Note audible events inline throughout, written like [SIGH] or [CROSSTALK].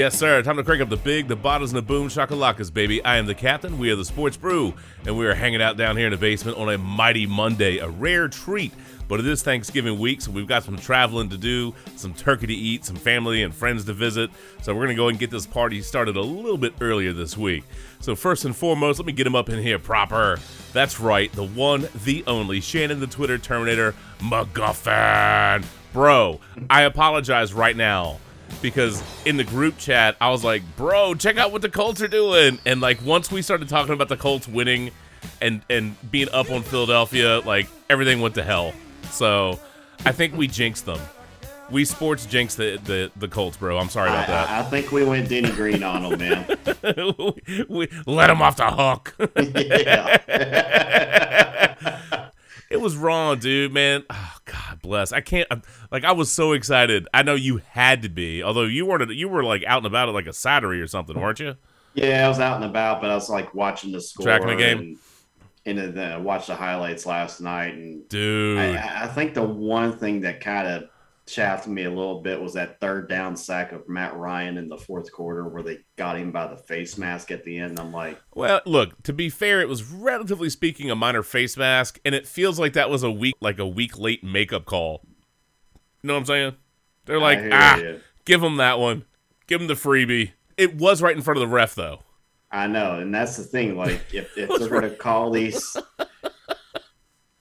Yes, sir. Time to crank up the big, the bottles, and the boom shakalakas, baby. I am the captain. We are the Sports Brew, and we are hanging out down here in the basement on a mighty Monday, a rare treat. But it is Thanksgiving week, so we've got some traveling to do, some turkey to eat, some family and friends to visit. So we're going to go and get this party started a little bit earlier this week. So, first and foremost, let me get him up in here proper. That's right, the one, the only, Shannon the Twitter Terminator McGuffin. Bro, I apologize right now because in the group chat I was like, "Bro, check out what the Colts are doing." And like once we started talking about the Colts winning and and being up on Philadelphia, like everything went to hell. So, I think we jinxed them. We sports jinxed the, the, the Colts, bro. I'm sorry about I, that. I, I think we went Denny Green on them, man. [LAUGHS] we, we let them off the hook. [LAUGHS] yeah. [LAUGHS] it was wrong, dude, man. Oh, God bless. I can't. I'm- Like I was so excited. I know you had to be, although you weren't. You were like out and about at like a Saturday or something, weren't you? yeah, I was out and about, but I was like watching the score. Tracking the game? And, and then I watched the highlights last night. And Dude. I, I think the one thing that kind of shafted me a little bit was that third down sack of Matt Ryan in the fourth quarter where they got him by the face mask at the end. I'm like, Well, look, to be fair, it was relatively speaking a minor face mask, and it feels like that was a week like a week late makeup call. You know what I'm saying? They're like, ah, you. give him that one. Give him the freebie. It was right in front of the ref though. I know, and that's the thing. Like, if, if [LAUGHS] they're going to call these, [LAUGHS]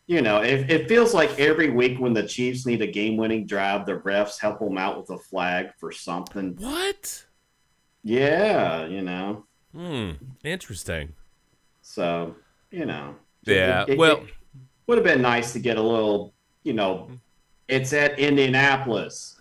you know, it, it feels like every week when the Chiefs need a game-winning drive, the refs help them out with a flag for something. What? Yeah, you know. Hmm. Interesting. So, you know. Yeah, It- it- well- would have been nice to get a little, you know. It's at Indianapolis.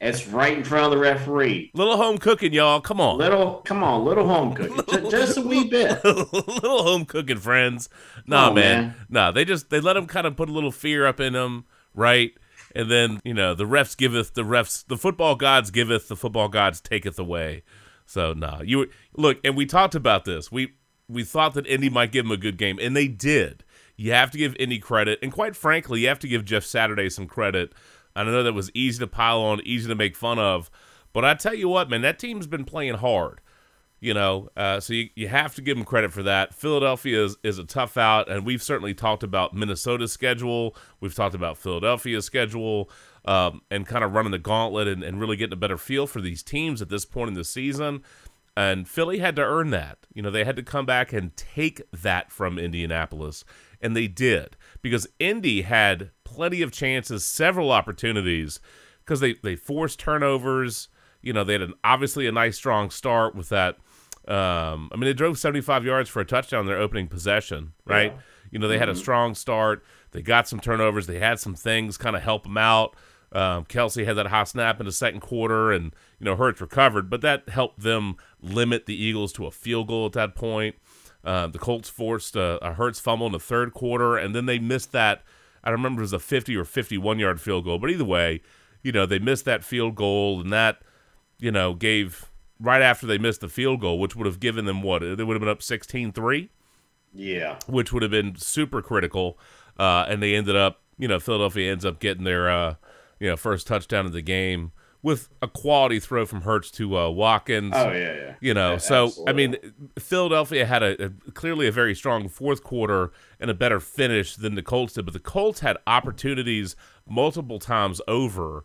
it's right in front of the referee. Little home cooking, y'all. Come on. Little, come on, little home cooking, Ju- just a wee bit. [LAUGHS] little home cooking friends. Nah, on, man. man. Nah, they just they let them kind of put a little fear up in them, right? And then you know the refs giveth the refs the football gods giveth the football gods taketh away. So nah, you look and we talked about this. We we thought that Indy might give them a good game, and they did. You have to give Indy credit, and quite frankly, you have to give Jeff Saturday some credit. I know that was easy to pile on, easy to make fun of, but I tell you what, man, that team's been playing hard you know uh, so you, you have to give them credit for that. Philadelphia is, is a tough out and we've certainly talked about minnesota's schedule. We've talked about philadelphia's schedule um, and kind of running the gauntlet and, and really getting a better feel for these teams at this point in the season. And philly had to earn that. You know they had to come back and take that from indianapolis and they did because indy had plenty of chances several opportunities because they, they forced turnovers you know, they had an obviously a nice strong start with that. Um, I mean, they drove 75 yards for a touchdown in their opening possession, right? Yeah. You know, they had a strong start. They got some turnovers. They had some things kind of help them out. Um, Kelce had that hot snap in the second quarter, and you know Hurts recovered, but that helped them limit the Eagles to a field goal at that point. Uh, the Colts forced a, a Hurts fumble in the third quarter, and then they missed that. I don't remember if it was a 50 or 51 yard field goal, but either way, you know they missed that field goal, and that you know gave right after they missed the field goal, which would have given them what they would have been up 16-3 Yeah, which would have been super critical. Uh, and they ended up, you know, Philadelphia ends up getting their, uh, you know, first touchdown of the game with a quality throw from Hurts to uh, Watkins. Oh yeah, yeah. You know, Yeah, so I mean. Philadelphia had a, a clearly a very strong fourth quarter and a better finish than the Colts did, but the Colts had opportunities multiple times over.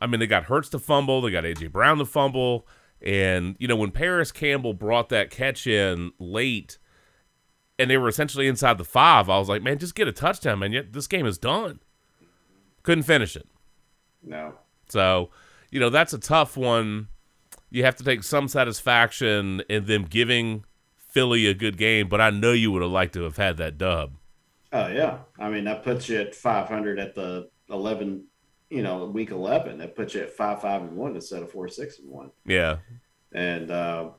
I mean, they got Hurts to fumble, they got AJ Brown to fumble, and you know when Parris Campbell brought that catch in late, and they were essentially inside the five, I was like, man, just get a touchdown, man. Yet this game is done. Couldn't finish it. no. So, you know, that's a tough one. You have to take some satisfaction in them giving Philly a good game, but I know you would have liked to have had that dub. Oh yeah, I mean that puts you at 500 at the 11, you know, week 11. That puts you at five five and one instead of four six and one. Yeah. And uh,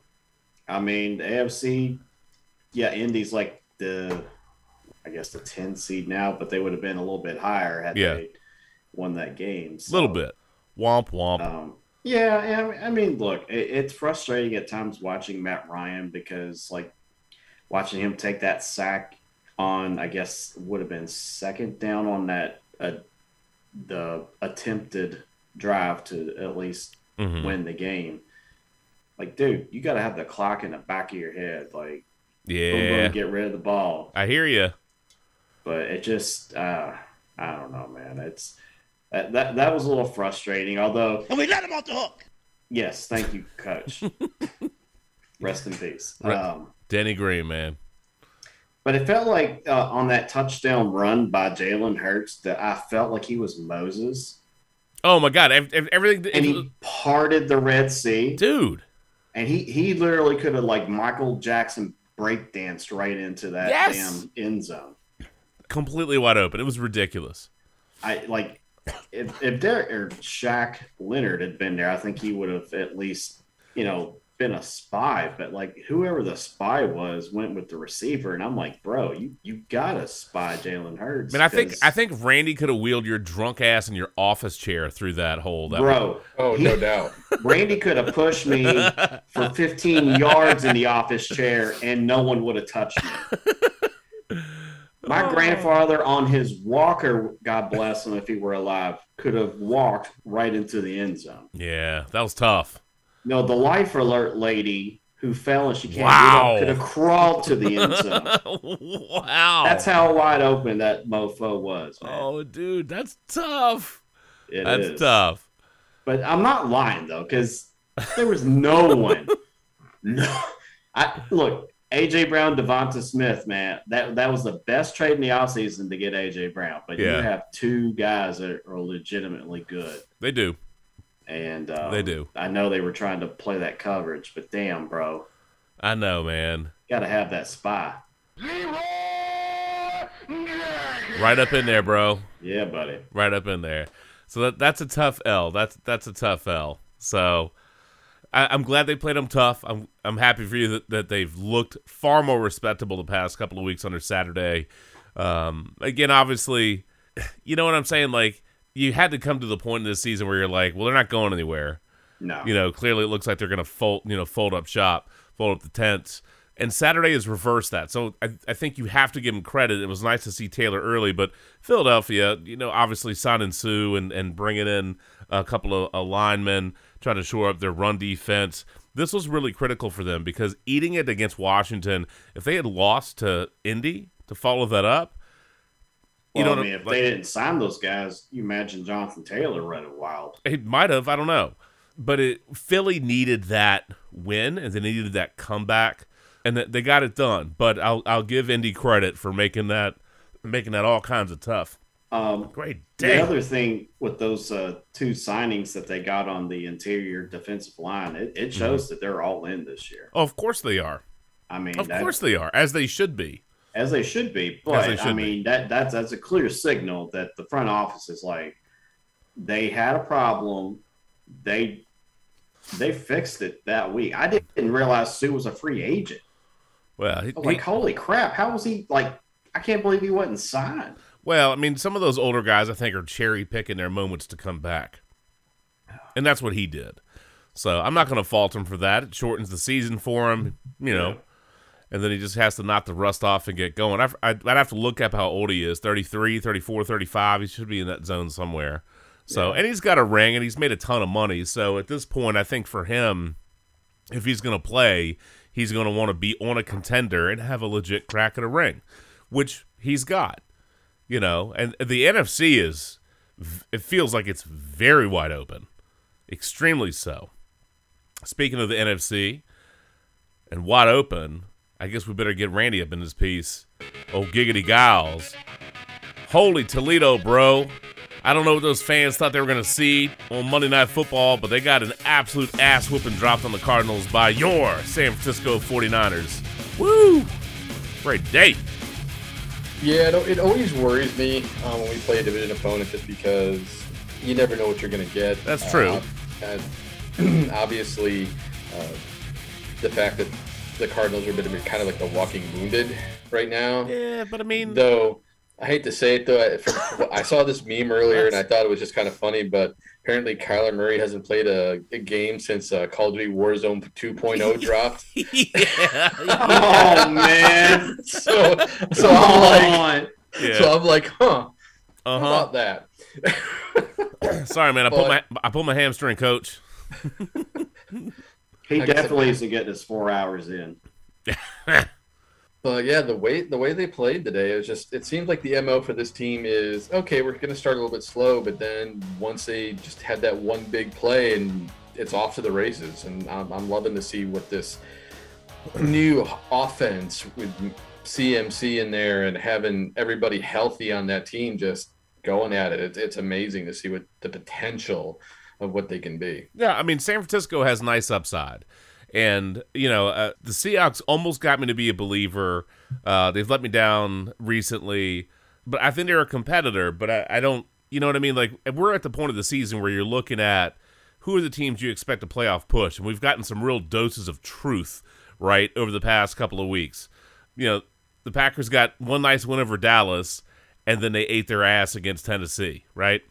I mean the AFC, yeah, Indy's like the, I guess the 10 seed now, but they would have been a little bit higher had Yeah. they won that game. A So, little bit. Womp womp. Um, yeah, I mean- look, it, it's frustrating at times watching Matt Ryan because, like, watching him take that sack on, I guess, would have been second down on that uh, the attempted drive to at least Mhm. win the game. like, dude, you got to have the clock in the back of your head. Like, Yeah, boom, get rid of the ball. I hear you. But it just, uh, I don't know, man. It's that, that that was a little frustrating. Although, And we let him off the hook. yes, thank you, coach. [LAUGHS] Rest in peace. Right. Um, Denny Green, man. But it felt like uh, on that touchdown run by Jalen Hurts that I felt like he was Moses, Oh my God, ev- ev- everything, and he parted the Red Sea, dude. and he he literally could have like Michael Jackson breakdanced right into that Yes. damn end zone. completely wide open. It was ridiculous. I like if if Derek or Shaq Leonard had been there, I think he would have at least you know been a spy. But like whoever the spy was went with the receiver, and I'm like, bro, you you gotta spy Jalen Hurts. I mean, I think 'cause- I think Randy could have wheeled your drunk ass in your office chair through that hole. That bro. Oh, he- no doubt. [LAUGHS] Randy could have pushed me for 15 yards in the office chair and no one would have touched me. [LAUGHS] My Oh. grandfather on his walker, God bless him if he were alive, could have walked right into the end zone. yeah, that was tough. No, the life alert lady who fell and she can't Wow. get up could have crawled to the end zone. [LAUGHS] wow, That's how wide open that mofo was, man. Oh, dude, that's tough. It that's is. tough. But I'm not lying though, because there was no one. [LAUGHS] No, I look AJ Brown, DeVonta Smith, man. That that was the best trade in the offseason to get AJ Brown. But Yeah. you have two guys that are legitimately good, They do. and um, They do. I know they were trying to play that coverage, but damn, bro, I know, man. got to have that spy. Right up in there, bro. Yeah, buddy. Right up in there. So that that's a tough L. That's that's a tough L. So I, I'm glad they played them tough. I'm I'm happy for you that, that they've looked far more respectable the past couple of weeks under Saturday. Um, again, obviously, you know what I'm saying. Like you had to come to the point in this season where you're like, well, they're not going anywhere. No, You know, clearly it looks like they're going to fold, you know, fold up shop, fold up the tents. And Saturday has reversed that. So I, I think you have to give them credit. It was nice to see Taylor early, but Philadelphia, you know, obviously signing Suh and, and bringing in a couple of linemen, trying to shore up their run defense. This was really critical for them because eating it against Washington, if they had lost to Indy to follow that up, you well, know, I mean, if like- they didn't sign those guys, you imagine Jonathan Taylor running wild. It might have. I don't know. But it, Philly needed that win and they needed that comeback, and they got it done. But I'll I'll give Indy credit for making that making that all kinds of tough. Um, Great The other thing with those uh, two signings that they got on the interior defensive line, it, it shows that they're all in this year. oh, of course they are. I mean, Of that- course they are, as they should be. as they should be. But they I should mean, that that's that's a clear signal that the front office is like they had a problem. They they fixed it that week. I didn't realize Suh was a free agent. Well, he, like, he- holy crap! How was he like? I can't believe he wasn't signed. Well, I mean, some of those older guys I think are cherry picking their moments to come back, and that's what he did. So I'm not going to fault him for that. It shortens the season for him, you know. Yeah. and then he just has to knock the rust off and get going. I'd, I'd I'd have to look up how old he is 33, 34, 35. He should be in that zone somewhere. So, Yeah. and he's got a ring and he's made a ton of money. So, at this point, I think for him, if he's going to play, he's going to want to be on a contender and have a legit crack at a ring, which he's got, you know. And the NFC is, it feels like it's very wide open, extremely so. Speaking of the NFC and wide open, I guess we better get Randy up in this piece. Oh, Giggity gals. Holy Toledo, bro. I don't know what those fans thought they were going to see on Monday Night Football, but they got an absolute ass whooping dropped on the Cardinals by your San Francisco 49ers. Woo! Great day. Yeah, it, it always worries me um, when we play a division opponent just because you never know what you're going to get. That's true. Uh, [CLEARS THROAT] obviously, uh, the fact that the Cardinals are a bit of kind of like the walking wounded right now. Yeah, but I mean, Though I hate to say it, though, I, from, I saw this meme earlier and I thought it was just kind of funny. But apparently, Kyler Murray hasn't played a, a game since uh, Call of Duty Warzone 2.0 [LAUGHS] dropped. [LAUGHS] yeah, Oh man! [LAUGHS] So, so I'm like, yeah. so I'm like, huh? Uh-huh. about that? [COUGHS] Sorry, man. I pulled my I pulled my hamstring, coach. He definitely it- needs to get his four hours in. But yeah, the way the way they played today, was just it seems like the mo for this team is okay. We're to start a little bit slow, but then once they just had that one big play, and it's off to the races. And I'm, I'm loving to see what this new offense with CMC in there and having everybody healthy on that team just going at it. It's, it's amazing to see what the potential of what they can be. Yeah, I mean, San Francisco has nice upside. And, you know, uh, the Seahawks almost got me to be a believer. Uh, they've let me down recently, but I think they're a competitor, but I, I don't, you know what I mean? Like, we're at the point of the season where you're looking at who are the teams you expect to playoff push. And we've gotten some real doses of truth, right, over the past couple of weeks. You know, the Packers got one nice win over Dallas, and then they ate their ass against Tennessee, right?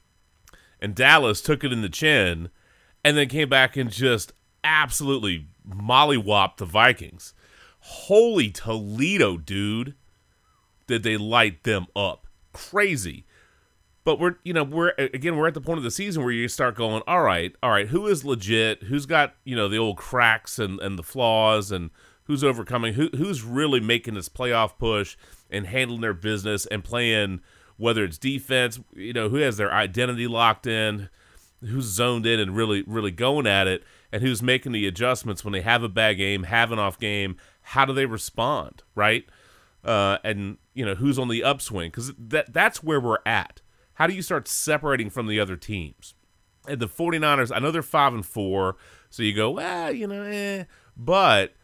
and Dallas took it in the chin and then came back and just absolutely mollywopped the Vikings. Holy Toledo, dude. Did they light them up? Crazy. But we're, you know, we're again, we're at the point of the season where you start going, all right, all right, who is legit? Who's got, you know, the old cracks and, and the flaws and who's overcoming? Who who's really making this playoff push and handling their business and playing whether it's defense, you know, who has their identity locked in, who's zoned in and really, really going at it, and who's making the adjustments when they have a bad game, have an off game. How do they respond, right? Uh, and you know who's on the upswing because that that's where we're at. How do you start separating from the other teams? And the 49ers, I know they're five and four, so you go, well, you know, eh. But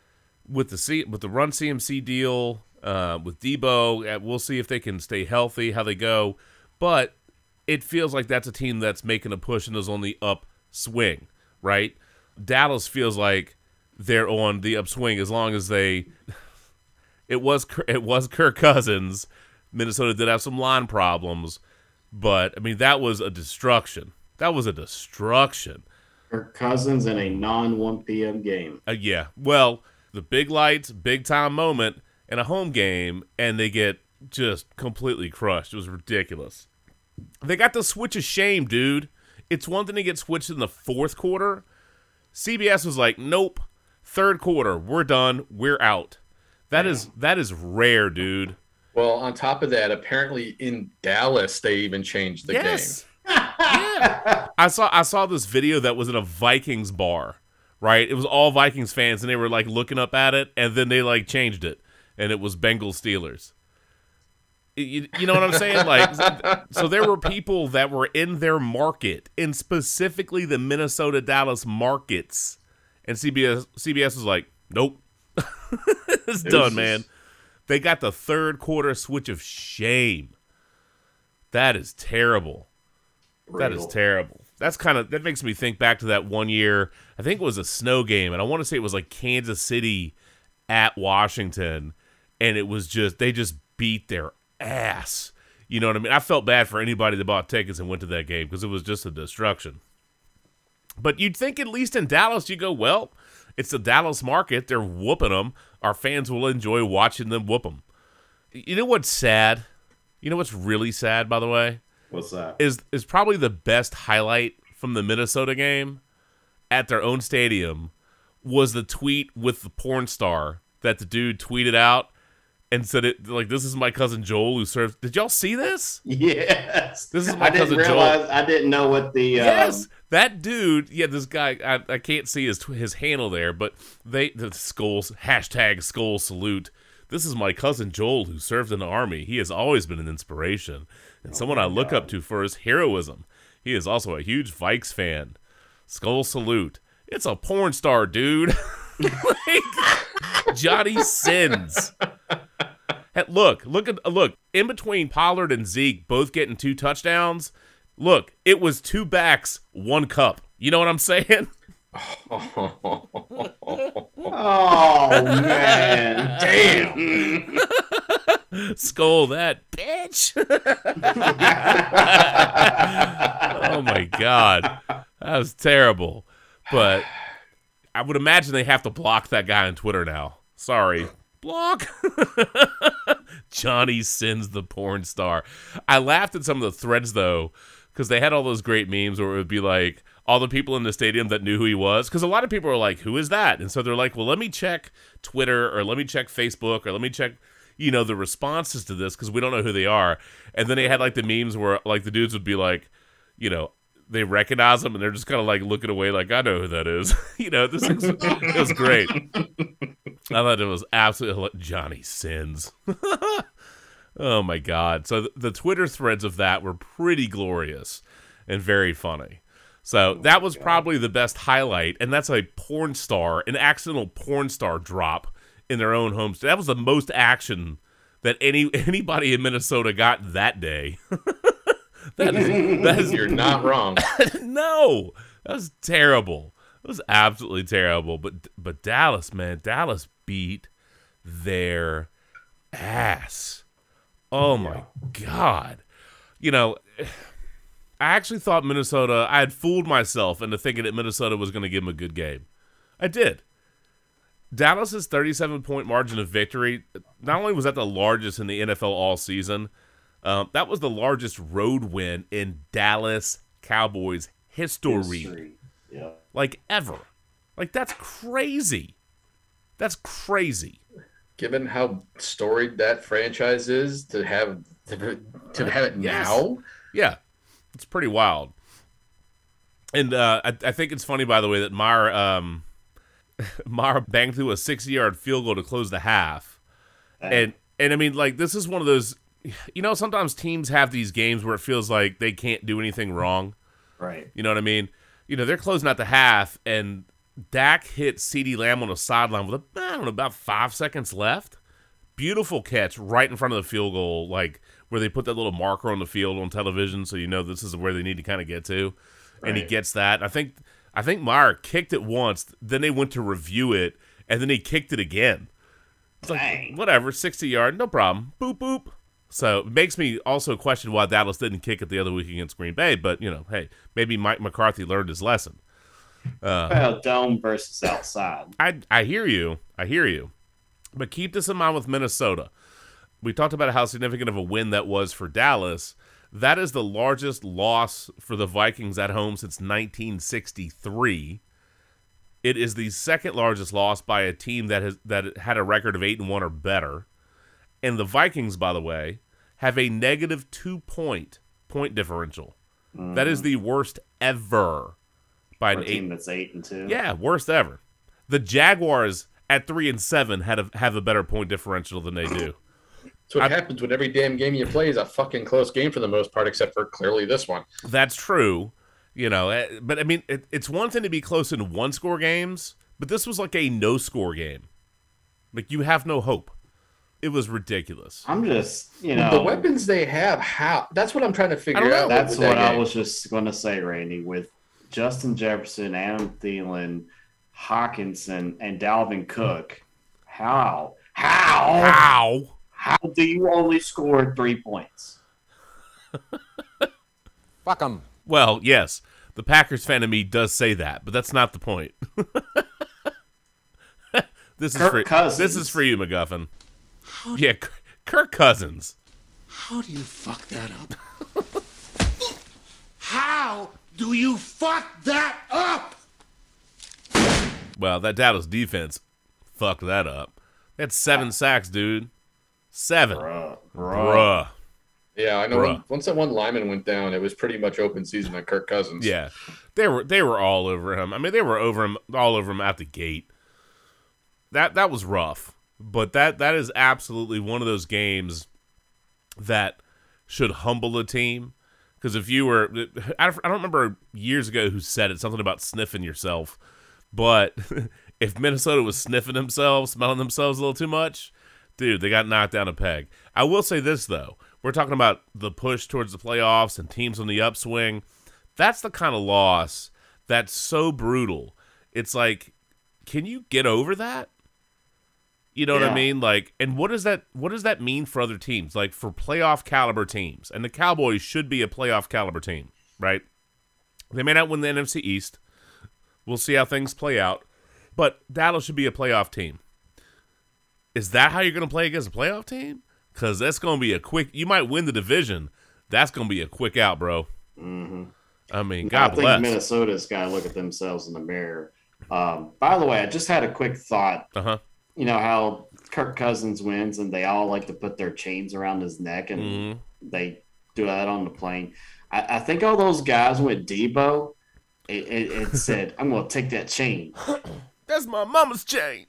with the C, with the run CMC deal, uh, with Deebo, we'll see if they can stay healthy, how they go. But it feels like that's a team that's making a push and is on the upswing, right? Dallas feels like they're on the upswing as long as they. [LAUGHS] It was it was Kirk Cousins. Minnesota did have some line problems, but I mean that was a destruction. That was a destruction. Kirk Cousins in a non 1 p.m. game. Uh, yeah. Well, the big lights, big time moment in a home game, and they get just completely crushed. It was ridiculous. They got the switch of shame, dude. It's one thing to get switched in the fourth quarter. CBS was like, nope. Third quarter, we're done. We're out. That is that is rare, dude. Well, on top of that, apparently in Dallas they even changed the yes. game. yeah. I saw I saw this video that was in a Vikings bar, right? It was all Vikings fans and they were like looking up at it and then they like changed it and it was Bengals Steelers. You, you know what I'm saying? Like [LAUGHS] so there were people that were in their market, in specifically the Minnesota Dallas markets. And CBS CBS was like, "Nope. [LAUGHS] it's done, just- man." They got the third quarter switch of shame. That is terrible. That is terrible. That's kind of that makes me think back to that one year. I think it was a snow game, and I want to say it was like Kansas City at Washington, and it was just they just beat their ass. You know what I mean? I felt bad for anybody that bought tickets and went to that game because it was just a destruction. But you'd think at least in Dallas, you go, well, it's the Dallas market. They're whooping them. Our fans will enjoy watching them whoop them. You know what's sad? You know what's really sad, by the way? What's that? is is probably the best highlight from the Minnesota game at their own stadium was the tweet with the porn star that the dude tweeted out and said it like this is my cousin Joel who serves. Did y'all see this? Yes. This is my I didn't cousin Joel. realize. I didn't know what the. Yes, Um, that dude. Yeah, this guy. I, I can't see his his handle there, but they the skulls hashtag skull salute. This is my cousin Joel who served in the army. He has always been an inspiration and someone I look up to for his heroism. He is also a huge Vikes fan. Skull salute. It's a porn star, dude. [LAUGHS] like, Johnny Sins. Hey, look, look at look in between Pollard and Zeke both getting two touchdowns. Look, it was two backs, one cup. You know what I'm saying? [LAUGHS] oh man! [LAUGHS] Damn. Skull that bitch. [LAUGHS] oh my god, that was terrible. But I would imagine they have to block that guy on Twitter now. Sorry, block. [LAUGHS] Johnny Sins the porn star. I laughed at some of the threads though, because they had all those great memes where it would be like all the people in the stadium that knew who he was because a lot of people are like, "Who is that?" And so they're like, "Well, let me check Twitter or let me check Facebook or let me check." You know the responses to this because we don't know who they are, and then they had like the memes where like the dudes would be like, you know, they recognize him and they're just kind of like looking away, like I know who that is. [LAUGHS] you know, this is, it was great. [LAUGHS] I thought it was absolutely Johnny Sins. [LAUGHS] oh my god! So th- the Twitter threads of that were pretty glorious and very funny. So oh that was probably the best highlight, and that's a porn star, an accidental porn star drop in their own homes. That was the most action that any [LAUGHS] anybody in Minnesota got that day. [LAUGHS] that is that is You're not wrong. no, that was terrible. It was absolutely terrible. But but Dallas, man, Dallas beat their ass. Oh my god. You know, I actually thought Minnesota. I had fooled myself into thinking that Minnesota was going to give them a good game. I did. Dallas's 37 point margin of victory. Not only was that the largest in the NFL all season, um, that was the largest road win in Dallas Cowboys history, History. Yeah. like ever. Like that's crazy. That's crazy. Given how storied that franchise is, to have to, to have it Yes. now, Yeah, it's pretty wild. And uh, I, I think it's funny, by the way, that Maher um, [LAUGHS] Maher banged through a sixty-yard field goal to close the half, and and I mean, like this is one of those. You know, sometimes teams have these games where it feels like they can't do anything wrong. right. You know what I mean? You know, they're closing out the half, and Dak hit CeeDee Lamb on the sideline with, a, I don't know, about five seconds left. Beautiful catch right in front of the field goal, like where they put that little marker on the field on television, so you know this is where they need to kind of get to. And he gets that. I think I think Maher kicked it once, then they went to review it, and then he kicked it again. It's like Dang. whatever, sixty yard, no problem. Boop boop. So it makes me also question why Dallas didn't kick it the other week against Green Bay. But you know, hey, maybe Mike McCarthy learned his lesson. Uh-huh. Well, dome versus outside. I I hear you, I hear you, but keep this in mind with Minnesota. We talked about how significant of a win that was for Dallas. That is the largest loss for the Vikings at home since 1963. It is the second largest loss by a team that has that had a record of eight and one or better. And the Vikings, by the way, have a negative two point point differential. That is mm-hmm. the worst ever by an a eight team that's eight and two. yeah, worst ever. The Jaguars at three and seven had a, have a better point differential than they do. that's what happens when every damn game you play is a fucking close game for the most part, except for clearly this one. That's true, you know. eh, But I mean, it, it's one thing to be close in one score games, but this was like a no score game. Like you have no hope. It was ridiculous. I'm just, you know, the weapons they have, how? That's what I'm trying to figure don't out. That's with that what I was just going to say, Randy. With Justin Jefferson, Adam Thielen, Hockenson, and Dalvin Cook, how, how, How? how do you only score three points? [LAUGHS] Fuck them. Well, yes, the Packers fan of me does say that, but that's not the point. [LAUGHS] this is for Cousins. this is for you, McGuffin. Yeah, K- Kirk Cousins. How do you fuck that up? [LAUGHS] How do you fuck that up? Well, that Dallas defense fucked that up. They had seven sacks, dude. Seven. Bruh, Bruh. Yeah, I know. Bruh. When, once that one lineman went down, it was pretty much open season on Kirk Cousins. Yeah. They were they were all over him. I mean, they were over him all over him at the gate. That that was rough. But that that is absolutely one of those games that should humble a team. Because if you were, I don't remember years ago who said it, something about sniffing yourself. But [LAUGHS] if Minnesota was sniffing themselves, smelling themselves a little too much, dude, they got knocked down a peg. I will say this though, we're talking about the push towards the playoffs and teams on the upswing. That's the kind of loss that's so brutal. It's like, can you get over that? You know what I mean? Like, and what does that what does that mean for other teams? Like for playoff caliber teams, and the Cowboys should be a playoff caliber team, right? They may not win the NFC East. We'll see how things play out, but Dallas should be a playoff team. Is that how you're going to play against a playoff team? Because that's going to be a quick. You might win the division. That's going to be a quick out, bro. I mean, I God think bless. Minnesota's got to look at themselves in the mirror. Um, by the way, I just had a quick thought. Uh huh. You know how Kirk Cousins wins, and they all like to put their chains around his neck, and Mhm. they do that on the plane. I, I think all those guys went Deebo. It, it, it [LAUGHS] said, "I'm going to take that chain." [COUGHS] That's my mama's chain.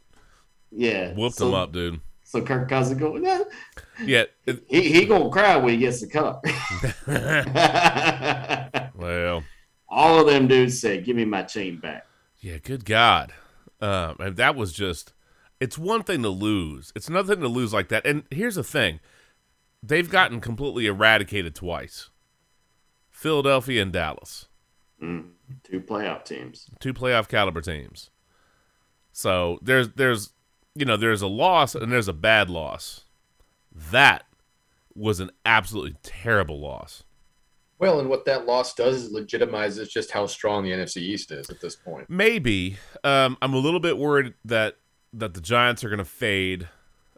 Yeah, Whooped so, him up, dude. So Kirk Cousins go, nah. Yeah. it- he he gonna cry when he gets the cup. [LAUGHS] [LAUGHS] well, all of them dudes said, "Give me my chain back." yeah. Good God. Um, and that was just. It's one thing to lose. It's another thing to lose like that. And here's the thing: they've gotten completely eradicated twice. Philadelphia and Dallas. Mm, two playoff teams. two playoff caliber teams. So there's there's you know there's a loss and there's a bad loss. That was an absolutely terrible loss. Well, and what that loss does is legitimizes just how strong the NFC East is at this point. Maybe um, I'm a little bit worried that that the Giants are going to fade.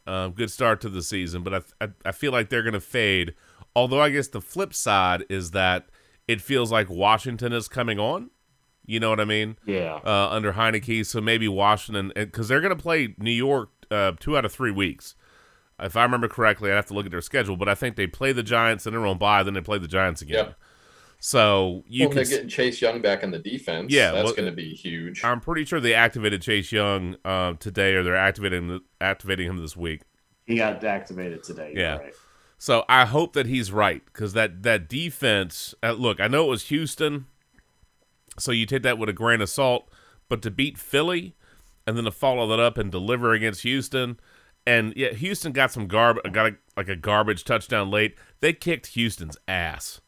Uh, good start to the season, but I, I I feel like they're going to fade. Although I guess the flip side is that it feels like Washington is coming on. You know what I mean? Yeah. uh, under Heinicke. So maybe Washington, because they're going to play New York uh, two out of three weeks. If I remember correctly, I have to look at their schedule, but I think they play the Giants and they're on bye, then they play the Giants again. Yep. So you well, can. they're getting Chase Young back in the defense. Yeah, that's well, going to be huge. I'm pretty sure they activated Chase Young uh, today, or they're activating activating him this week. He got activated today. Yeah. Right. So I hope that he's right because that that defense. Uh, look, I know it was Houston, so you take that with a grain of salt. But to beat Philly, and then to follow that up and deliver against Houston, and yeah, Houston got some garb got a, like a garbage touchdown late. They kicked Houston's ass.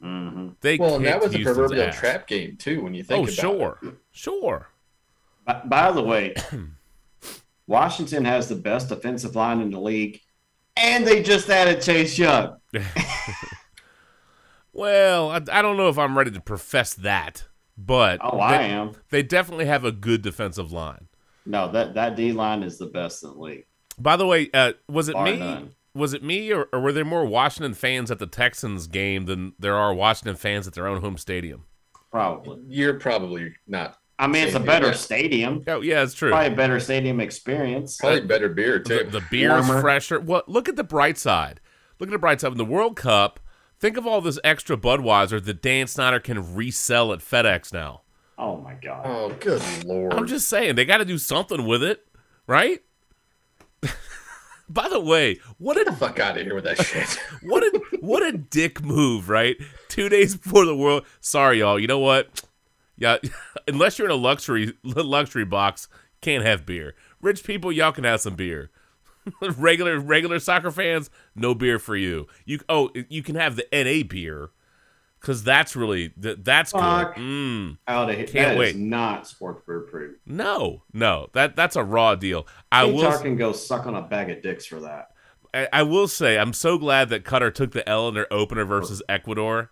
Hmm They well, and that kicked was a proverbial ass. trap game too. When you think Oh about sure, it. sure. By, by the way, [CLEARS THROAT] Washington has the best defensive line in the league, and they just added Chase Young. [LAUGHS] [LAUGHS] Well, I, I don't know if I'm ready to profess that, but Oh, I they, am. they definitely have a good defensive line. No, that that D line is the best in the league. By the way, uh, was it Bar me? none. Was it me, or, or were there more Washington fans at the Texans game than there are Washington fans at their own home stadium? Probably. You're probably not. I mean, it's a better here. stadium. Oh, yeah, it's true. Probably a better stadium experience. Probably uh, better beer The, too. the beer's Warmer. fresher. Well, look at the bright side. Look at the bright side. In the World Cup, think of all this extra Budweiser that Dan Snyder can resell at FedEx now. Oh my god. oh, good lord! I'm just saying they got to do something with it, right? [LAUGHS] By the way, what a the fuck out of here with that shit. [LAUGHS] what a what a dick move, right? Two days before the world. Sorry, y'all. You know what? Yeah, [LAUGHS] unless you're in a luxury [LAUGHS] luxury box, can't have beer. Rich people, y'all can have some beer. regular regular soccer fans, no beer for you. You oh, you can have the NA beer because that's really th- that's Fuck. good. Mm. Out of here. Can't That is wait. not sports brew. No, no, that that's a raw deal. I will. Can go suck on a bag of dicks for that. I, I will say I'm so glad that Qatar took the L in their opener versus Ecuador.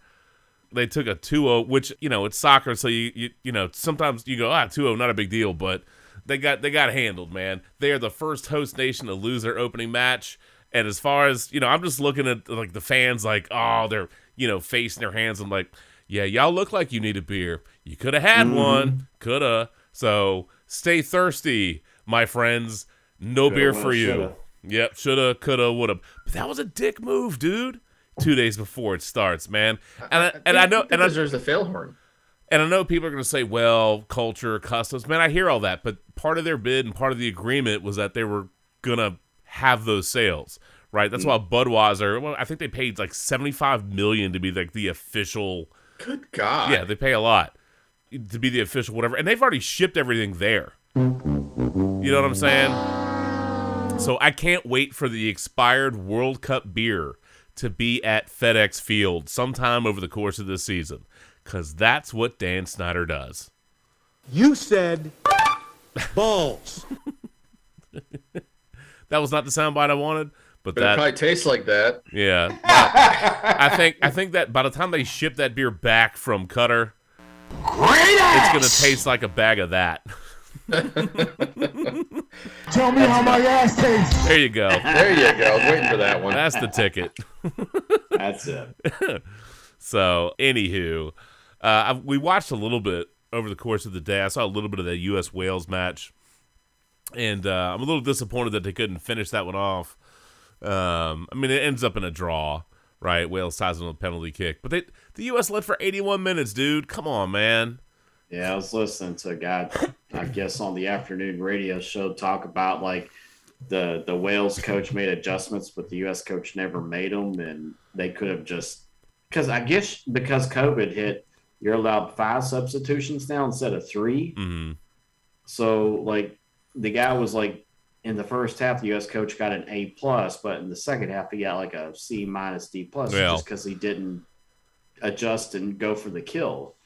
They took a 2-0, which you know it's soccer, so you you, you know sometimes you go ah 2-0, not a big deal, but they got they got handled, man. They are the first host nation to lose their opening match, and as far as you know, I'm just looking at like the fans, like oh they're you know facing their hands. I'm like, yeah, y'all look like you need a beer. You could have had mm-hmm. one, coulda. So stay thirsty, my friends. No Coulda, beer for you. shoulda. Yep, shoulda, coulda, woulda. But that was a dick move, dude. Two days before it starts, man. And I, and I know think and I, deserves the fail horn. and I know people are going to say, "Well, culture, customs." Man, I hear all that, but part of their bid and part of the agreement was that they were going to have those sales, right? That's mm. why Budweiser. Well, I think they paid like seventy-five million to be like the official. Good God! Yeah, they pay a lot to be the official whatever, and they've already shipped everything there. You know what I'm saying? So I can't wait for the expired World Cup beer to be at FedEx Field sometime over the course of this season, because that's what Dan Snyder does. You said balls. [LAUGHS] That was not the soundbite I wanted, but but it that probably tastes like that. yeah. [LAUGHS] I think I think that by the time they ship that beer back from Qatar, it's gonna taste like a bag of that. [LAUGHS] Tell me how my ass tastes. There you go. There you go. I was waiting for that one. That's the ticket. [LAUGHS] That's it. So, anywho, Uh, we watched a little bit over the course of the day. I saw a little bit of the U.S. Wales match, and uh, I'm a little disappointed that they couldn't finish that one off. Um, I mean, it ends up in a draw, right? Wales ties on a penalty kick, but they the U.S. led for 81 minutes, dude. Come on, man. Yeah, I was listening to a guy, I guess, on the afternoon radio show talk about like the the Wales coach made adjustments, but the U.S. coach never made them, and they could have just because I guess because COVID hit, you're allowed five substitutions now instead of 3 hmm So like the guy was like in the first half, the U.S. coach got an A plus, but in the second half, he got like a C minus D plus Well. just because he didn't adjust and go for the kill.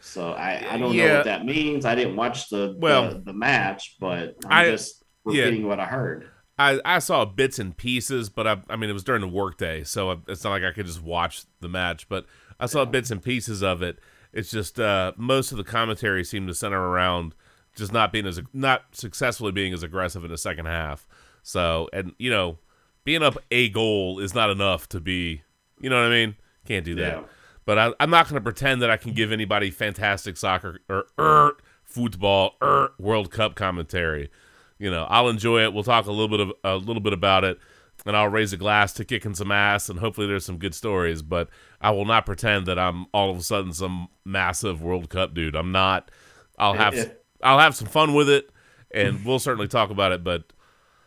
So I, I don't know what that means. I didn't watch the Well, the, the match, but I'm I- just yeah. repeating what I heard. I, I saw bits and pieces, but I, I mean, it was during the workday, so it's not like I could just watch the match. But I saw bits and pieces of it. It's just uh, most of the commentary seemed to center around just not being as not successfully being as aggressive in the second half. So, and you know, being up a goal is not enough to be, you know what I mean? Can't do that. Yeah. But I, I'm not going to pretend that I can give anybody fantastic soccer or er, football er, World Cup commentary. You know, I'll enjoy it. We'll talk a little bit of a little bit about it, and I'll raise a glass to kicking some ass, and hopefully there's some good stories. But I will not pretend that I'm all of a sudden some massive World Cup dude. I'm not. I'll have. I'll have some fun with it, and we'll certainly talk about it. But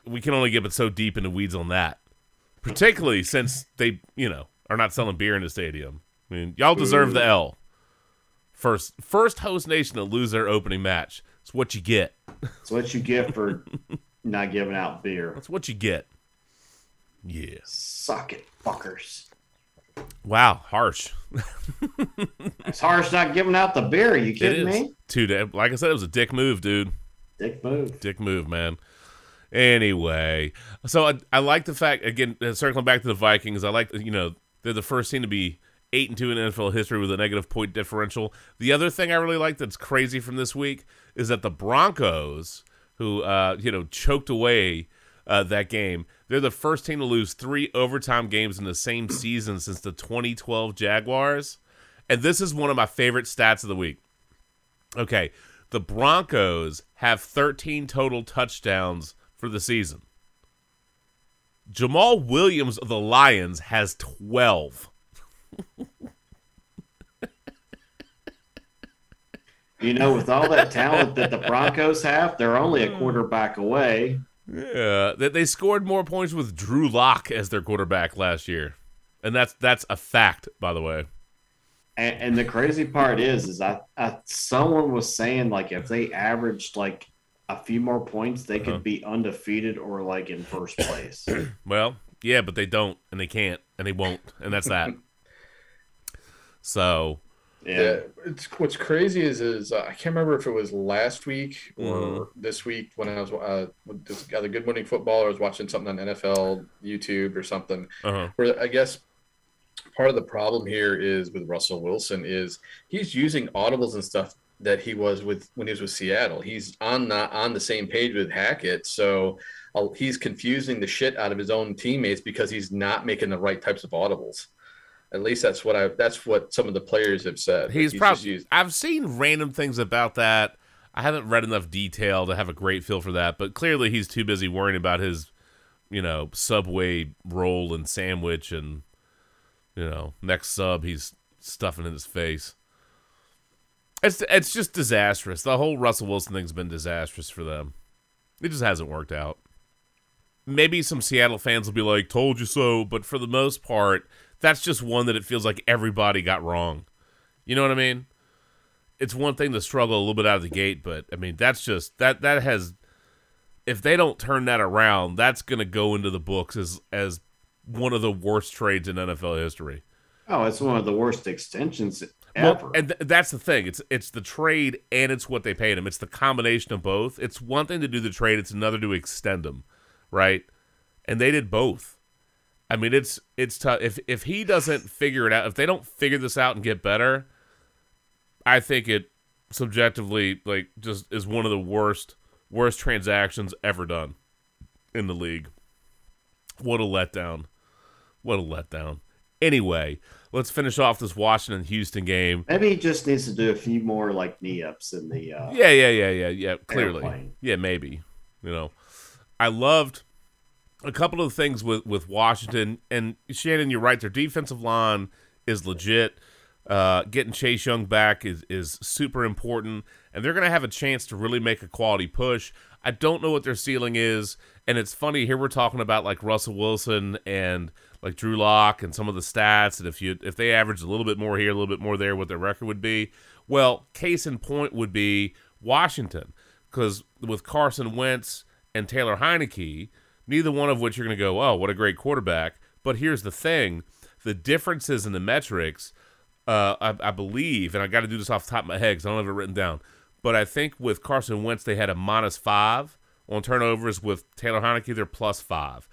we can only get it so deep into weeds on that, particularly since they, you know, are not selling beer in the stadium. I mean, y'all deserve the L. First, first host nation to lose their opening match. It's what you get. It's what you get for not giving out beer. That's what you get. Yeah. Suck it, fuckers. Wow. Harsh. It's harsh not giving out the beer. you It kidding is. me? Dude, like I said, it was a dick move, dude. Dick move. Dick move, man. Anyway, so I, I like the fact again, uh, circling back to the Vikings. I like you know they're the first team to be eight and two in NFL history with a negative point differential. The other thing I really like that's crazy from this week is that the Broncos, who uh, you know choked away uh, that game, they're the first team to lose three overtime games in the same [CLEARS THROAT] season since the 2012 Jaguars. And this is one of my favorite stats of the week. Okay, the Broncos have 13 total touchdowns for the season. Jamaal Williams of the Lions has 12. You know, with all that talent that the Broncos have, they're only a quarterback away. Yeah, that they scored more points with Drew Lock as their quarterback last year. And that's that's a fact, by the way. And, and the crazy part is, is I, I someone was saying like if they averaged like a few more points, they Uh-huh. could be undefeated or like in first place. [CLEARS THROAT] Well, yeah, but they don't and they can't and they won't, and that's that. [LAUGHS] so, Yeah, Yeah, it's what's crazy is is uh, I can't remember if it was last week or Mm-hmm. this week when I was uh, with this other Good Morning Football. or I was watching something on NFL YouTube or something. uh-huh. Where I guess part of the problem here is with Russell Wilson is he's using audibles and stuff that he was with when he was with Seattle. He's on the on the same page with Hackett, so uh, he's confusing the shit out of his own teammates because he's not making the right types of audibles. At least that's what I that's what some of the players have said. He's, just probably. used- I've seen random things about that. I haven't read enough detail to have a great feel for that, but clearly he's too busy worrying about his, you know, Subway roll and sandwich and, you know, next sub he's stuffing in his face. It's it's just disastrous. The whole Russell Wilson thing's been disastrous for them. It just hasn't worked out. Maybe some Seattle fans will be like, "Told you so," but for the most part, that's just one that it feels like everybody got wrong. You know what I mean? It's one thing to struggle a little bit out of the gate, but I mean that's just that that has if they don't turn that around, that's going to go into the books as as one of the worst trades in NFL history. oh, it's one of the worst extensions ever. Well, and th- that's the thing. It's it's the trade and it's what they paid him. It's the combination of both. It's one thing to do the trade. It's another to extend him, right? And they did both. I mean, it's it's tough. If if he doesn't figure it out, if they don't figure this out and get better, I think it subjectively like just is one of the worst worst transactions ever done in the league. What a letdown! What a letdown! Anyway, let's finish off this Washington Houston game. Maybe he just needs to do a few more like knee ups in the. Uh, Yeah, yeah, yeah, yeah, yeah. Clearly, Airplane. yeah, maybe. You know, I loved a couple of things with with Washington and Shannon. You're right. Their defensive line is legit. Uh, getting Chase Young back is is super important, and they're going to have a chance to really make a quality push. I don't know what their ceiling is, and it's funny here we're talking about like Russell Wilson and like Drew Lock and some of the stats, and if you if they averaged a little bit more here, a little bit more there, what their record would be. Well, case in point would be Washington, because with Carson Wentz and Taylor Heinicke, neither one of which you're going to go, oh, what a great quarterback. But here's the thing: the differences in the metrics uh, I, I believe, and I got to do this off the top of my head because I don't have it written down. But I think with Carson Wentz, they had a minus five on turnovers. With Taylor Heinicke, they're plus five.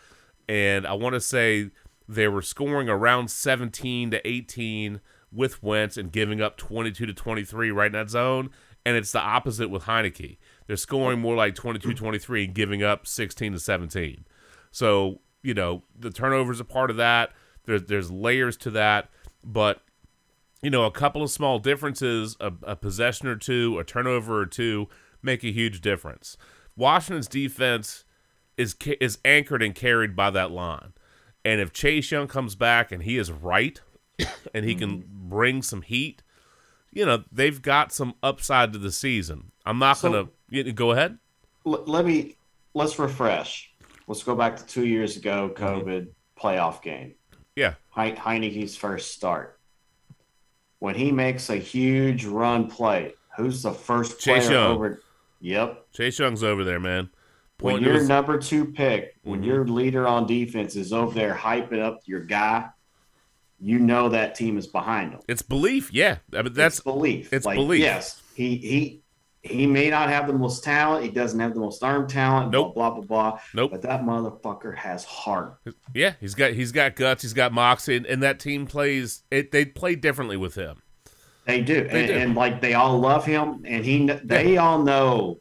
And I want to say they were scoring around 17 to 18 with Wentz and giving up 22 to 23 right in that zone. And it's the opposite with Heinicke. They're scoring more like 22 23 and giving up 16 to 17. So, you know, the turnovers are part of that. There's, there's layers to that. But you know, a couple of small differences, a, a, possession or two, a turnover or two, make a huge difference. Washington's defense is is anchored and carried by that line, and if Chase Young comes back and he is right, [COUGHS] and he can bring some heat, you know, they've got some upside to the season. I'm not So- gonna you- go ahead. L- let me let's refresh. Let's go back to two years ago, COVID playoff game. Yeah, He- Heinicke's first start. When he makes a huge run play, who's the first player Chase Young. over? Yep. Chase Young's over there, man. When Pointing to your his- number two pick, when Mhm. your leader on defense is over there hyping up your guy, you know that team is behind him. it's belief, yeah. I mean, that's it's belief. it's like, belief. Yes, he he he may not have the most talent. He doesn't have the most arm talent. Nope. Blah blah blah. blah Nope. But that motherfucker has heart. Yeah, he's got he's got guts, he's got moxie, and, and that team plays it. They play differently with him. They do, They and, do. and like they all love him, and he they all know.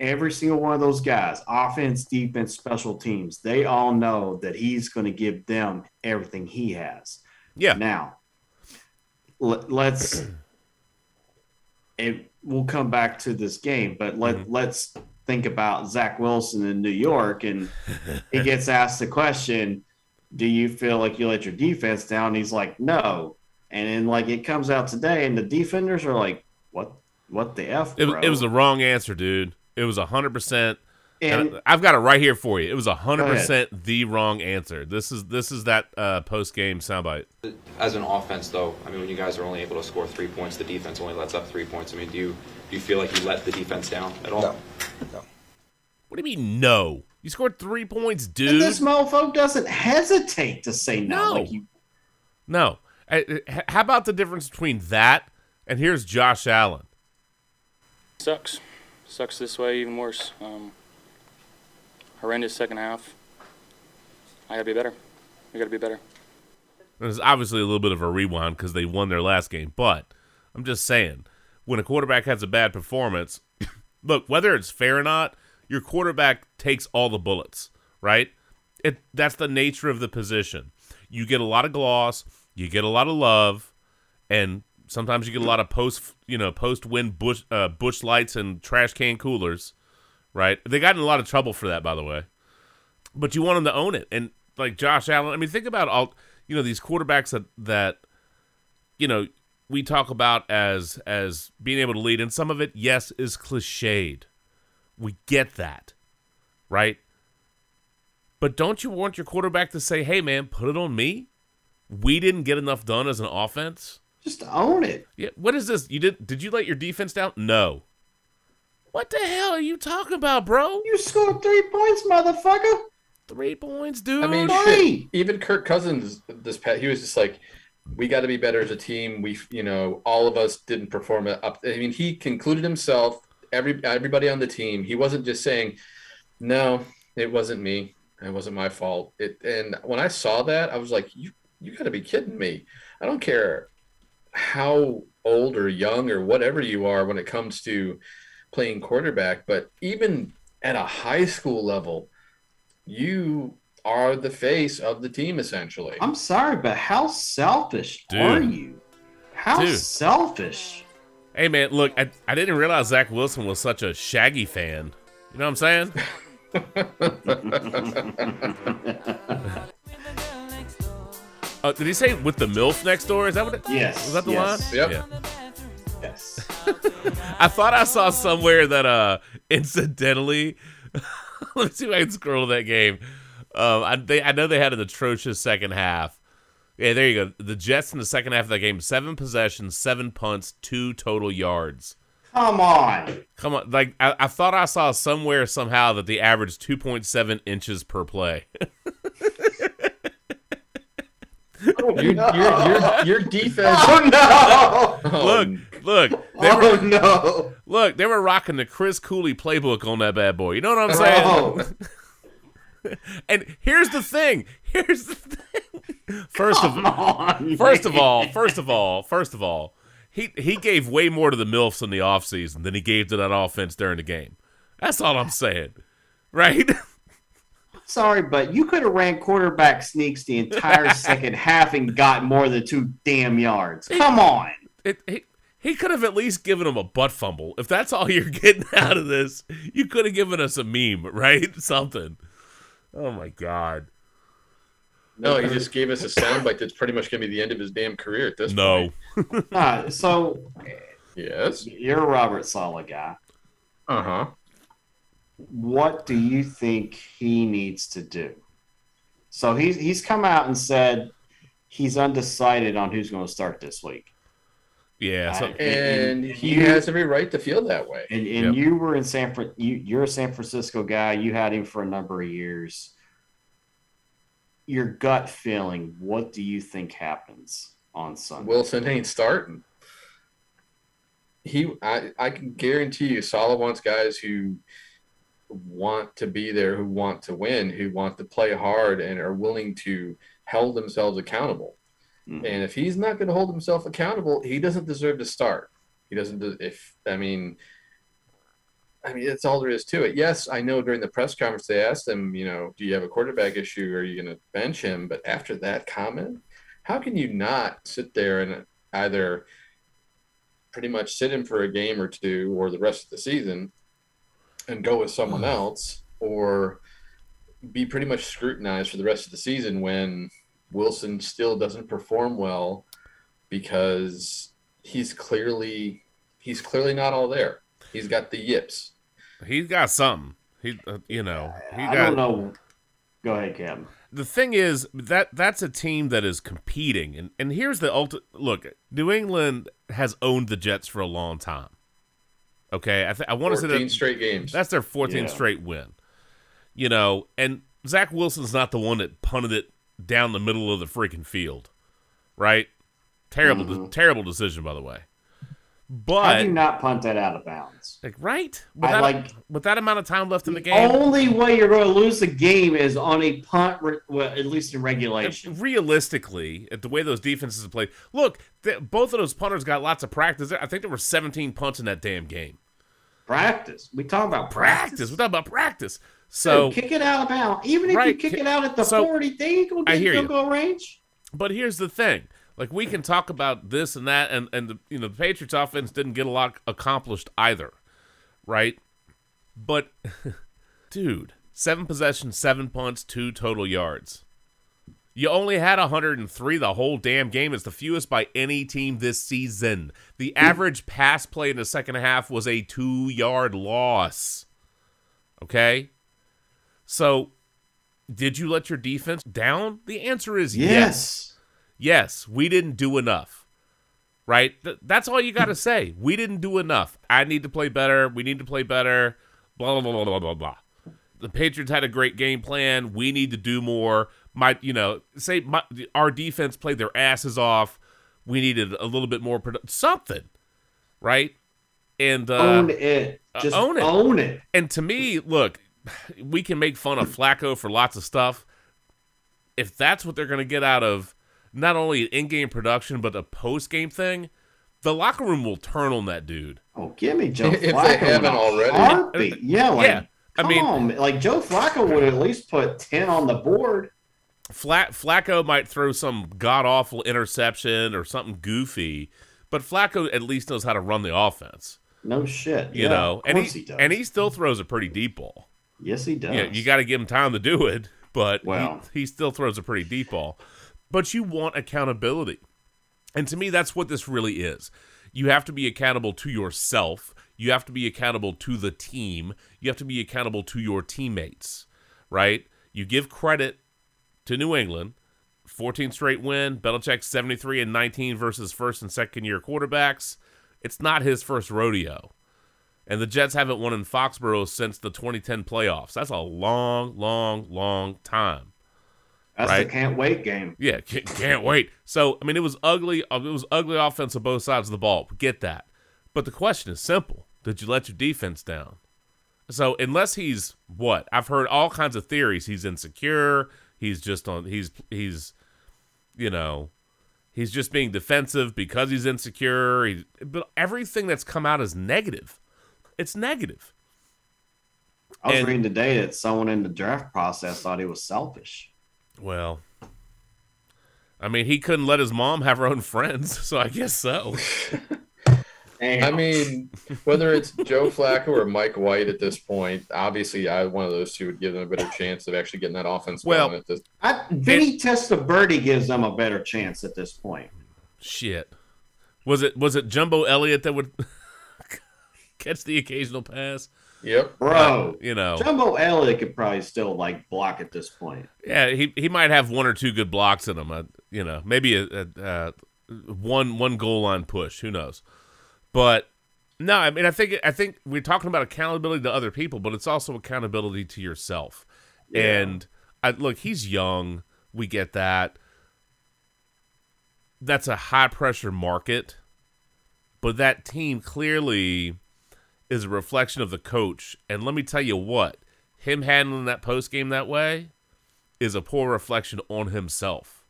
Every single one of those guys, offense, defense, special teams, they all know that he's going to give them everything he has. Yeah, Now, let, let's. It we'll come back to this game, but let Mm-hmm. let's think about Zach Wilson in New York, and he [LAUGHS] gets asked the question, "Do you feel like you let your defense down?" He's like, "No," and then like it comes out today, and the defenders are like, "What? What the f?" it, bro?" it was the wrong answer, dude. It was hundred percent. And And I've got it right here for you. It was hundred percent the wrong answer. This is this is that uh, post game soundbite. As an offense, though, I mean, when you guys are only able to score three points, the defense only lets up three points. I mean, do you do you feel like you let the defense down at all? No, no. What do you mean no? You scored three points, and dude. this mofo doesn't hesitate to say no. No. Like you, No. Uh, uh, h- How about the difference between that and here's Josh Allen? Sucks. Sucks this way even worse. Um, horrendous second half. I gotta be better. We gotta be better. There's obviously a little bit of a rewind because they won their last game, but I'm just saying, when a quarterback has a bad performance, [COUGHS] look, whether it's fair or not, your quarterback takes all the bullets, right? It that's the nature of the position. You get a lot of gloss, you get a lot of love, and sometimes you get a lot of post, you know, post win bush uh, bush lights and trash can coolers, right? They got in a lot of trouble for that, by the way but you want them to own it. And like Josh Allen, I mean, think about all you know these quarterbacks that that you know we talk about as as being able to lead, and some of it, yes, is cliched. We get that, right? But don't you want your quarterback to say, "Hey, man, put it on me"? We didn't get enough done as an offense. just own it. Yeah, what is this? You did? Did you let your defense down? No. What the hell are you talking about, bro? You scored three points, motherfucker. Three points, dude. I mean, shit, even Kirk Cousins this past, he was just like, we got to be better as a team. We, you know, all of us didn't perform it up. I mean, he concluded himself, every everybody on the team. He wasn't just saying, no, it wasn't me. It wasn't my fault. It and when I saw that, I was like, you you got to be kidding me. I don't care how old or young or whatever you are when it comes to playing quarterback, but even at a high school level, you are the face of the team essentially. I'm sorry, but how selfish Dude. are you? How Dude. selfish? Hey man, look, I, I didn't realize Zach Wilson was such a Shaggy fan. You know what I'm saying? [LAUGHS] Uh, did he say with the MILF next door? Is that what it Yes. Was that the yes, line? Yep. Yeah. Yes. I thought I saw somewhere that uh incidentally [LAUGHS] let me see if I can scroll to that game. Um I they I know they had an atrocious second half. Yeah, there you go. The Jets in the second half of that game, seven possessions, seven punts, two total yards. Come on. Come on, like I, I thought I saw somewhere somehow that the average two point seven inches per play. [LAUGHS] Oh, your, your, your, your defense. Oh no! Oh, look, look, oh, they were, Oh no! look, they were rocking the Chris Cooley playbook on that bad boy. You know what I'm oh. saying? Oh, [LAUGHS] And here's the thing. Here's the thing. First of come on. first of all, first of all, first of all, he he gave way more to the MILFs in the offseason than he gave to that offense during the game. That's all I'm saying. Right? [LAUGHS] Sorry, but you could have ran quarterback sneaks the entire [LAUGHS] second half and got more than two damn yards. Come on. It, he he could have at least given him a butt fumble. If that's all [LAUGHS] you're getting out of this, you could have given us a meme, right? [LAUGHS] Something. Oh my god. no, he just gave us a soundbite that's pretty much going to be the end of his damn career at this No. point. Uh, so Yes. you're a Robert Saleh guy. Uh huh. What do you think he needs to do? So he's he's come out and said he's undecided on who's going to start this week. Yeah. So, I- And he you- has every right to feel that way. And, Yep. you were in San Fran. You, you're a San Francisco guy. You had him for a number of years. Your gut feeling. What do you think happens on Sunday? Wilson ain't starting. He, I, I can guarantee you, Saleh wants guys who want to be there, who want to win, who want to play hard, and are willing to hold themselves accountable. Mhm. And if he's not going to hold himself accountable, he doesn't deserve to start. He doesn't. de- If I mean, I mean that's all there is to it. Yes, I know during the press conference they asked him, you know, do you have a quarterback issue? Or are you going to bench him? But after that comment, how can you not sit there and either pretty much sit him for a game or two or the rest of the season and go with someone else, or be pretty much scrutinized for the rest of the season when Wilson still doesn't perform well because he's clearly he's clearly not all there. He's got the yips. he's got something. He, uh, you know, he I got. don't know. Go ahead, Kevin. the thing is that that's a team that is competing and, and here's the ultimate look new england has owned the jets for a long time okay? I, th- I want to say 14 that straight games. that's their 14th Yeah. straight win you know? And zach wilson's not the one that punted it down the middle of the freaking field right? Terrible de- mm-hmm. terrible decision by the way How but do you not punt that out of bounds? like right with I that, like- with that amount of time left in the game Only way you're going to lose the game is on a punt, re- well, at least in regulation. realistically, at the way those defenses have played, look, th- both of those punters got lots of practice. I think there were 17 punts in that damn game. Practice. We talk about Practice. practice. We're talking about practice. So, Dude, kick it out of bounds. Even if Right, you kick ki- it out at the so- 40, they ain't gonna get field goal range. but here's the thing: like we can talk about this and that, and and the you know the Patriots offense didn't get a lot accomplished either, right? But, [LAUGHS] dude, seven possessions, seven punts, two total yards. You only had 103 the whole damn game. It's the fewest by any team this season. The mm. average pass play in the second half was a two yard loss. Okay? So, did you let your defense down? The answer is yes. Yes. Yes, we didn't do enough. Right? Th- that's all you got to say. We didn't do enough. I need to play better. We need to play better. Blah, blah, blah, blah, blah, blah. The Patriots had a great game plan. We need to do more. My, you know, say my, our defense played their asses off. We needed a little bit more produ- something, right? And uh, own it. uh, Just own it. Own it. and to me, look, we can make fun of Flacco for lots of stuff. If that's what they're going to get out of not only an in-game production but a post-game thing, the locker room will turn on that dude. Oh, give me Joe [LAUGHS] If they Flacco in haven't already. Heartbeat. Yeah, like Yeah. I Come mean, on, like Joe Flacco would at least put ten on the board. Flat Flacco might throw some god awful interception or something goofy, but Flacco at least knows how to run the offense. No shit. You yeah, know, of and he, he, does. and he still throws a pretty deep ball. yes, he does. Yeah, you got to give him time to do it, but Well. he, he still throws a pretty deep ball. But you want accountability. And to me, that's what this really is. You have to be accountable to yourself. You have to be accountable to the team. You have to be accountable to your teammates, right? You give credit to New England. 14 straight win. Belichick 73 and 19 versus first and second year quarterbacks. It's not his first rodeo. And the Jets haven't won in Foxborough since the 2010 playoffs. That's a long, long, long time. That's right. the can't wait game. Yeah, [LAUGHS] can't, can't wait. So, I mean, it was ugly. uh, It was ugly offense on both sides of the ball. Get that. But the question is simple: Did you let your defense down? So, unless he's what I've heard all kinds of theories. He's insecure. He's just on. He's he's, you know, he's just being defensive because he's insecure. He, but everything that's come out is negative. It's negative. I was And- reading today that someone in the draft process thought he was selfish. Well, I mean, he couldn't let his mom have her own friends, [LAUGHS] so I guess so. [LAUGHS] I mean, whether it's Joe Flacco or Mike White at this point, obviously, I one of those two would give them a better chance of actually getting that offense Well- At this, I, Vinny Testaverde gives them a better chance at this point. Shit. Was it was it Jumbo Elliott that would [LAUGHS] catch the occasional pass? Yep. Bro, You know. Jumbo Elliott could probably still like block at this point. Yeah, he he might have one or two good blocks in him. Uh, you know, maybe a, a, uh one one goal line push. Who knows? But no, I mean, I think I think we're talking about accountability to other people, but it's also accountability to yourself. And I, look, he's young. We get that. That's a high pressure market, but that team clearly is a reflection of the coach. And let me tell you what, him handling that post game that way is a poor reflection on himself.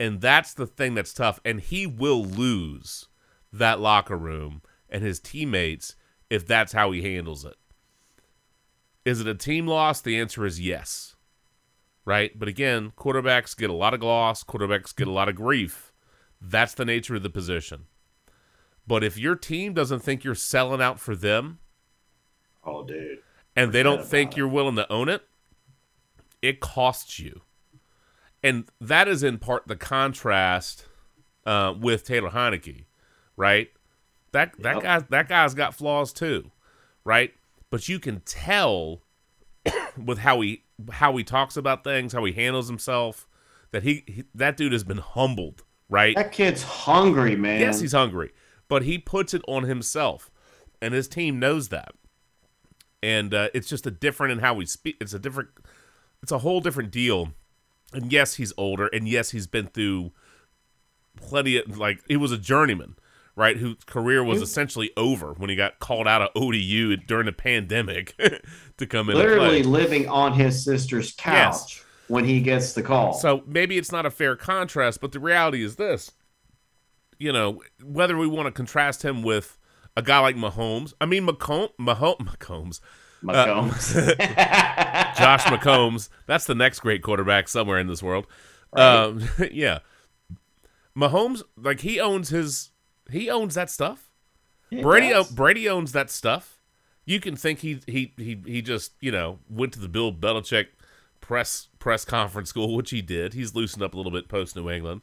And that's the thing that's tough. And he will lose that locker room and his teammates if that's how he handles it. Is it a team loss? The answer is yes. Right? But again, quarterbacks get a lot of gloss, quarterbacks get a lot of grief. That's the nature of the position. But if your team doesn't think you're selling out for them, Oh, dude. and they don't think you're willing to own it, it costs you. And that is in part the contrast uh, with Taylor Heinicke, right? That that Yep. guy that guy's got flaws too, right? But you can tell [COUGHS] with how he how he talks about things, how he handles himself, that he, he that dude has been humbled, right? That kid's hungry, man. Yes, he's hungry, but he puts it on himself, and his team knows that. And uh, it's just a different in how we speak. It's a different. It's a whole different deal. And yes, he's older, and yes, he's been through plenty of like he was a journeyman, right? Whose career was essentially over when he got called out of ODU during the pandemic [LAUGHS] to come in. literally living on his sister's couch Yes. when he gets the call. So maybe it's not a fair contrast, but the reality is this. You know, whether we want to contrast him with a guy like Mahomes, I mean Macomb, [LAUGHS] Mahomes, Mahomes, McCombs. [LAUGHS] Josh McCombs, that's the next great quarterback somewhere in this world. Um, [LAUGHS] yeah, Mahomes, like he owns his, he owns that stuff. He Brady, does. Brady owns that stuff. You can think he he he he just you know went to the Bill Belichick press press conference school, which he did. He's loosened up a little bit post New England,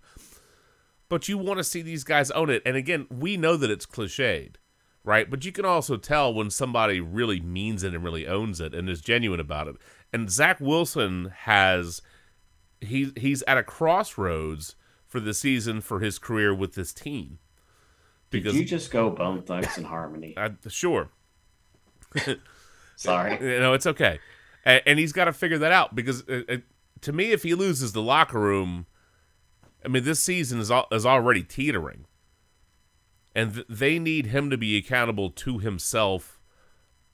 but you want to see these guys own it. And again, we know that it's cliched, right? But you can also tell when somebody really means it and really owns it and is genuine about it. And Zach Wilson has he he's at a crossroads for the season for his career with this team. Did you just go Bone Thugs and Harmony? [LAUGHS] I, sure, Sorry. [LAUGHS] No, it's okay and, and he's got to figure that out because uh uh to me if he loses the locker room i mean this season is, al- is already teetering and th- they need him to be accountable to himself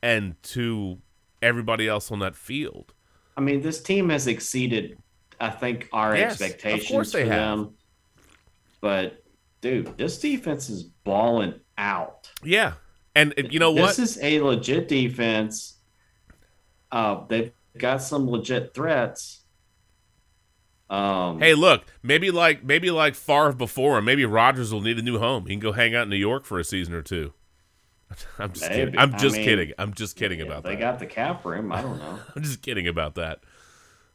and to everybody else on that field I mean, this team has exceeded, I think, our Yes, of expectations course they for have. them. But, dude, this defense is balling out. yeah and you know what This is a legit defense uh, they've got some legit threats. Um, Hey, look, maybe like maybe like Favre before him, maybe Rodgers will need a new home. He can go hang out in New York for a season or two. [LAUGHS] I'm just kidding. I'm I just mean, kidding. I'm just kidding if about they that. They got the cap for him. I don't know. [LAUGHS] I'm just kidding about that.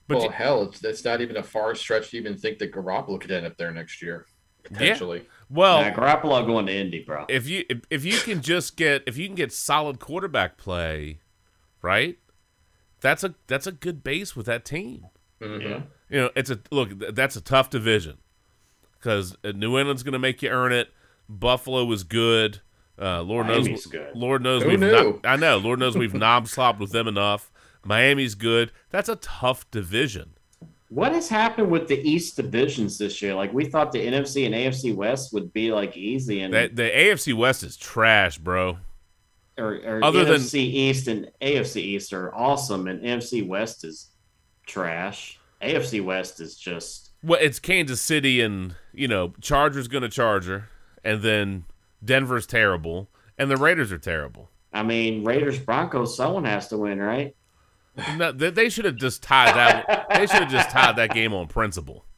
But well, you- hell, it's, it's not even a far stretch to even think that Garoppolo could end up there next year, potentially. well, Nah, Garoppolo going to Indy, bro. if you if, if you can just get if you can get solid quarterback play, right? That's a that's a good base with that team. Mhm. Yeah. You know, it's a look. That's a tough division because New England's going to make you earn it. Buffalo is good. Uh, Lord Miami's knows. good. Lord knows Who we've. knew? Not, I know. Lord knows we've [LAUGHS] knob slopped with them enough. Miami's good. That's a tough division. What has happened with the East divisions this year? Like we thought the NFC and AFC West would be like easy, and The, the AFC West is trash, bro. or, or other than- NFC East and AFC East are awesome, and NFC West is trash. AFC West is just Well, it's Kansas City and you know Chargers going to Charger, and then Denver's terrible, and the Raiders are terrible. I mean, Raiders Broncos. Someone has to win, right? [LAUGHS] No, they, they should have just tied that. they should have just tied that game on principle. [LAUGHS]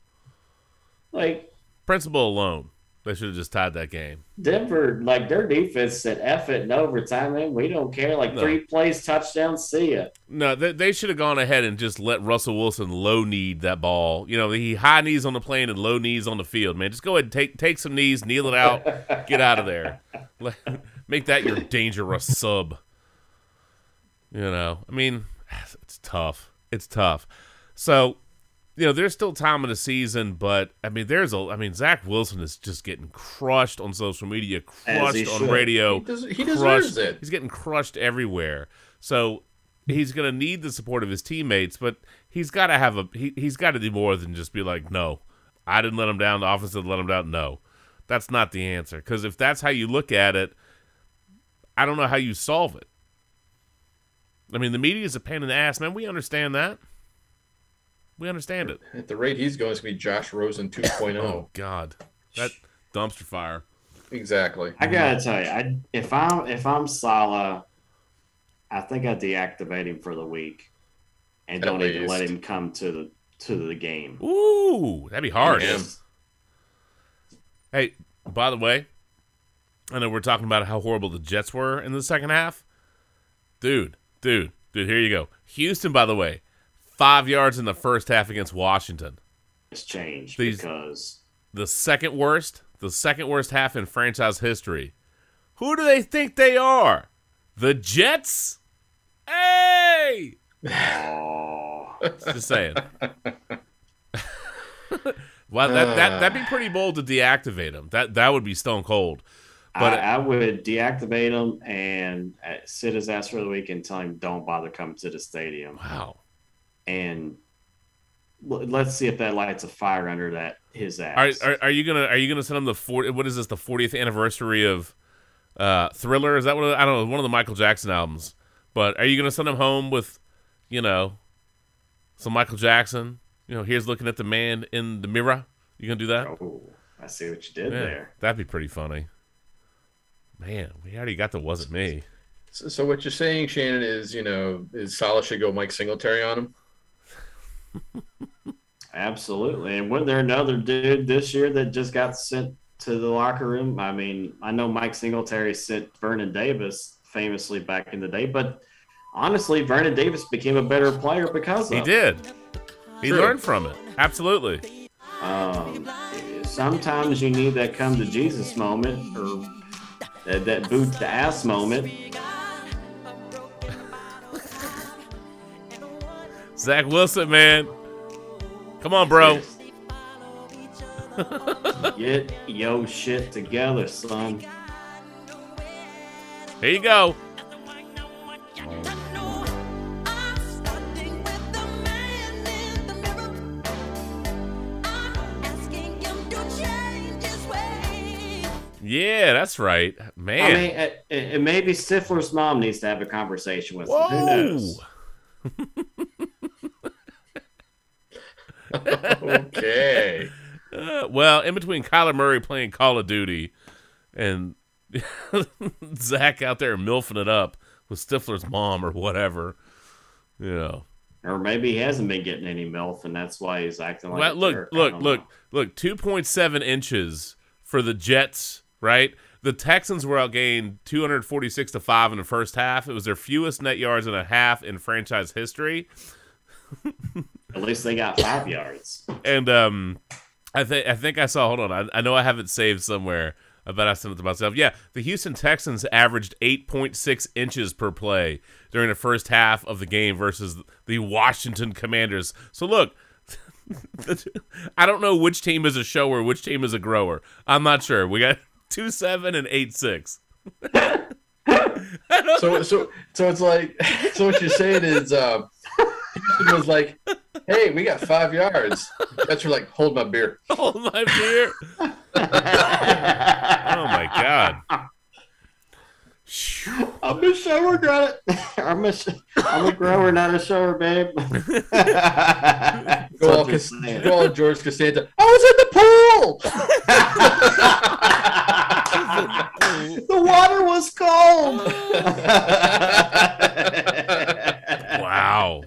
Like Principle alone, they should have just tied that game. Denver, like their defense said, "F it" in overtime. Man, we don't care. Like No. three plays, touchdown, see ya. No, they, they should have gone ahead and just let Russell Wilson low need that ball. You know, he high knees on the plane and low knees on the field. Man, just go ahead and take take some knees, kneel it out, get out of there. [LAUGHS] Make that your dangerous sub. You know, I mean, [SIGHS] it's tough. It's tough. So, you know, there's still time in the season, but I mean, there's a. I mean, Zach Wilson is just getting crushed on social media, crushed on should. radio. He, des- he crushed. deserves it. He's getting crushed everywhere. So he's going to need the support of his teammates, but he's got to have a. He, he's got to do more than just be like, no, I didn't let him down. The office didn't let him down. No, that's not the answer. Because if that's how you look at it, I don't know how you solve it. I mean, the media is a pain in the ass, man. We understand that. We understand it. At the rate he's going, it's going to be Josh Rosen [LAUGHS] 2.0. Oh God, that dumpster fire. Exactly. I gotta tell you, I if I'm if I'm Saleh, I think I deactivate him for the week, and At don't even let him come to the to the game. Ooh, that'd be hard. Yeah. Hey, by the way, I know we're talking about how horrible the Jets were in the second half. Dude, dude, dude, here you go. Houston, by the way, five yards in the first half against Washington. It's changed These- because The second worst, the second worst half in franchise history. Who do they think they are? The Jets? Hey! oh, Just saying. [LAUGHS] well, that, that, that'd be pretty bold to deactivate him. That, that would be stone cold. But- I, I would deactivate him and uh, sit his ass for the week and tell him don't bother coming to the stadium. Wow. And let's see if that lights a fire under that his ass. Are, are, are you gonna are you gonna send him the 40, what is this the 40th anniversary of uh Thriller? Is that one of the, I don't know one of the Michael Jackson albums. But are you gonna send him home with you know some Michael Jackson? You know here's looking at the man in the mirror. You gonna do that? Oh, I see what you did yeah, there. that'd be pretty funny. Man we already got the wasn't me. So, so what you're saying, Shannon, is you know, is Saleh should go Mike Singletary on him? Absolutely. And wasn't there another dude this year that just got sent to the locker room? I mean, I know Mike Singletary sent Vernon Davis famously back in the day, but honestly, Vernon Davis became a better player because of he it. did he True. learned from it absolutely Um, sometimes you need that come to Jesus moment or that, that boot the ass moment. Zach Wilson man. Come on bro. Get yo shit together, son. here you go. Yeah that's right. Man. I mean, it, it, maybe Stifler's mom needs to have a conversation with him. Who knows? [LAUGHS] Okay. Uh, well, in between Kyler Murray playing Call of Duty and [LAUGHS] Zach out there milfing it up with Stifler's mom or whatever. you know. Or maybe he hasn't been getting any milk, and that's why he's acting like. well, look, jerk. Look, look, know. look. Two point seven inches for the Jets. Right. The Texans were outgained 246 to 5 in the first half. It was their fewest net yards in a half in franchise history. [LAUGHS] At least they got five yards. And um I think I think I saw hold on. I, I know I have it saved somewhere. I bet I sent it to myself. Yeah, the Houston Texans averaged 8.6 inches per play during the first half of the game versus the Washington Commanders. So look, [LAUGHS] I don't know which team is a shower, which team is a grower. I'm not sure. We got [LAUGHS] two seven and eight six. [LAUGHS] So so so it's like so what you're saying is uh Houston was like, hey, we got five yards. That's for like, hold my beer. [LAUGHS] Hold my beer. oh my god. I'm a shower, got it. I'm a, sh- I'm a grower, not a shower, babe. Go all, Cas- go all George Costanza. I was in the pool. [LAUGHS] the water was cold. Wow.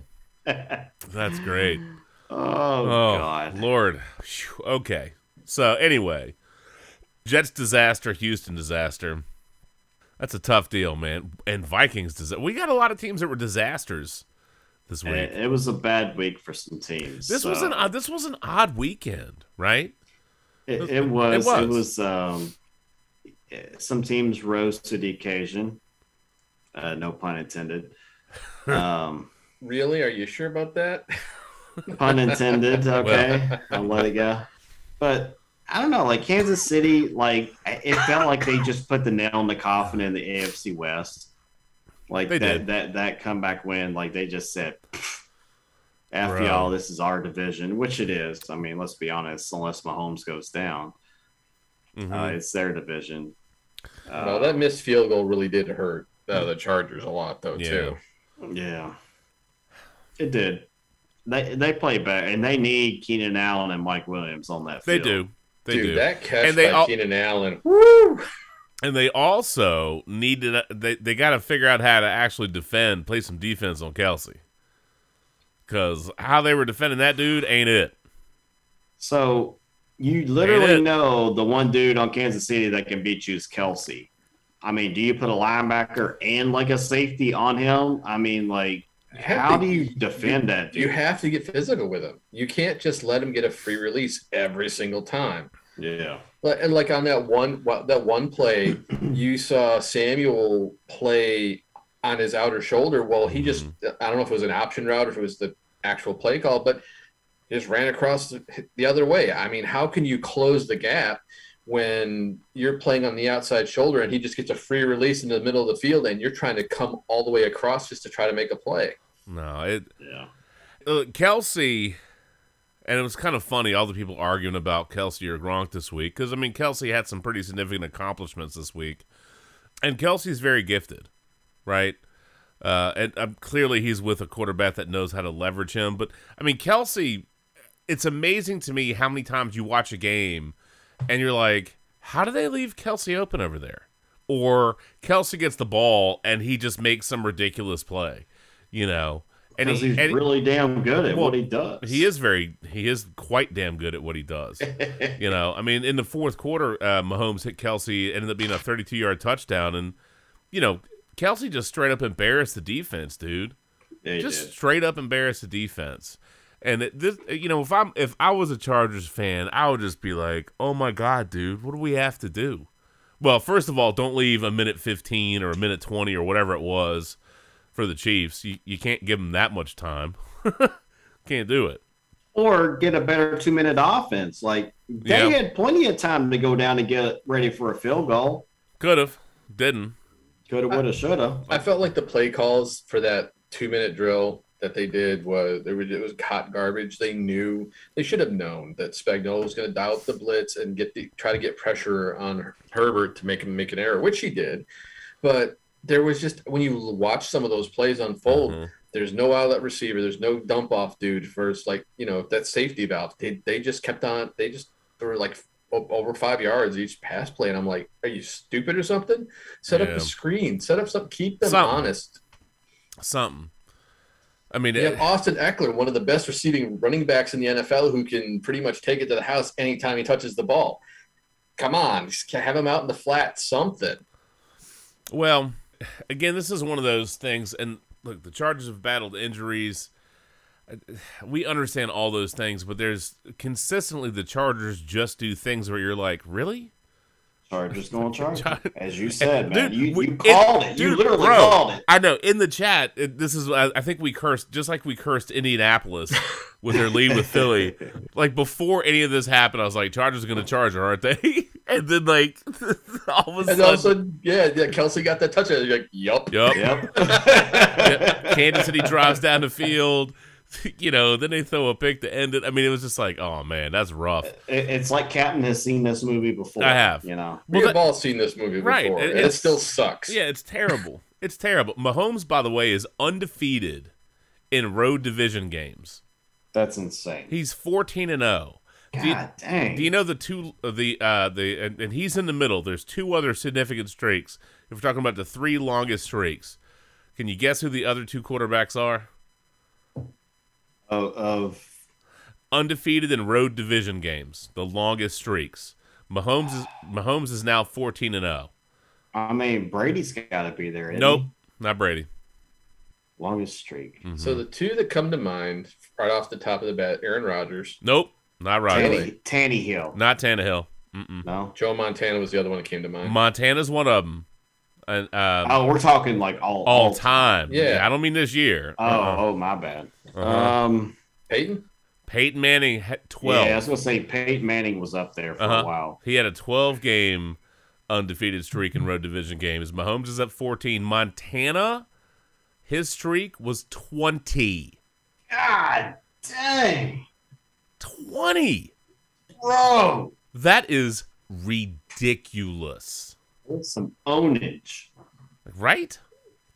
That's great. [GASPS] Oh, Oh, God. Lord. Okay. So anyway, Jets disaster, Houston disaster. That's a tough deal, man. And Vikings disaster. We got a lot of teams that were disasters this week. It, it was a bad week for some teams. this was an odd, this was an odd weekend, right? It, it was. It It was. was. um, some teams rose to the occasion. Uh, no pun intended. [LAUGHS] Um, Really? Are you sure about that? [LAUGHS] pun intended. [LAUGHS] Okay, I'll let it go. But I don't know. Like Kansas City, like it felt like they just put the nail in the coffin in the AFC West. Like They that did. that that comeback win. Like they just said, "F Bro. y'all, this is our division," which it is. I mean, let's be honest. Unless Mahomes goes down, Mhm. uh, it's their division. Uh, no, that missed field goal really did hurt uh, the Chargers a lot, though, Yeah. too. Yeah, it did. They they play better, and they need Keenan Allen and Mike Williams on that. they do. They Dude, do. that catch And they by all- Keenan Allen. Woo! And they also needed they they got to figure out how to actually defend, play some defense on Kelce. Cuz how they were defending that dude ain't it. So you literally know the one dude on Kansas City that can beat you is Kelce. I mean, do you put a linebacker and like a safety on him? I mean, like, have how to- do you defend that dude? You have to get physical with him. You can't just let him get a free release every single time. yeah. And like on that one that one play, [CLEARS THROAT] you saw Samuel play on his outer shoulder. Well, he just mm-hmm. I don't know if it was an option route or if it was the actual play call, but he just ran across the, the other way. I mean, how can you close the gap when you're playing on the outside shoulder and he just gets a free release in the middle of the field and you're trying to come all the way across just to try to make a play? No, it Yeah. uh, Kelce and it was kind of funny all the people arguing about Kelce or Gronk this week cuz I mean Kelce had some pretty significant accomplishments this week. And Kelce's very gifted, right? Uh, and um, clearly he's with a quarterback that knows how to leverage him. But I mean, Kelce, it's amazing to me how many times you watch a game and you're like, how do they leave Kelce open over there? Or Kelce gets the ball and he just makes some ridiculous play, you know? And he, he's and really damn good at Well, what he does. he is very, he is quite damn good at what he does. [LAUGHS] you know, I mean, in the fourth quarter, uh, Mahomes hit Kelce, it ended up being a 32 yard touchdown. And, you know, Kelce just straight up embarrassed the defense, dude. Yeah, just did. straight up embarrassed the defense. And it, this, you know, if I'm if I was a Chargers fan, I would just be like, "Oh my god, dude, what do we have to do?" Well, first of all, don't leave a minute 15 or a minute 20 or whatever it was for the Chiefs. You you can't give them that much time. [LAUGHS] can't do it. Or get a better two minute offense. Like, they Yeah. had plenty of time to go down and get ready for a field goal. Could have, didn't. Coulda, woulda, shoulda. I felt like the play calls for that two minute drill that they did was there was it was hot garbage. They knew they should have known that Spagnuolo was going to dial up the blitz and get the try to get pressure on Herbert to make him make an error, which he did. But there was just when you watch some of those plays unfold, Mhm. there's no outlet receiver, there's no dump off dude first, like you know that safety valve. They they just kept on. They just were like over five yards each pass play, and I'm like, are you stupid or something? Set up Yeah. a screen, set up something, keep them Something. honest. Something. I mean, You it- have Austin Ekeler, one of the best receiving running backs in the NFL, who can pretty much take it to the house anytime he touches the ball. Come on, just have him out in the flat, something. Well, again, this is one of those things, and look, the Chargers have battled injuries. We understand all those things, but there's consistently the Chargers just do things where you're like, really? Chargers going Chargers. [LAUGHS] Char- As you said, man. Dude, you, we- you called it. You dude, literally bro, called it. I know. In the chat, it, this is. I, I think we cursed just like we cursed Indianapolis [LAUGHS] with their lead with Philly. Like before any of this happened, I was like, Chargers are going to charge her, aren't they? [LAUGHS] and then like all of a And all of a sudden, sudden, yeah, yeah, Kelce got that touchdown. You're like, yup. yup. Yep. Yeah, Kansas City drives down the field. [LAUGHS] You know, then they throw a pick to end it. I mean, it was just like, oh man, that's rough. It's like Captain has seen this movie before. I have. You know. We Well, have that- all seen this movie before, Right, it- and it still sucks. Yeah, it's terrible. [LAUGHS] It's terrible. Mahomes, by the way, is undefeated in road division games. That's insane. He's fourteen and zero. Do you- God dang. Do you know the two uh, the uh the and, and he's in the middle. There's two other significant streaks. If we're talking about the three longest streaks, can you guess who the other two quarterbacks are? Of, of Undefeated in road division games, the longest streaks. Mahomes is Mahomes is now 14 and 0. I mean, Brady's got to be there. isn't Nope, he? not Brady. Longest streak. Mm-hmm. So the two that come to mind right off the top of the bat, Aaron Rodgers, Nope, not Rodgers. Tanny, Tanny Hill. Not Tannehill. Mm-mm. No. Joe Montana was the other one that came to mind. Montana's one of them. And um, Oh, we're talking like all all time. Yeah. I don't mean this year. Oh, Uh-uh. oh, my bad. Uh-huh. Um, Peyton? Peyton Manning had 12. yeah, I was gonna say Peyton Manning was up there for Uh-huh. a while. He had a 12 game undefeated streak in road division games. Mahomes is at 14. Montana, his streak was 20. God dang, 20. bro, That is ridiculous. That's some ownage. Right?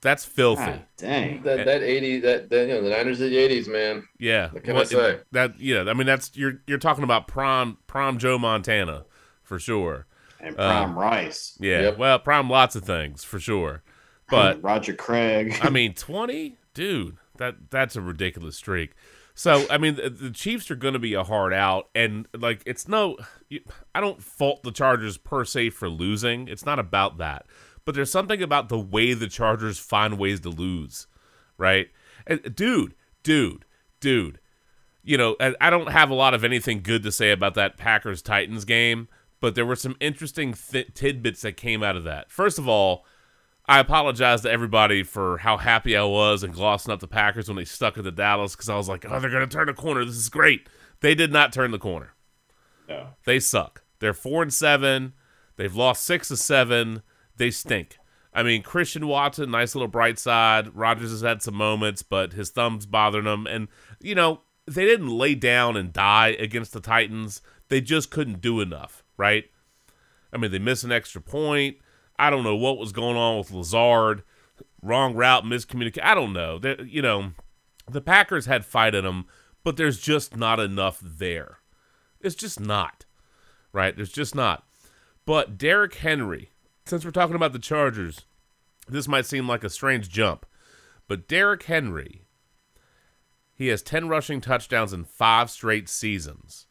That's filthy. God dang. That that eighty that, that you know the Niners of the eighties, man. Yeah. What can I say? That yeah, I mean that's you're you're talking about prime prime Joe Montana for sure. And Uh, Prime Rice. Yeah. Yep. Well, prime lots of things for sure. But Roger Craig. I [LAUGHS] mean, twenty, dude, that that's a ridiculous streak. So, I mean, the, the Chiefs are going to be a hard out, and like, it's no, I don't fault the Chargers per se for losing. It's not about that, but there's something about the way the Chargers find ways to lose, right? And, dude, dude, dude, you know, I, don't have a lot of anything good to say about that Packers Titans game, but there were some interesting th- tidbits that came out of that. First of all, I apologize to everybody for how happy I was and glossing up the Packers when they stuck at the Dallas because I was like, oh, they're going to turn the corner. This is great. They did not turn the corner. no. They suck. They're four and seven. They've lost six of seven. They stink. I mean, Christian Watson, nice little bright side. Rodgers has had some moments, but his thumb's bothering him. And, you know, they didn't lay down and die against the Titans. They just couldn't do enough, right? I mean, they missed an extra point. I don't know what was going on with Lazard. Wrong route, miscommunication. I don't know. They, you know, the Packers had fight in them, but there's just not enough there. It's just not right? There's just not. But Derrick Henry, since we're talking about the Chargers, this might seem like a strange jump, but Derrick Henry, he has 10 rushing touchdowns in five straight seasons.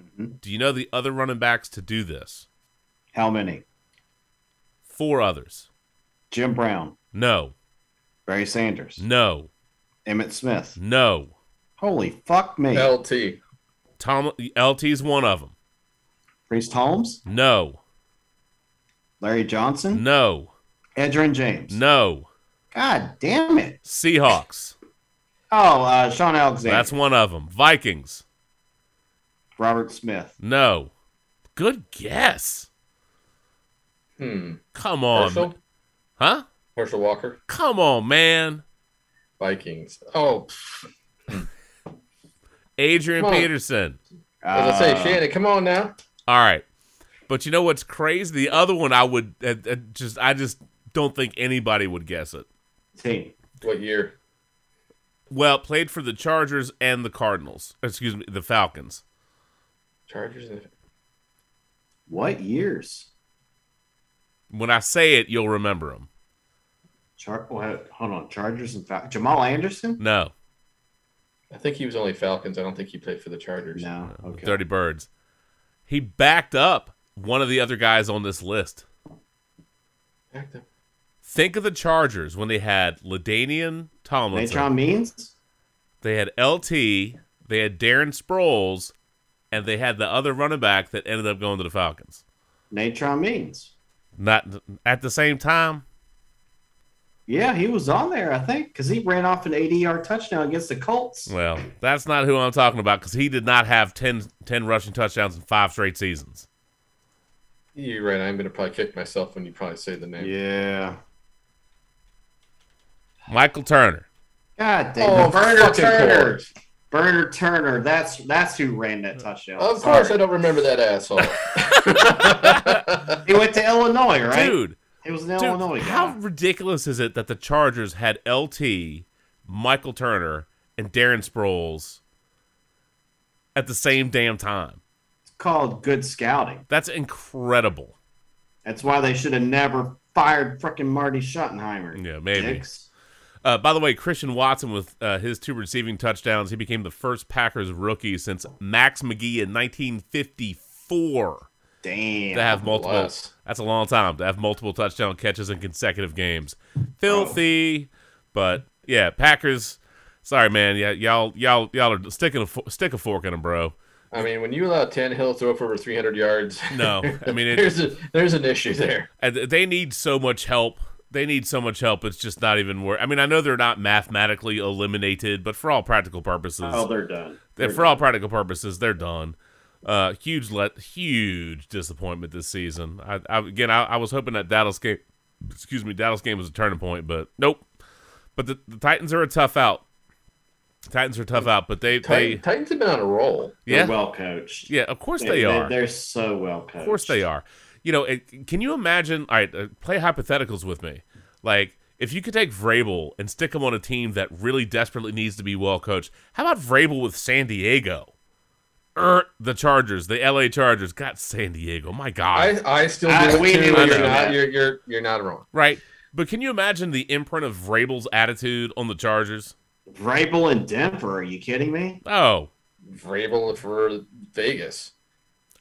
Mm-hmm. Do you know the other running backs to do this? How many? Four others. Jim Brown, No, Barry Sanders, no, Emmitt Smith. no. Holy fuck me. LT. Tom LT's one of them. Priest Holmes, No, Larry Johnson, no, Edgerrin James. no. God damn it. Seahawks. Oh, uh, Shaun Alexander. That's one of them. Vikings. Robert Smith. No. Good guess. Hmm. Come on. Herschel? Huh? Herschel Walker. Come on, man. Vikings. Oh, Adrian Come on. Peterson. as I say, Uh, Shannon, come on now. All right. But you know what's crazy? The other one I would uh, uh, just I just don't think anybody would guess it. Team. What year? Well, played for the Chargers and the Cardinals. Excuse me, the Falcons. Chargers. and- What years? When I say it, you'll remember them. Char- what? hold on, Chargers and Fal- Jamal Anderson? No, I think he was only Falcons. I don't think he played for the Chargers. No. Okay. Dirty Birds. He backed up one of the other guys on this list. Back there. Think of the Chargers when they had LaDainian Tomlinson. Natron Means? They had LT, they had Darren Sproles, and they had the other running back that ended up going to the Falcons. Natron Means. Not at the same time. Yeah, he was on there, I think, because he ran off an 80 yard touchdown against the Colts. Well, that's not who I'm talking about because he did not have 10, 10 rushing touchdowns in five straight seasons. You're right. I'm going to probably kick myself when you probably say the name. Yeah. Michael Turner. God damn Oh, it. Burner fucking Turner. course. Burner Turner. That's that's who ran that touchdown. Of course, I don't remember that asshole. He went to Illinois, right? Dude, he was an dude, Illinois guy. how ridiculous is it that the Chargers had LT, Michael Turner, and Darren Sproles at the same damn time? It's called good scouting. That's incredible. That's why they should have never fired frickin' Marty Schottenheimer. Yeah, maybe. Dicks. Uh, by the way, Christian Watson with uh, his two receiving touchdowns, he became the first Packers rookie since Max McGee in 1954 Damn. to have multiple. bless. That's a long time to have multiple touchdown catches in consecutive games. Filthy, but yeah, Packers. Sorry, man. Yeah, y'all, y'all, y'all are sticking a stick a fork in them, bro. I mean, when you allow Tannehill to throw for over 300 yards, No, I mean [LAUGHS] it, there's a there's an issue there. they need so much help. They need so much help. It's just not even worth. I mean, I know they're not mathematically eliminated, but for all practical purposes, Oh, they're done. That They're for all practical purposes, they're done. Uh, huge let, huge disappointment this season. I, I again, I, I was hoping that Dallas game, excuse me, Dallas game was a turning point, but nope. But the, the Titans are a tough out. Titans are tough out, but they they Titan, Titans have been on a roll. They're yeah well coached. yeah of course they, They, are. They're so well coached. Of course they are. You know, it, can you imagine? All right, uh, play hypotheticals with me. Like, if you could take Vrabel and stick him on a team that really desperately needs to be well coached, how about Vrabel with San Diego? Er, the Chargers, the LA Chargers. got San Diego. My God. I, I still I- do it we too. knew You're not, you're, you're, you're not wrong. right? But can you imagine the imprint of Vrabel's attitude on the Chargers? Vrabel and Denver. Are you kidding me? Oh, Vrabel for Vegas.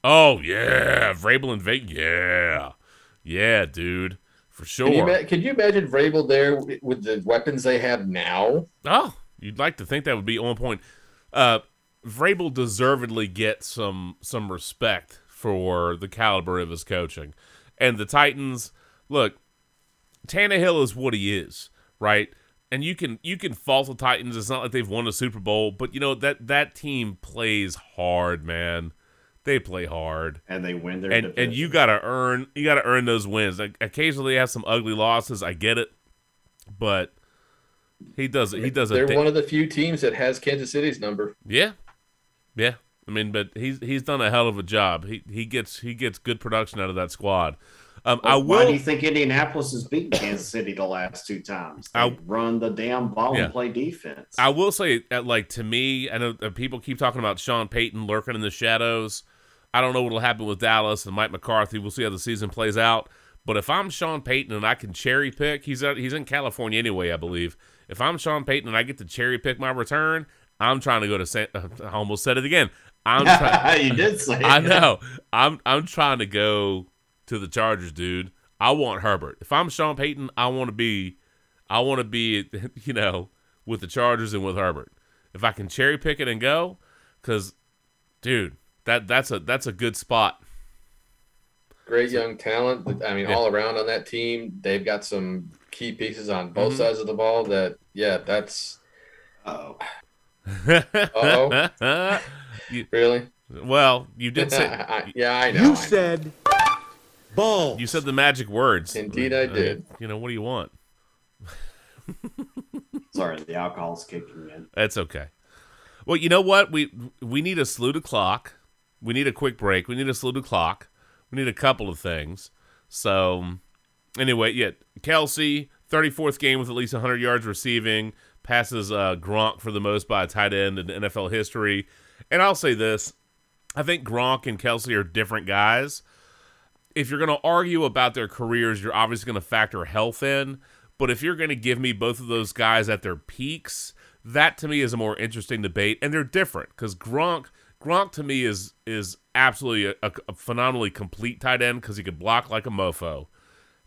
Oh yeah, Vrabel and Vegas. Yeah, yeah, dude, for sure. Can you, can you imagine Vrabel there with- with the weapons they have now? Oh, you'd like to think that would be on point. Uh, Vrabel deservedly gets some some respect for the caliber of his coaching, and the Titans. Look, Tannehill is what he is, right? And you can you can fault the Titans. It's not like they've won a Super Bowl, but you know that that team plays hard, man. They play hard And they win their and division. and you got to earn you got to earn those wins. Like, occasionally, they have some ugly losses. I get it, but he does it. He does it. They're it. one of the few teams that has Kansas City's number. yeah, yeah. I mean, but he's he's done a hell of a job. He he gets he gets good production out of that squad. Um, I will. Why will. do you think Indianapolis has beaten Kansas City the last two times? They I- run the damn ball Yeah. and play defense. I will say, that, like to me, I know people keep talking about Sean Payton lurking in the shadows. I don't know what'll happen with Dallas and Mike McCarthy. We'll see how the season plays out. But if I'm Sean Payton and I can cherry pick, he's out, he's in California anyway, I believe. If I'm Sean Payton and I get to cherry pick my return, I'm trying to go to. San, [LAUGHS] I almost said it again. I'm trying. [LAUGHS] you did say I it. know. I'm I'm trying to go to the Chargers, dude. I want Herbert. If I'm Sean Payton, I want to be I want to be, [LAUGHS] you know, with the Chargers and with Herbert. If I can cherry pick it and go cuz dude, that that's a that's a good spot. Great young talent. I mean, Yeah. all around on that team, they've got some key pieces on both Mhm. sides of the ball. That yeah, that's Oh, Uh-oh. [LAUGHS] You- really. well, you did say [LAUGHS] I- yeah, I know. I You know. said balls. you said the magic words. Indeed I did. You know, what do you want? [LAUGHS] sorry, the alcohol's kicking in. That's okay. Well, you know what? We we need a salute o'clock. We need a quick break. We need a salute o'clock. We need a couple of things. So, anyway, yeah, Kelce, 34th game with at least 100 yards receiving, passes uh, Gronk for the most by a tight end in NFL history. And I'll say this I think Gronk and Kelce are different guys. If you're going to argue about their careers, you're obviously going to factor health in. But if you're going to give me both of those guys at their peaks, that to me is a more interesting debate, and they're different because Gronk, Gronk to me is is absolutely a, a phenomenally complete tight end because he could block like a mofo,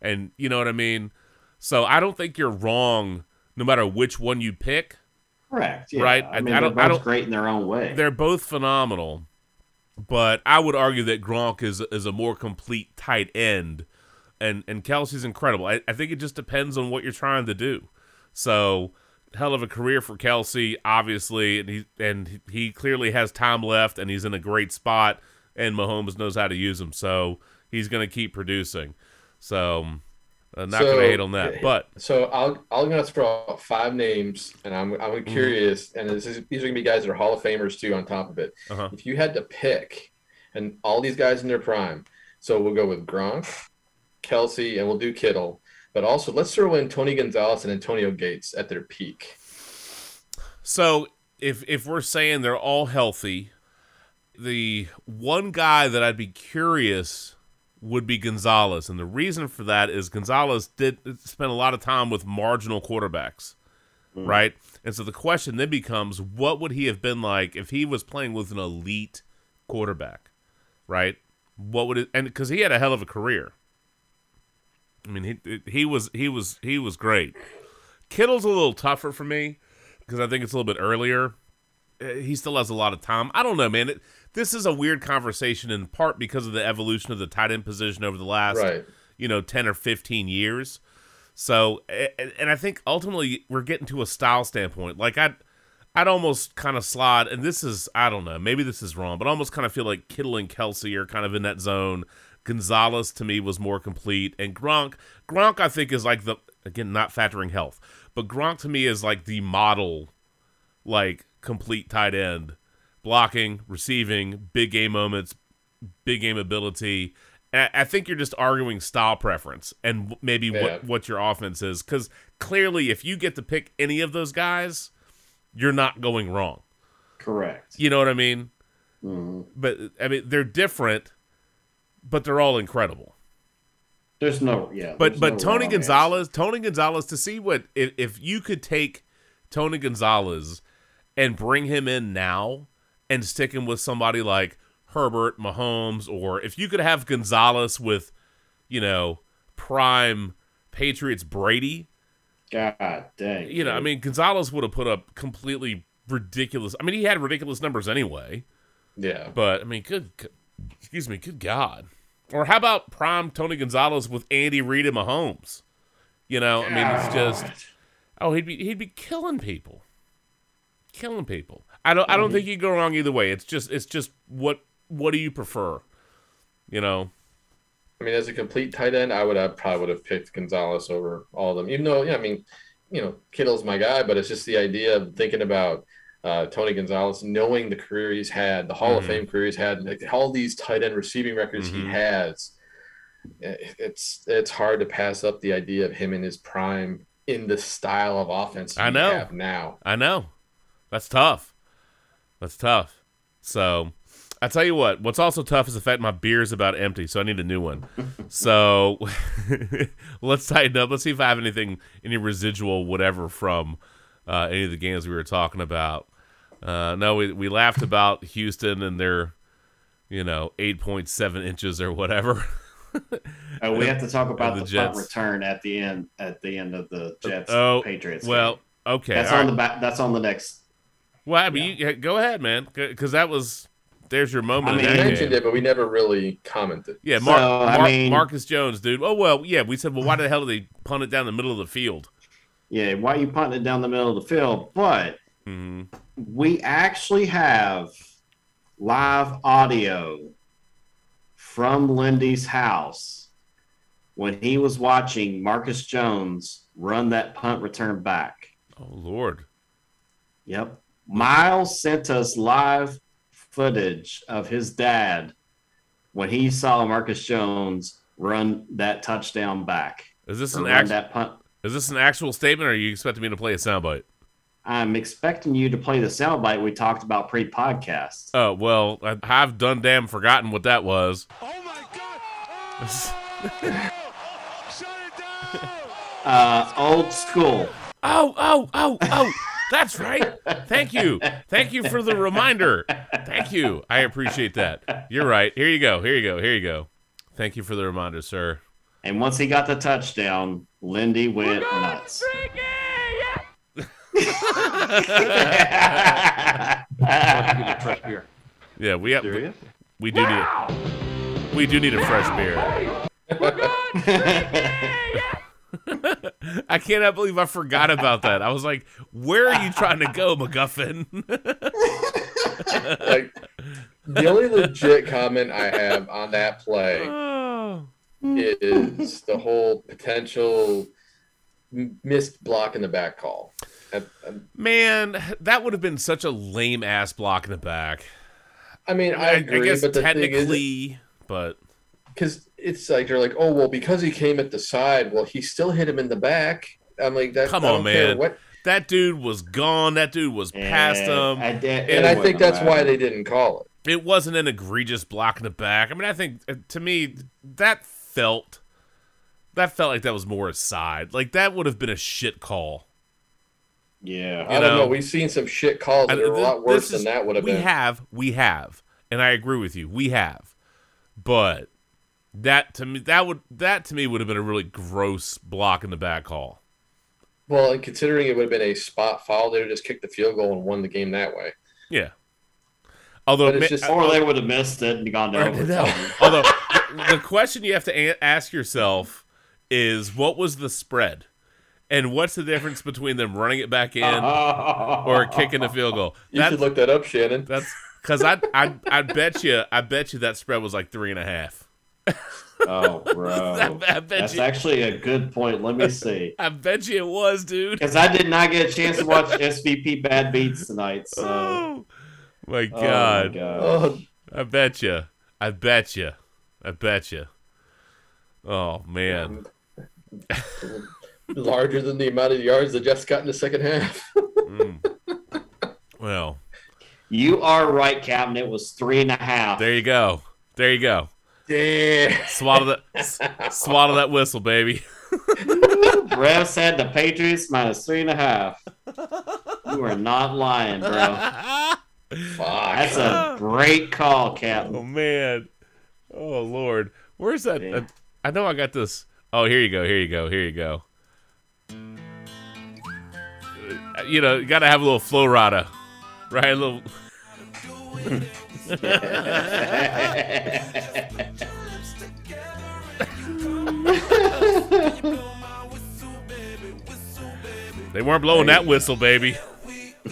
and you know what I mean. So I don't think you're wrong, no matter which one you pick. Correct. Yeah. Right. I mean, I don't- I both don't- great in their own way. They're both phenomenal, but I would argue that Gronk is is a more complete tight end, and and Kelce's incredible. I, I think it just depends on what you're trying to do. So hell of a career for Kelce, obviously, and he and he clearly has time left, and he's in a great spot, and Mahomes knows how to use him, so he's going to keep producing. So. I'm not So- going to hate on that, but So I'll I'm gonna throw out five names, and I'm I'm Mm-hmm. curious, and this is, these are gonna be guys that are Hall of Famers too. On top of it, Uh-huh. if you had to pick, and all these guys in their prime, so we'll go with Gronk, Kelce, and we'll do Kittle, but also let's throw in Tony Gonzalez and Antonio Gates at their peak. So if if we're saying they're all healthy, the one guy that I'd be curious would be Gonzalez, and the reason for that is Gonzalez did spend a lot of time with marginal quarterbacks, mm. right? And so the question then becomes, what would he have been like if he was playing with an elite quarterback, right? What would it? And because he had a hell of a career. I mean, he he was he was he was great. Kittle's a little tougher for me because I think it's a little bit earlier. Uh, He still has a lot of time. I don't know, man. It, this is a weird conversation in part because of the evolution of the tight end position over the last, Right. you know, ten or fifteen years. So, and I think ultimately we're getting to a style standpoint. Like I'd, I'd almost kind of slide, and this is I don't know, maybe this is wrong, but I almost kind of feel like Kittle and Kelce are kind of in that zone. Gonzalez to me was more complete, and Gronk, Gronk I think is like the again not factoring health, but Gronk to me is like the model, like complete tight end, blocking, receiving, big game moments, big game ability. And I think you're just arguing style preference and maybe Yeah. what what your offense is, because clearly if you get to pick any of those guys, you're not going wrong. Correct. You know what I mean? Mhm. But I mean they're different, but they're all incredible. There's no, yeah. But but no Tony Gonzalez, Tony Gonzalez, to see what if if you could take Tony Gonzalez and bring him in now and stick him with somebody like Herbert, Mahomes, or if you could have Gonzalez with, you know, prime Patriots Brady. God dang. you know, I mean Gonzalez would have put up completely ridiculous. I mean, he had ridiculous numbers anyway. Yeah. But I mean, good, excuse me, good God. Or how about prime Tony Gonzalez with Andy Reid and Mahomes? You know, I mean, it's just oh, he'd be he'd be killing people, killing people. I don't I don't think mm-hmm. you go wrong either way. It's just it's just what what do you prefer? You know, I mean, as a complete tight end, I would have probably would have picked Gonzalez over all of them. Even though, yeah, I mean, you know, Kittle's my guy, but it's just the idea of thinking about uh, Tony Gonzalez, knowing the career he's had, the Hall of Mhm. Fame career he's had, like all these tight end receiving records he Mhm. has. It's it's hard to pass up the idea of him in his prime in the style of offense I we know. have now. I know that's tough. That's tough. So I tell you what, what's also tough is the fact my beer is about empty, so I need a new one. [LAUGHS] so [LAUGHS] let's tighten up. Let's see if I have anything, any residual, whatever, from uh, any of the games we were talking about. Uh, no, we we laughed about Houston and their, you know, eight point seven inches or whatever. [LAUGHS] Oh, we have to talk about the the, punt Jets. return at the end at the end of the Jets oh, Patriots. well, okay. that's all on right. the back. That's on the next. Well, I mean, you, go ahead, man, because that was there's your moment. I mean, We mentioned game. it, but we never really commented. Yeah, Mark, So, I mean- Marcus Jones, dude. Oh well, yeah. We said, well, why the hell did they punt it down the middle of the field? Yeah, why are you punting it down the middle of the field? But hmm we actually have live audio from Lindy's house when he was watching Marcus Jones run that punt return back. Oh Lord, Yep. Miles sent us live footage of his dad when he saw Marcus Jones run that touchdown back. is this an run act- that punt. Is this an actual statement, or are you expecting me to play a soundbite? I'm expecting you to play the soundbite we talked about pre-podcast. Oh well, I, I've done damn forgotten what that was. Oh my God! Oh! Shut it down! Uh, old school. Oh, oh, oh, oh. That's right. Thank you. Thank you for the reminder. Thank you. I appreciate that. You're right. Here you go. Here you go. Here you go. Thank you for the reminder, sir. And once he got the touchdown, Lindy went nuts. Fresh beer. Yeah, we have, Serious? we do need we do need a fresh beer. [LAUGHS] I cannot believe I forgot about that. I was like, "Where are you trying to go, MacGuffin?" [LAUGHS] Like the only legit comment I have on that play oh. is the whole potential missed block in the back call. I, Man, that would have been such a lame ass block in the back. I mean, I, I, agree, I guess but the thing is, technically, but because it's like they're like, oh well, because he came at the side, well, he still hit him in the back. I'm like, that. Come I on, man. What? that dude was gone. That dude was past him. I did, And I think that's why they didn't call it. it wasn't an egregious block in the back. I mean, I think uh, to me that felt that felt like that was more a side. Like that would have been a shit call. Yeah. I don't know, know. We've seen some shit calls that I- are a lot worse is- than that would have we been. We have, we have, and I agree with you. We have, but that to me that would that to me would have been a really gross block in the back call. Well, and considering it would have been a spot foul, they would have just kicked the field goal and won the game that way. Yeah. Although, But it's just- uh, Or they would have missed it and gone to Right, no. overtime. Although the, the question you have to a- ask yourself is what was the spread? And what's the difference between them running it back in [LAUGHS] or kicking the field goal? You That's should look that up, Shannon. that's because I I I bet you I bet you that spread was like three and a half. Oh, bro. [LAUGHS] I, I That's you actually a good point. Let me see. [LAUGHS] I bet you it was, dude. Because I did not get a chance to watch SVP Bad Beats tonight. So, Oh my Oh, god! my God. Oh, I bet you. I bet you. I bet you. Oh man. Larger than the amount of yards the Jets got in the second half. Mm. [LAUGHS] Well, you are right, Captain. It was three and a half. there you go. There you go. yeah. Swallow that. s- swallow that whistle, baby. [LAUGHS] Rev said the Patriots minus three and a half. You are not lying, bro. Fuck. That's a great call, Captain. Oh man. Oh lord. Where's that? Yeah. I know I got this. Oh, here you go. Here you go. Here you go. You know, you got to have a little Flo Rida, right? A little. [LAUGHS] They weren't blowing that whistle, baby. [LAUGHS]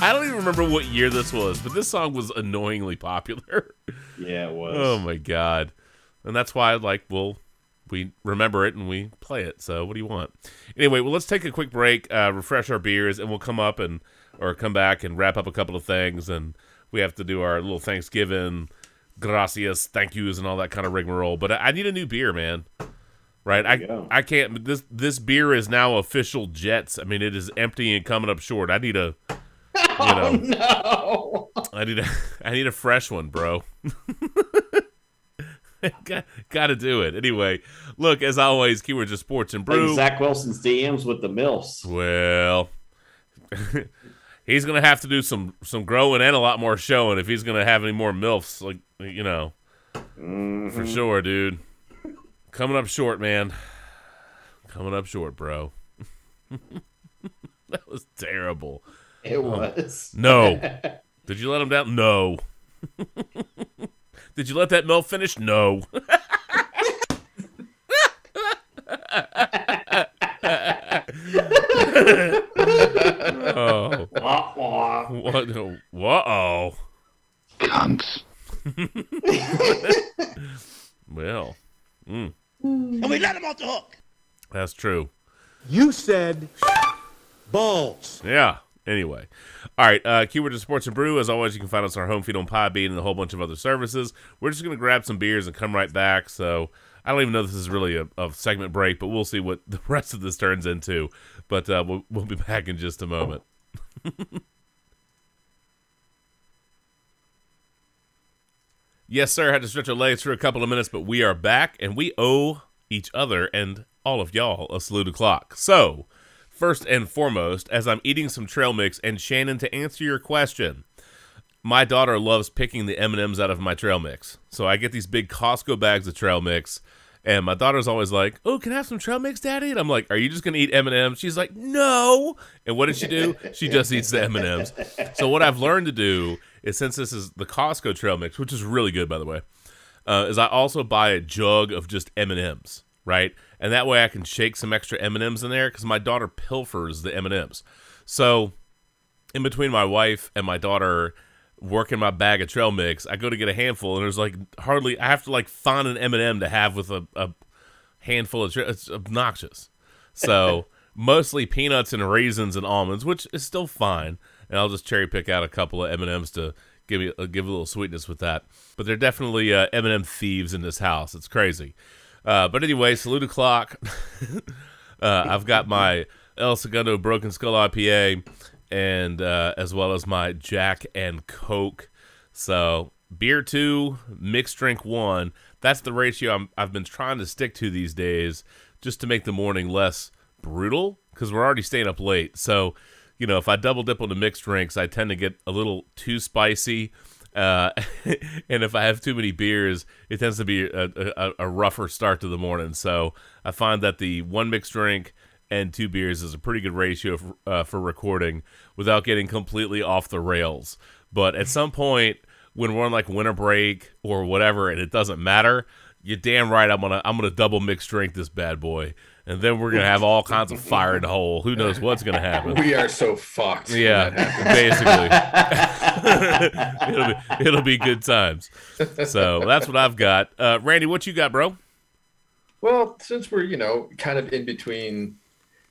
I don't even remember what year this was, but this song was annoyingly popular. Yeah, it was. Oh my god. And that's why I like well we remember it and we play it. So what do you want? Anyway, well let's take a quick break, uh, refresh our beers, and we'll come up and or come back and wrap up a couple of things and we have to do our little Thanksgiving gracias, thank yous and all that kind of rigmarole. But I, I need a new beer, man. Right? I. I can't this this beer is now official Jets. I mean it is empty and coming up short. I need a [LAUGHS] you know no. I need a [LAUGHS] I need a fresh one, bro. [LAUGHS] got, got to do it anyway. Look, as always, keywords of sports and brew. Zach Wilson's DMs with the MILFs. Well, [LAUGHS] he's gonna have to do some some growing and a lot more showing if he's gonna have any more milfs. Like you know, for mm-hmm. sure, dude. Coming up short, man. Coming up short, bro. [LAUGHS] that was terrible. It um, was. No. [LAUGHS] Did you let him down? No. Did you let that milf finish? No. [LAUGHS] oh. Wah, wah. What? Whoa. Cunts. [LAUGHS] Well, mm. And we let him off the hook. that's true. You said balls. Yeah. Anyway. All right. Uh, Keyword to Sports and Brew. As always, you can find us on our home feed on Podbean and a whole bunch of other services. We're just to grab some beers and come right back. So I don't even know this is really a, a segment break, but we'll see what [LAUGHS] the rest of this turns into. But uh, we'll, we'll be back in just a moment. [LAUGHS] yes, sir. Had to stretch our legs for a couple of minutes, but we are back and we owe each other and all of y'all a salute o'clock. So, first and foremost, as I'm eating some trail mix, and Shannon, to answer your question, my daughter loves picking the M&Ms out of my trail mix. So I get these big Costco bags of trail mix, and my daughter's always like, "Oh, can I have some trail mix, Daddy?" And I'm like, "Are you just gonna eat M&Ms?" She's like, "No." And what does she do? She just eats the M&Ms. So what I've learned to do is, since this is the Costco trail mix, which is really good by the way, uh, is I also buy a jug of just M&Ms, right? And that way I can shake some extra M&Ms in there because my daughter pilfers the M&Ms. So in between my wife and my daughter working my bag of trail mix, I go to get a handful, and there's like hardly I have to like find an M and m to have with a, a handful of trail. It's obnoxious. So [LAUGHS] mostly peanuts and raisins and almonds, which is still fine. And I'll just cherry pick out a couple of M and M's to give me uh, give a little sweetness with that. But they're definitely uh, M and m thieves in this house. It's crazy. Uh, but anyway, salute o'clock. [LAUGHS] uh, I've got my El Segundo Broken Skull IPA and uh, as well as my Jack and Coke. So beer two, mixed drink one. That's the ratio I'm, I've been trying to stick to these days, just to make the morning less brutal because we're already staying up late. So, you know, if I double dip on the mixed drinks, I tend to get a little too spicy. Uh, [LAUGHS] and if I have too many beers, it tends to be a, a, a rougher start to the morning. So I find that the one mixed drink and two beers is a pretty good ratio for, uh, for recording without getting completely off the rails. But at some point, when we're on like winter break or whatever, and it doesn't matter, you're damn right. I'm gonna I'm gonna double mixed drink this bad boy, and then we're gonna have all kinds of fire in the hole. Who knows what's gonna happen? We are so fucked. Yeah, basically, [LAUGHS] it'll be it'll be good times. So that's what I've got. Uh, Randy, what you got, bro? Well, since we're you know kind of in between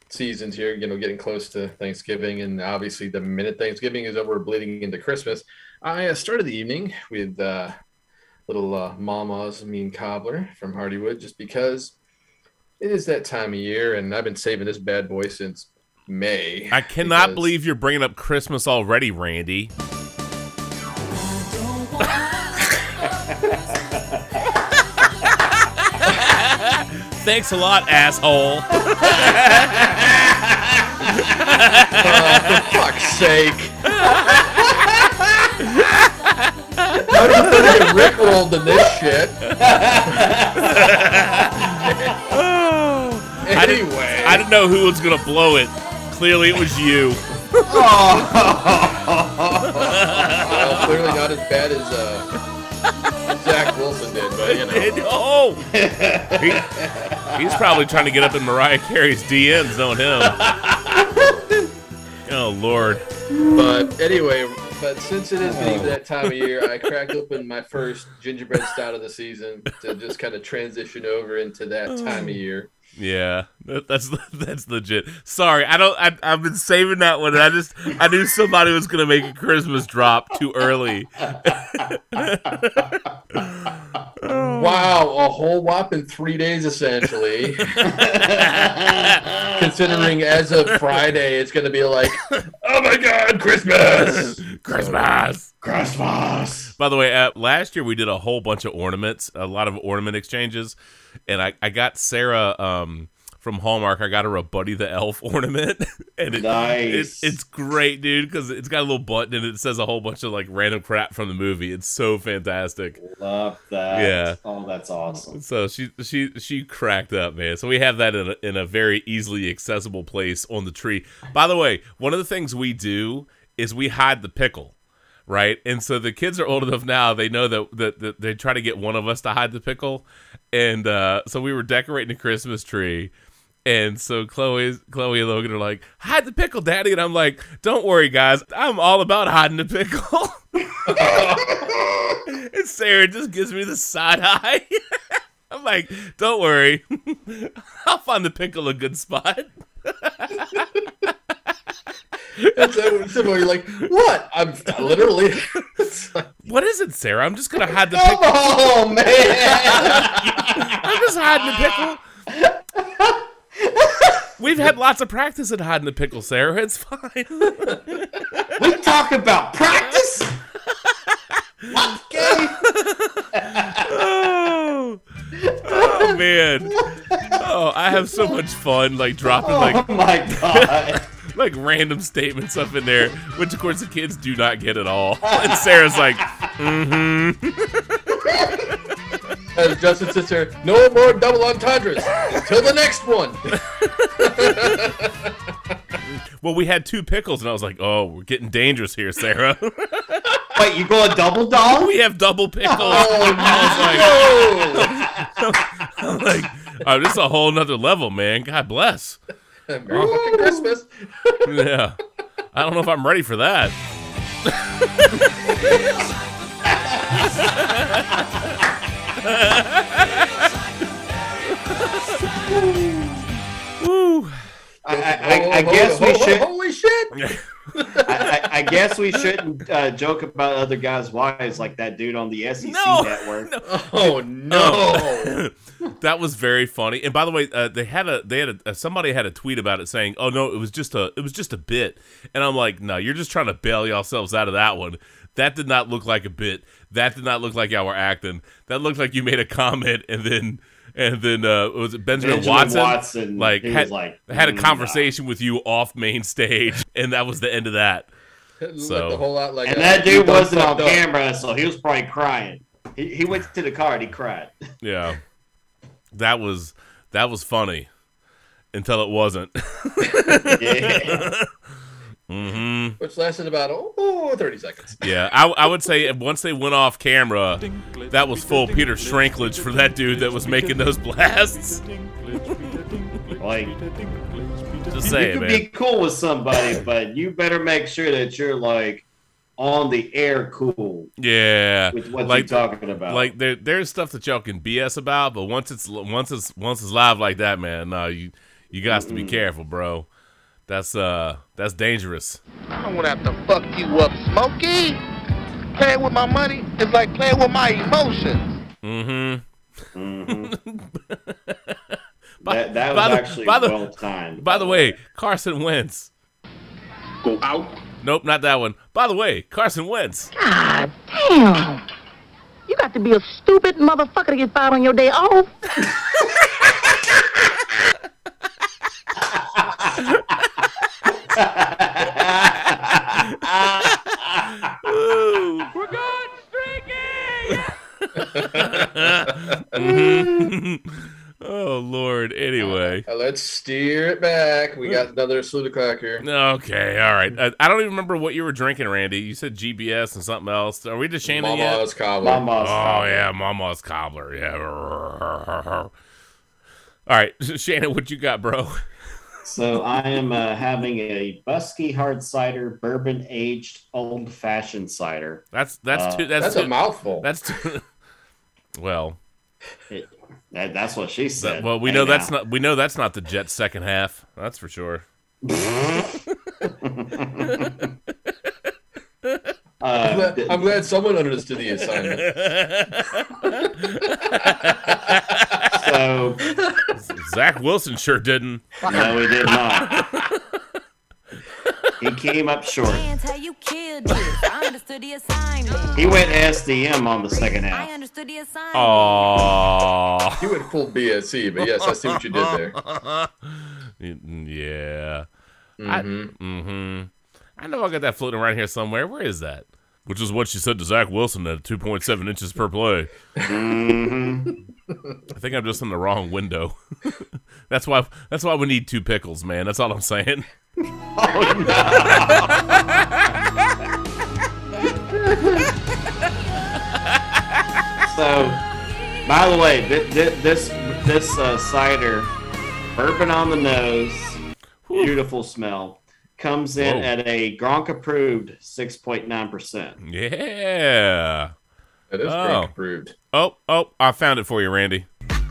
seasons here, you know, getting close to Thanksgiving, and obviously the minute Thanksgiving is over, bleeding into Christmas. I uh, started the evening with uh, little uh, Mama's Mean Cobbler from Hardywood, just because it is that time of year, and I've been saving this bad boy since May. I cannot because- believe you're bringing up Christmas already, Randy. [LAUGHS] Thanks a lot, asshole. for [LAUGHS] [LAUGHS] oh, fuck's sake. I'm gonna get rickrolled in this shit. Anyway, I didn't know who was gonna blow it. Clearly, it was you. [LAUGHS] well, clearly not as bad as uh, Zach Wilson did, but you know. And- [LAUGHS] oh, He- he's probably trying to get up in Mariah Carey's DMs, knowing him. [LAUGHS] Oh Lord. But anyway, but since it is getting to that time of year, I cracked open my first gingerbread stout of the season to just kind of transition over into that time of year. Yeah, that, that's [LAUGHS] that's legit. Sorry, I don't. I, I've been saving that one. And I just I knew somebody was gonna make a Christmas drop too early. [LAUGHS] Wow, a whole whopping three days essentially. [LAUGHS] Considering as of Friday, it's going to be like, oh my God, Christmas! Christmas. Christmas. By the way, uh, last year we did a whole bunch of ornaments, a lot of ornament exchanges, and I, I got Sarah um, from Hallmark. I got her a Buddy the Elf [LAUGHS] ornament, and it, Nice. it- it's great, dude, because it's got a little button and it says a whole bunch of like random crap from the movie. It's so fantastic. Love that. Yeah. Oh, that's awesome. So she she she cracked up, man. So we have that in a, in a very easily accessible place on the tree. By the way, one of the things we do is we hide the pickle, right? And so the kids are old enough now; they know that that, that they try to get one of us to hide the pickle. And uh, so we were decorating a Christmas tree. And so Chloe, Chloe and Logan are like, hide the pickle, Daddy. And I'm like, don't worry, guys. I'm all about hiding the pickle. [LAUGHS] and Sarah just gives me the side eye. [LAUGHS] I'm like, don't worry. [LAUGHS] I'll find the pickle a good spot. That's so you're like, what? I'm literally. [LAUGHS] Like, What is it, Sarah? I'm just gonna hide the Come pickle. on, man! [LAUGHS] I'm just hiding the pickle. We've had lots of practice at hiding the pickle, Sarah. It's fine. [LAUGHS] We talk about practice. what game? oh. Oh, Oh man. Oh, I have so much fun like dropping like oh my god. Like random statements up in there, which of course the kids do not get at all. And Sarah's like, mm-hmm. As Justin sits there, no more double entendres until the next one. Well, we had two pickles, and I was like, oh, we're getting dangerous here, Sarah. Wait, you go a double dog? we have double pickles. Oh, I was like, no! I'm like, oh, this is a whole nother level, man. God bless. [LAUGHS] Merry fucking Christmas. Yeah. I don't know if I'm ready for that. [LAUGHS] Woo. I, I, I guess we should. Holy shit! [LAUGHS] I, I, I guess we shouldn't uh, joke about other guys' wives like that dude on the SEC No. network. Oh no! [LAUGHS] that was very funny. And by the way, uh, they had a they had a uh, somebody had a tweet about it saying, "Oh no, it was just a it was just a bit." And I'm like, "No, you're just trying to bail yourselves out of that one. That did not look like a bit. That did not look like y'all were acting. That looked like you made a comment and then and then uh was it Benjamin, Benjamin Watson? Watson, like he had, was like, had a "Mm, conversation with you off main stage, [LAUGHS] and that was the end of that. So- looked a whole lot like And a- that dude wasn't on up. camera, so he was probably crying. He, he went to the car and he cried. [LAUGHS] Yeah, that was that was funny until it wasn't. [LAUGHS] Yeah. Hmm Which lasted about oh, 30 seconds. [LAUGHS] Yeah, I, I would say once they went off camera, that was full Peter Shrinklage for that dude that was making those blasts. like, Just you saying, could man. be cool with somebody, but you better make sure that you're like on the air cool Yeah, with what like you're talking about. like there there's stuff that y'all can BS about, but once it's once it's once it's live like that, man, no, you you got to be careful, bro. That's uh that's dangerous. I don't want to have to fuck you up, Smokey. Playing with my money is like playing with my emotions. Mm-hmm. mm-hmm. [LAUGHS] By- that that by was the- actually by the- well timed. By the way, Carson Wentz. Go out. Nope, not that one. By the way, Carson Wentz. God damn. You got to be a stupid motherfucker to get fired on your day off. [LAUGHS] Ooh. We're going streaking! [LAUGHS] Mhm. [LAUGHS] oh Lord. Anyway. Uh, let's steer it back. We got another salute clock here. Okay. All right. I, I don't even remember what you were drinking, Randy. You said GBS and something else. Are we just Shannon yet? Mama's cobbler. Mama's Oh cobbler. yeah, Mama's cobbler. Yeah. [LAUGHS] All right, Shannon, what you got, bro? So I am uh, having a Buskey hard cider, bourbon aged old fashioned cider. That's that's too. That's That's too, a mouthful. That's too, [LAUGHS] well. It, that, that's what she said. that- well, we Hey, know that's now. not. We know that's not the Jets' second half. That's for sure. [LAUGHS] I'm Uh, glad, I'm glad someone understood the assignment. [LAUGHS] so [LAUGHS] Zach Wilson sure didn't. no, he did not. he came up short. Hands how you killed this. I understood the assignment. He went SDM on the second half. understood the. Oh. You went full BSC, but yes, I see what you did there. [LAUGHS] yeah. Mhm. I, mm-hmm. I know I got that floating around here somewhere. Where is that? Which is what she said to Zach Wilson at 2.7 inches per play. Mhm. I think I'm just in the wrong window. [LAUGHS] that's why. That's why we need two pickles, man. That's all I'm saying. [LAUGHS] So, by the way, th- th- this this uh, cider, bourbon on the nose, beautiful smell, comes in Whoa. at a Gronk approved six point nine percent. Yeah. That is Oh. drink approved. Oh, oh, I found it for you, Randy. Don't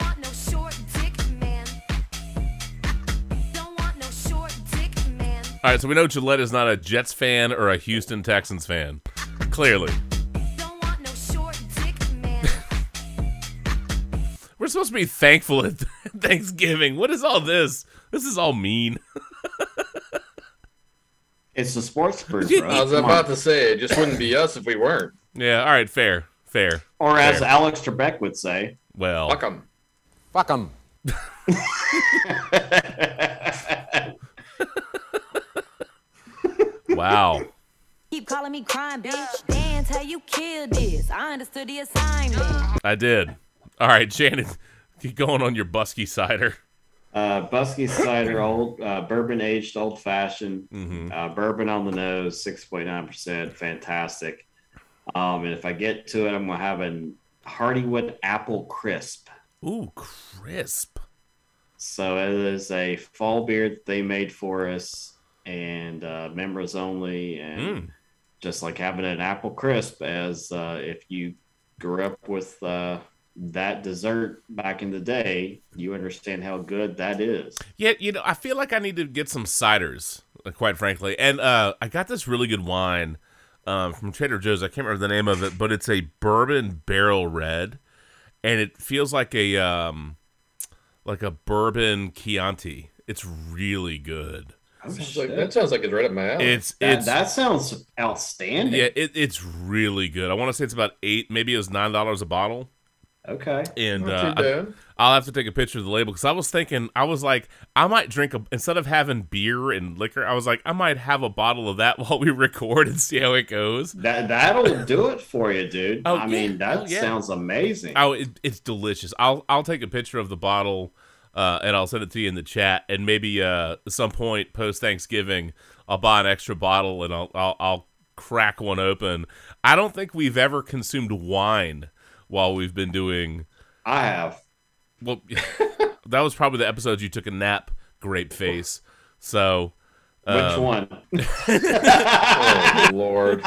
want no short dick man. Don't want no short dick man. All right, so we know Gillette is not a Jets fan or a Houston Texans fan. Clearly. Don't want no short dick man. We're supposed to be thankful at [LAUGHS] Thanksgiving. What is all this? This is all mean. [LAUGHS] It's the sports [LAUGHS] birds, bro. I was Come about on. to say it just wouldn't be us if we weren't. Yeah, all right, fair, fair. Or as fair. Alex Trebek would say, well, Fuck 'em. Fuck them. [LAUGHS] wow. Keep calling me crying, bitch. Dance how you killed this. I understood the assignment. I did. All right, Shannon, [LAUGHS] keep going on your Buskey cider. Uh, Buskey cider, [LAUGHS] old uh, bourbon aged, old fashioned, Mm-hmm. uh, bourbon on the nose, six point nine percent, fantastic. Um, and if I get to it, I'm gonna have a Hardywood apple crisp. Ooh, crisp. So it is a fall beer that they made for us, and uh, members only, and Mm. just like having an apple crisp. As uh, if you grew up with uh, that dessert back in the day, you understand how good that is. Yeah, you know, I feel like I need to get some ciders, quite frankly. And uh, I got this really good wine um, from Trader Joe's. I can't remember the name of it, but it's a bourbon barrel red, and it feels like a um, like a bourbon Chianti. It's really good. Sounds like- that sounds like it's right up my alley. It's That, it's that sounds outstanding. yeah, it, it's really good. I want to say it's about eight, maybe it was nine dollars a bottle. Okay. And Not uh, I, I'll have to take a picture of the label because I was thinking, I was like, I might drink a instead of having beer and liquor, I was like, I might have a bottle of that [LAUGHS] while we record and see how it goes. That that'll do it for you, dude. Oh, I yeah. mean, that Oh, yeah. sounds amazing. Oh, it, it's delicious. I'll I'll take a picture of the bottle, uh, and I'll send it to you in the chat, and maybe uh, at some point post Thanksgiving, I'll buy an extra bottle and I'll, I'll I'll crack one open. I don't think we've ever consumed wine while we've been doing. I have. Well, [LAUGHS] that was probably the episode you took a nap, grape face. So, Which um, one? [LAUGHS] Oh Lord.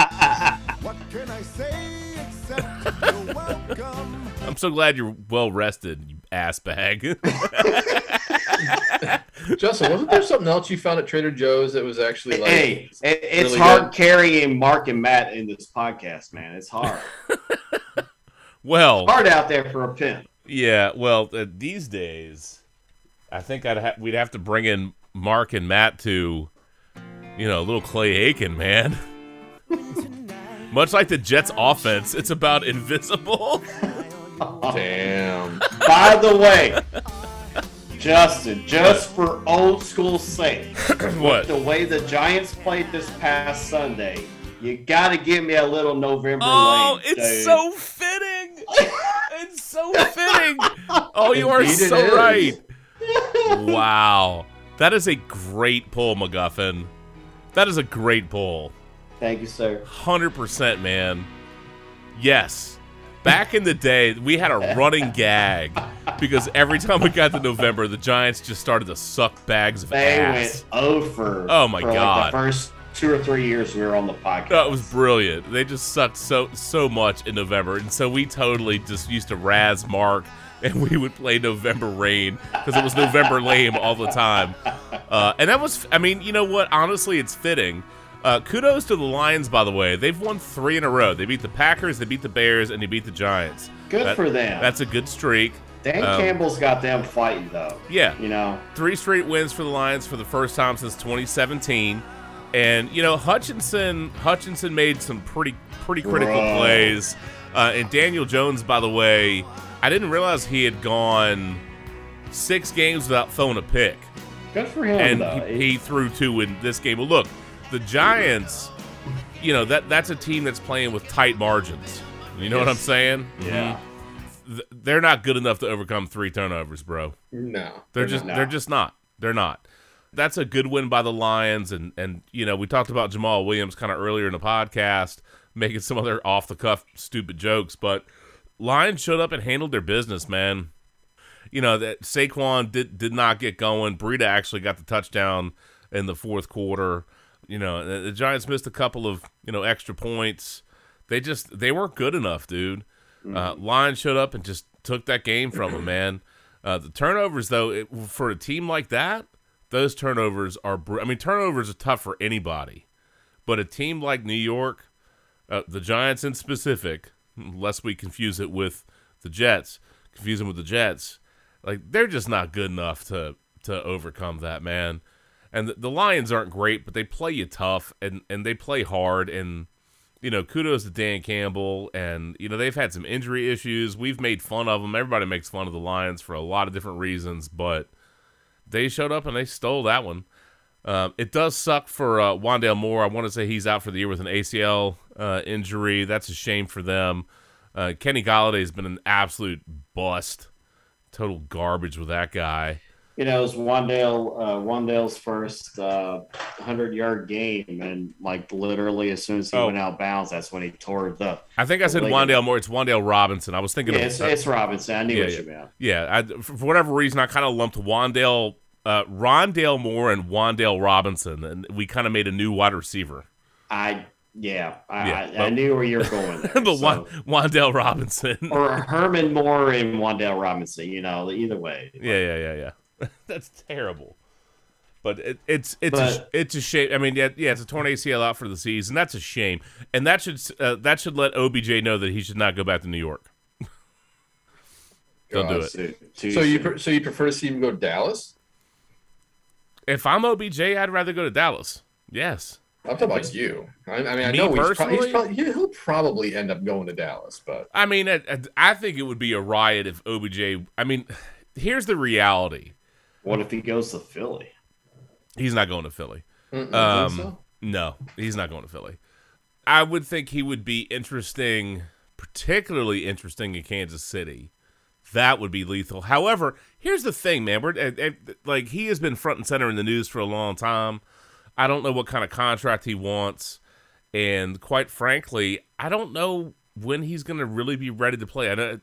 What can I say except you're welcome? I'm so glad you're well rested, you ass bag. [LAUGHS] Justin, wasn't there something else you found at Trader Joe's that was actually like hey, it's really hard good? carrying Mark and Matt in this podcast, man. It's hard. Well, hard out there for a pimp. Yeah, well, uh, these days, I think I'd ha- we'd have to bring in Mark and Matt to, you know, a little Clay Aiken, man. [LAUGHS] Much like the Jets' offense, it's about invisible. [LAUGHS] Damn. By the way, Justin, just for old school sake, [CLEARS THROAT] what? the way the Giants played this past Sunday, you got to give me a little November Oh, Lane, it's dude. so fitting. it's so [LAUGHS] fitting. Oh, you are Indeed so is. right. [LAUGHS] Wow, that is a great pull, MacGuffin. That is a great pull. Thank you, sir. Hundred percent, man. Yes. Back in the day, we had a running gag because every time we got to November, the Giants just started to suck bags of They ass. went over. Oh, my for Like God. the first two or three years we were on the podcast. That was brilliant. They just sucked so so much in November, and so we totally just used to razz Mark, [LAUGHS] and we would play November Rain because it was November lame all the time. Uh, and that was, I mean, you know what? Honestly, it's fitting. Uh, kudos to the Lions, by the way. They've won three in a row. They beat the Packers, they beat the Bears, and they beat the Giants. Good That- for them. That's a good streak. Dan Um, Campbell's got them fighting though. Yeah. You know, Three straight wins for the Lions for the first time since 2017. And you know Hutchinson Hutchinson made some pretty pretty critical plays. Uh, and Daniel Jones, by the way, I didn't realize he had gone six games without throwing a pick, good for him and though. he, he threw two in this game. Well, look, the Giants, you know that that's a team that's playing with tight margins. You know what I'm saying? yeah. Mhm. They're not good enough to overcome three turnovers, bro. No. They're just not. they're just not. They're not. That's a good win by the Lions, and and you know we talked about Jamaal Williams kind of earlier in the podcast, making some other off the cuff stupid jokes, but Lions showed up and handled their business, man. You know that Saquon did did not get going. Breida actually got the touchdown in the fourth quarter. You know the, the Giants missed a couple of you know extra points. They just they weren't good enough, dude. Uh, Lions showed up and just took that game from them, man. Uh, the turnovers, though, it, for a team like that, those turnovers are. Br- I mean, turnovers are tough for anybody, but a team like New York, uh, the Giants in specific, [LAUGHS] lest we confuse it with the Jets, confuse them with the Jets, like they're just not good enough to to overcome that, man. And the, the Lions aren't great, but they play you tough and and they play hard. And you know, kudos to Dan Campbell. And you know, they've had some injury issues. We've made fun of them. Everybody makes fun of the Lions for a lot of different reasons, but they showed up and they stole that one. Um, it does suck for uh, Wan'Dale Moore. I want to say he's out for the year with an ACL uh, injury. That's a shame for them. Uh, Kenny Golladay has been an absolute bust, total garbage with that guy. You know, it was Wan'Dale, uh, Wan'Dale's first uh, hundred yard game, and like literally as soon as he Oh. went out bounds, that's when he tore the. I think I said the Wan'Dale Moore. It's Wan'Dale Robinson. I was thinking Yeah, of it's, it's Robinson. I knew yeah, what yeah. you meant. Yeah, I, for whatever reason, I kind of lumped Wan'Dale, uh, Rondale Moore and Wan'Dale Robinson, and we kind of made a new wide receiver. I yeah, I, Yeah, I, I knew where you were going there. [LAUGHS] but so- Robinson. or Herman Moore and Wan'Dale Robinson. You know, either way. Yeah, yeah, yeah, yeah. [LAUGHS] That's terrible. But it, it's it's a, it's a shame. I mean, yeah, yeah, it's a torn ACL out for the season. That's a shame, and that should uh, that should let OBJ know that he should not go back to New York. [LAUGHS] Don't do it. Too- too So you pre- so you prefer to see him go to Dallas? If I'm OBJ, I'd rather go to Dallas. Yes. I'm talking about you. I, I mean, I Me know he's, pro- he's personally? probably, he'll probably end up going to Dallas, but I mean, I, I think it would be a riot if OBJ. I mean, [SIGHS] here's the reality. What if he goes to Philly? He's not going to Philly. Um, so? No, he's not going to Philly. I would think he would be interesting, particularly interesting in Kansas City. That would be lethal. However, here's the thing, man. We're like he has been front and center in the news for a long time. I don't know what kind of contract he wants, and quite frankly, I don't know when he's going to really be ready to play. I know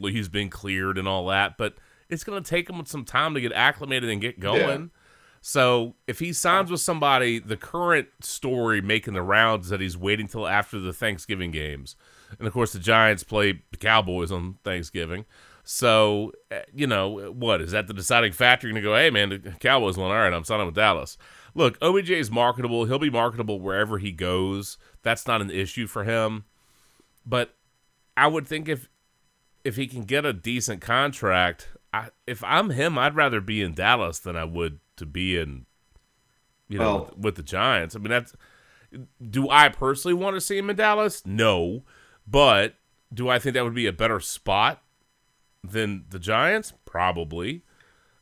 he's been cleared and all that, but it's going to take him some time to get acclimated and get going. So if he signs with somebody, the current story making the rounds is that he's waiting till after the Thanksgiving games, and of course the Giants play the Cowboys on Thanksgiving. So eh, you know what is that the deciding factor? You're gonna go, hey man, the Cowboys won. All right, I'm signing with Dallas. Look, OBJ is marketable. He'll be marketable wherever he goes. That's not an issue for him. But I would think if if he can get a decent contract, I, if I'm him, I'd rather be in Dallas than I would to be in, you know, Well- with, with the Giants. I mean, that's. Do I personally want to see him in Dallas? No, but do I think that would be a better spot than the Giants? Probably.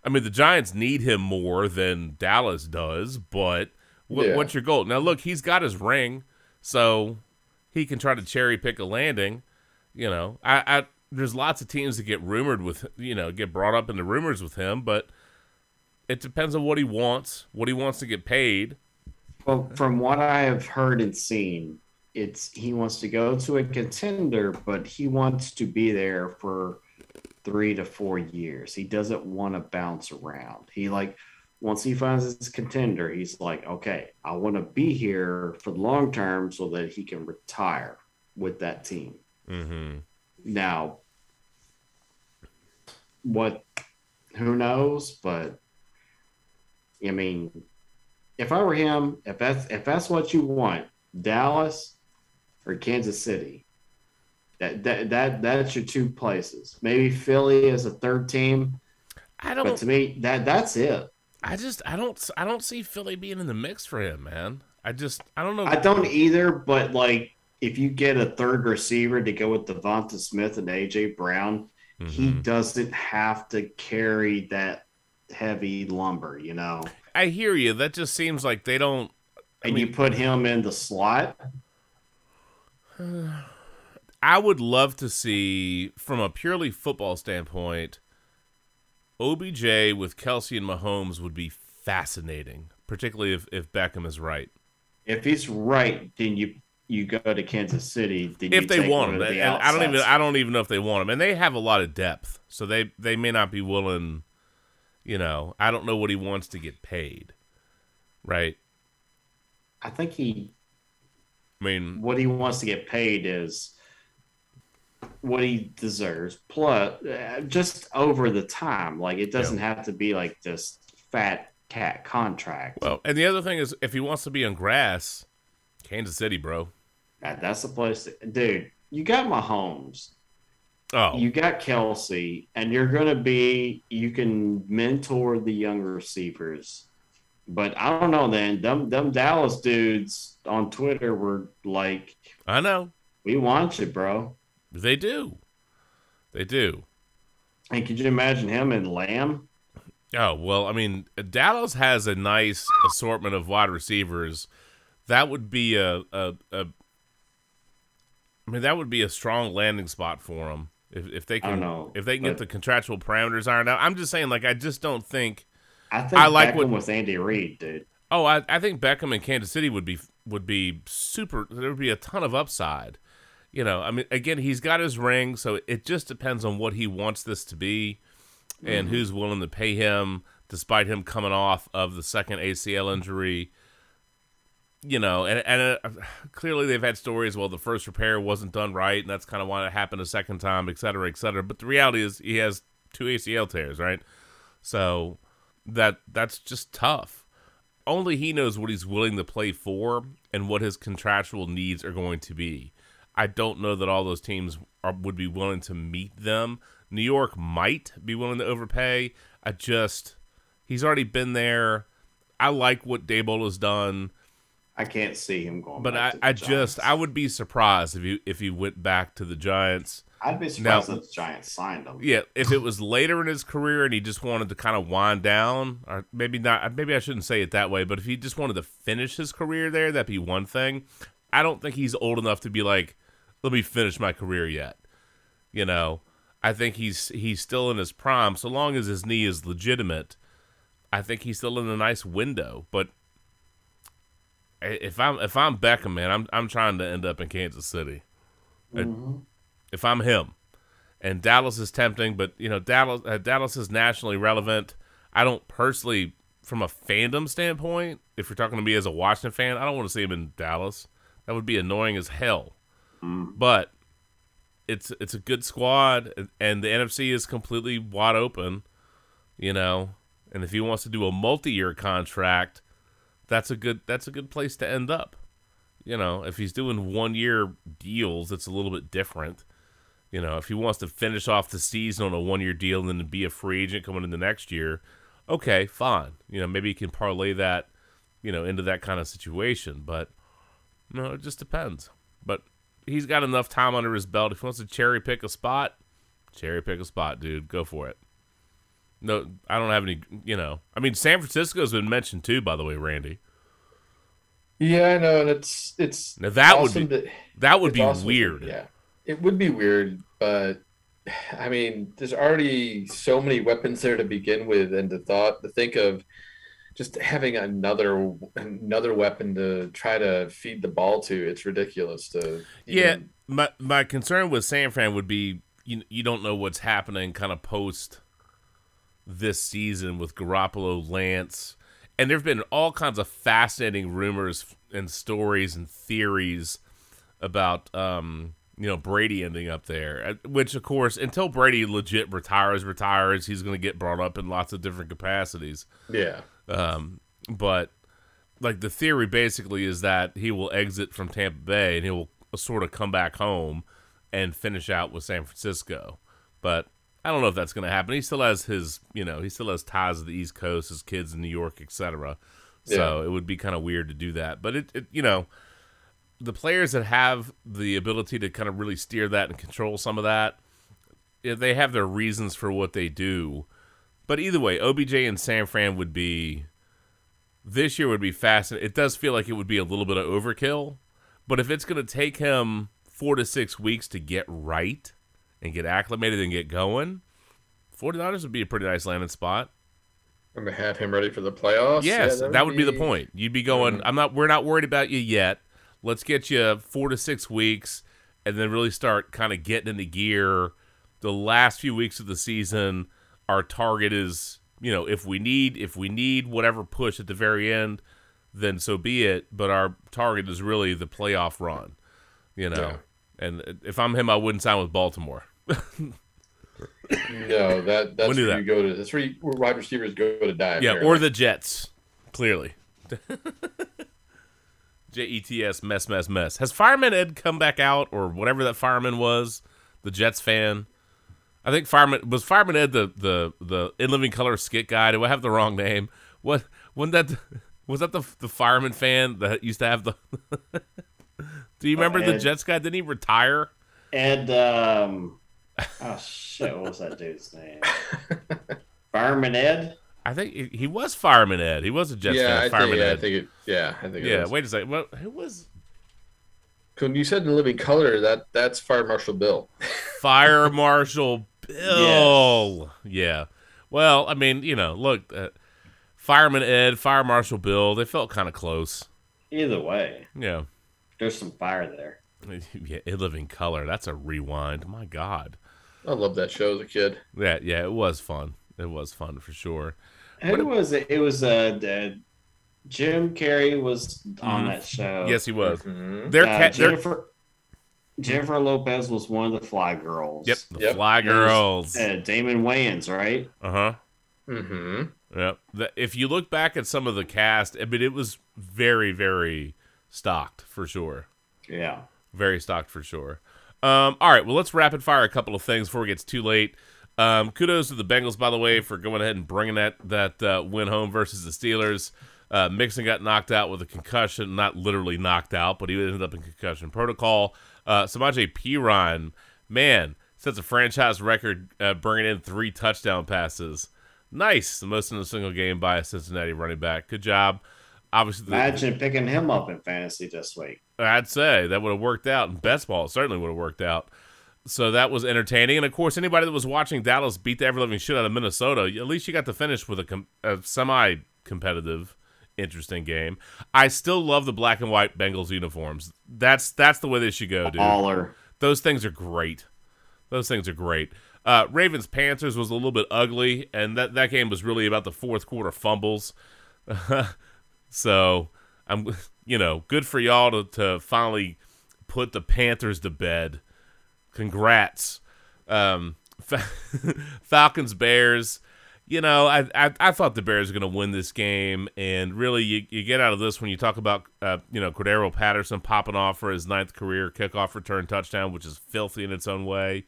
I mean, the Giants need him more than Dallas does, but what, Yeah. what's your goal? Now, look, he's got his ring, so he can try to cherry pick a landing. You know, I, I there's lots of teams that get rumored with, you know, get brought up into rumors with him, but it depends on what he wants, what he wants to get paid. Well, from what I have heard and seen, it's he wants to go to a contender, but he wants to be there for three to four years. He doesn't want to bounce around. He like once he finds his contender, he's like, okay, I want to be here for the long term so that he can retire with that team. Mm-hmm. Now, what? Who knows? But I mean, if I were him, if that's if that's what you want, Dallas or Kansas City, that that that that's your two places. Maybe Philly is a third team, I don't. to me, that that's it. I just I don't I don't see Philly being in the mix for him, man. I just I don't know. I don't either, but like if you get a third receiver to go with DeVonta Smith and AJ Brown, he Mhm. doesn't have to carry that heavy lumber, you know. I hear you. That just seems like they don't. I And you put him in the slot. [SIGHS] I would love to see, from a purely football standpoint, OBJ with Kelce and Mahomes would be fascinating, particularly if, if Beckham is right. If he's right, then you you go to Kansas City. If they want him, the I don't even. I don't even know if they want him, and they have a lot of depth, so they they may not be willing. You know, I don't know what he wants to get paid, right? I think he I mean, what he wants to get paid is what he deserves plus uh, just over the time like it doesn't have to be like this fat cat contract well, and the other thing is, if he wants to be on grass, Kansas City, bro. That- that's the place to, dude you got Mahomes Oh, you got Kelce and you're gonna be you can mentor the young receivers But I don't know. Then them them Dallas dudes on Twitter were like, I know "We want you, bro." they do, they do. And could you imagine him and Lamb? Oh well, I mean, Dallas has a nice assortment of wide receivers. That would be a a, a I mean, that would be a strong landing spot for them if if they can know, if they can get the contractual parameters ironed out. I'm just saying, like, I just don't think. I think I like Beckham what- with Andy Reid, dude. Oh, I, I think Beckham in Kansas City would be would be super. There would be a ton of upside. You know, I mean, again, he's got his ring, so it just depends on what he wants this to be, and Mhm. who's willing to pay him, despite him coming off of the second ACL injury. You know, and and uh, clearly they've had stories. Well, the first repair wasn't done right, and that's kind of why it happened a second time, et cetera, et cetera. But the reality is, he has two ACL tears, right? So that that's just tough. Only he knows what he's willing to play for and what his contractual needs are going to be. I don't know that all those teams are, would be willing to meet them. New York might be willing to overpay. I just he's already been there. I like what Daboll has done, I can't see him going. but I, to the I just I would be surprised if he if he went back to the Giants. I'd be Now- surprised if the Giants signed him. Yeah, if it was later in his career and he just wanted to kind of wind down, or maybe not, maybe I shouldn't say it that way, but if he just wanted to finish his career there, that'd be one thing. I don't think he's old enough to be like, let me finish my career yet. You know, I think he's he's still in his prime, so long as his knee is legitimate. I think he's still in a nice window, but if I'm if I'm Beckham, man, I'm I'm trying to end up in Kansas City. Mhm. If I'm him, and Dallas is tempting, but you know Dallas uh, Dallas is nationally relevant. I don't personally, from a fandom standpoint, if you're talking to me as a Washington fan, I don't want to see him in Dallas. That would be annoying as hell. But it's it's a good squad, and- and the NFC is completely wide open. You know, and if he wants to do a multi-year contract, that's a good that's a good place to end up. You know, if he's doing one-year deals, it's a little bit different. You know, if he wants to finish off the season on a one year deal and then be a free agent coming into next year, okay, fine. You know, maybe he can parlay that, you know, into that kind of situation. But no, it just depends. But he's got enough time under his belt. If he wants to cherry pick a spot, cherry pick a spot, dude. Go for it. No, I don't have any. You know, I mean, San Francisco's been mentioned too, by the way, Randy. Yeah, I know, and it's it's Now that would be to- that would be awesome. weird. Yeah, it would be weird, but I mean, there's already so many weapons there to begin with, and to thought to think of just having another another weapon to try to feed the ball to. It's ridiculous to Yeah, even- my my concern with San Fran would be you you don't know what's happening kind of post this season with Garoppolo, Lance, and there've been all kinds of fascinating rumors and stories and theories about um you know Brady ending up there, uh, which of course until Brady legit retires retires, he's going to get brought up in lots of different capacities. yeah. Um, but like the theory basically is that he will exit from Tampa Bay and he will sort of come back home and finish out with San Francisco. But I don't know if that's going to happen. He still has his, you know, he still has ties to the East Coast, his kids in New York, etc. So it would be kind of weird to do that. But it, it, you know, the players that have the ability to kind of really steer that and control some of that, they have their reasons for what they do. But either way, OBJ and San Fran would be this year would be fascinating. It does feel like it would be a little bit of overkill, but if it's going to take him four to six weeks to get right and get acclimated and get going, 49ers would be a pretty nice landing spot. I'm gonna have him ready for the playoffs. Yes, Yeah, that, would be, the point. You'd be going. I'm not. We're not worried about you yet. Let's get you four to six weeks, and then really start kind of getting into gear. The last few weeks of the season, our target is, you know, if we need if we need whatever push at the very end, then so be it. But our target is really the playoff run. You know, Yeah. and if I'm him, I wouldn't sign with Baltimore. [LAUGHS] No, that that's where that? you go to. That's where, you, where wide receivers go to die. Yeah, apparently. or the Jets, clearly. [LAUGHS] J E T S mess mess mess. Has Fireman Ed come back out or whatever that fireman was, the Jets fan? I think Fireman was Fireman Ed the the the in living color skit guy. Do I have the wrong name? What Wasn't that was that the the fireman fan that used to have the? [LAUGHS] Do you remember the Ed. Jets guy? Didn't he retire? Ed, um, oh shit, what was that dude's name? [LAUGHS] Fireman Ed. I think he, he was fireman Ed. He was a Jets yeah, fan. I Fireman think, yeah, I think it. Yeah, I think it yeah. is. Wait a second. What? Who was When you said in living color, that that's Fire Marshal Bill. [LAUGHS] Fire Marshal Bill? Yeah. Well, I mean, you know, look, uh, Fireman Ed, Fire Marshal Bill, they felt kind of close. Either way, Yeah. there's some fire there. [LAUGHS] Yeah, In Living Color. That's a rewind. My God. I love that show as a kid. Yeah, yeah, it was fun. It was fun for sure. Who was it? It was uh, uh, Jim Carrey was on Mhm. that show. Yes, he was. Mhm. They're, Uh, ca- they're Jennifer, Jennifer Lopez was one of the Fly Girls. Yep, the Yep. Fly There's, Girls. Uh, Damon Wayans, right? Uh huh. Mm-hmm. Yep. The, if you look back at some of the cast, I mean, it was very, very stocked for sure. Yeah. Very stocked for sure. Um, all right, well, let's rapid fire a couple of things before it gets too late. Um, kudos to the Bengals, by the way, for going ahead and bringing that that uh, win home versus the Steelers. Uh, Mixon got knocked out with a concussion, not literally knocked out, but he ended up in concussion protocol. Uh, Samaje Perine, man, sets a franchise record, uh, bringing in three touchdown passes. Nice, the most in a single game by a Cincinnati running back. Good job. Obviously, the- Imagine picking him up in fantasy this week. I'd say that would have worked out. And best ball certainly would have worked out. So that was entertaining. And of course, anybody that was watching Dallas beat the ever living shit out of Minnesota, at least you got to finish with a, com- a semi competitive, interesting game. I still love the black and white Bengals uniforms. That's that's the way they should go, dude. Baller. Those things are great. Those things are great. Uh, Ravens Panthers was a little bit ugly, and that, that game was really about the fourth quarter fumbles. [LAUGHS] so I'm, [LAUGHS] you know, good for y'all to, to finally put the Panthers to bed. Congrats. Um, [LAUGHS] Falcons Bears. You know, I, I I thought the Bears were going to win this game, and really, you, you get out of this when you talk about uh, you know Cordero Patterson popping off for his ninth career kickoff return touchdown, which is filthy in its own way.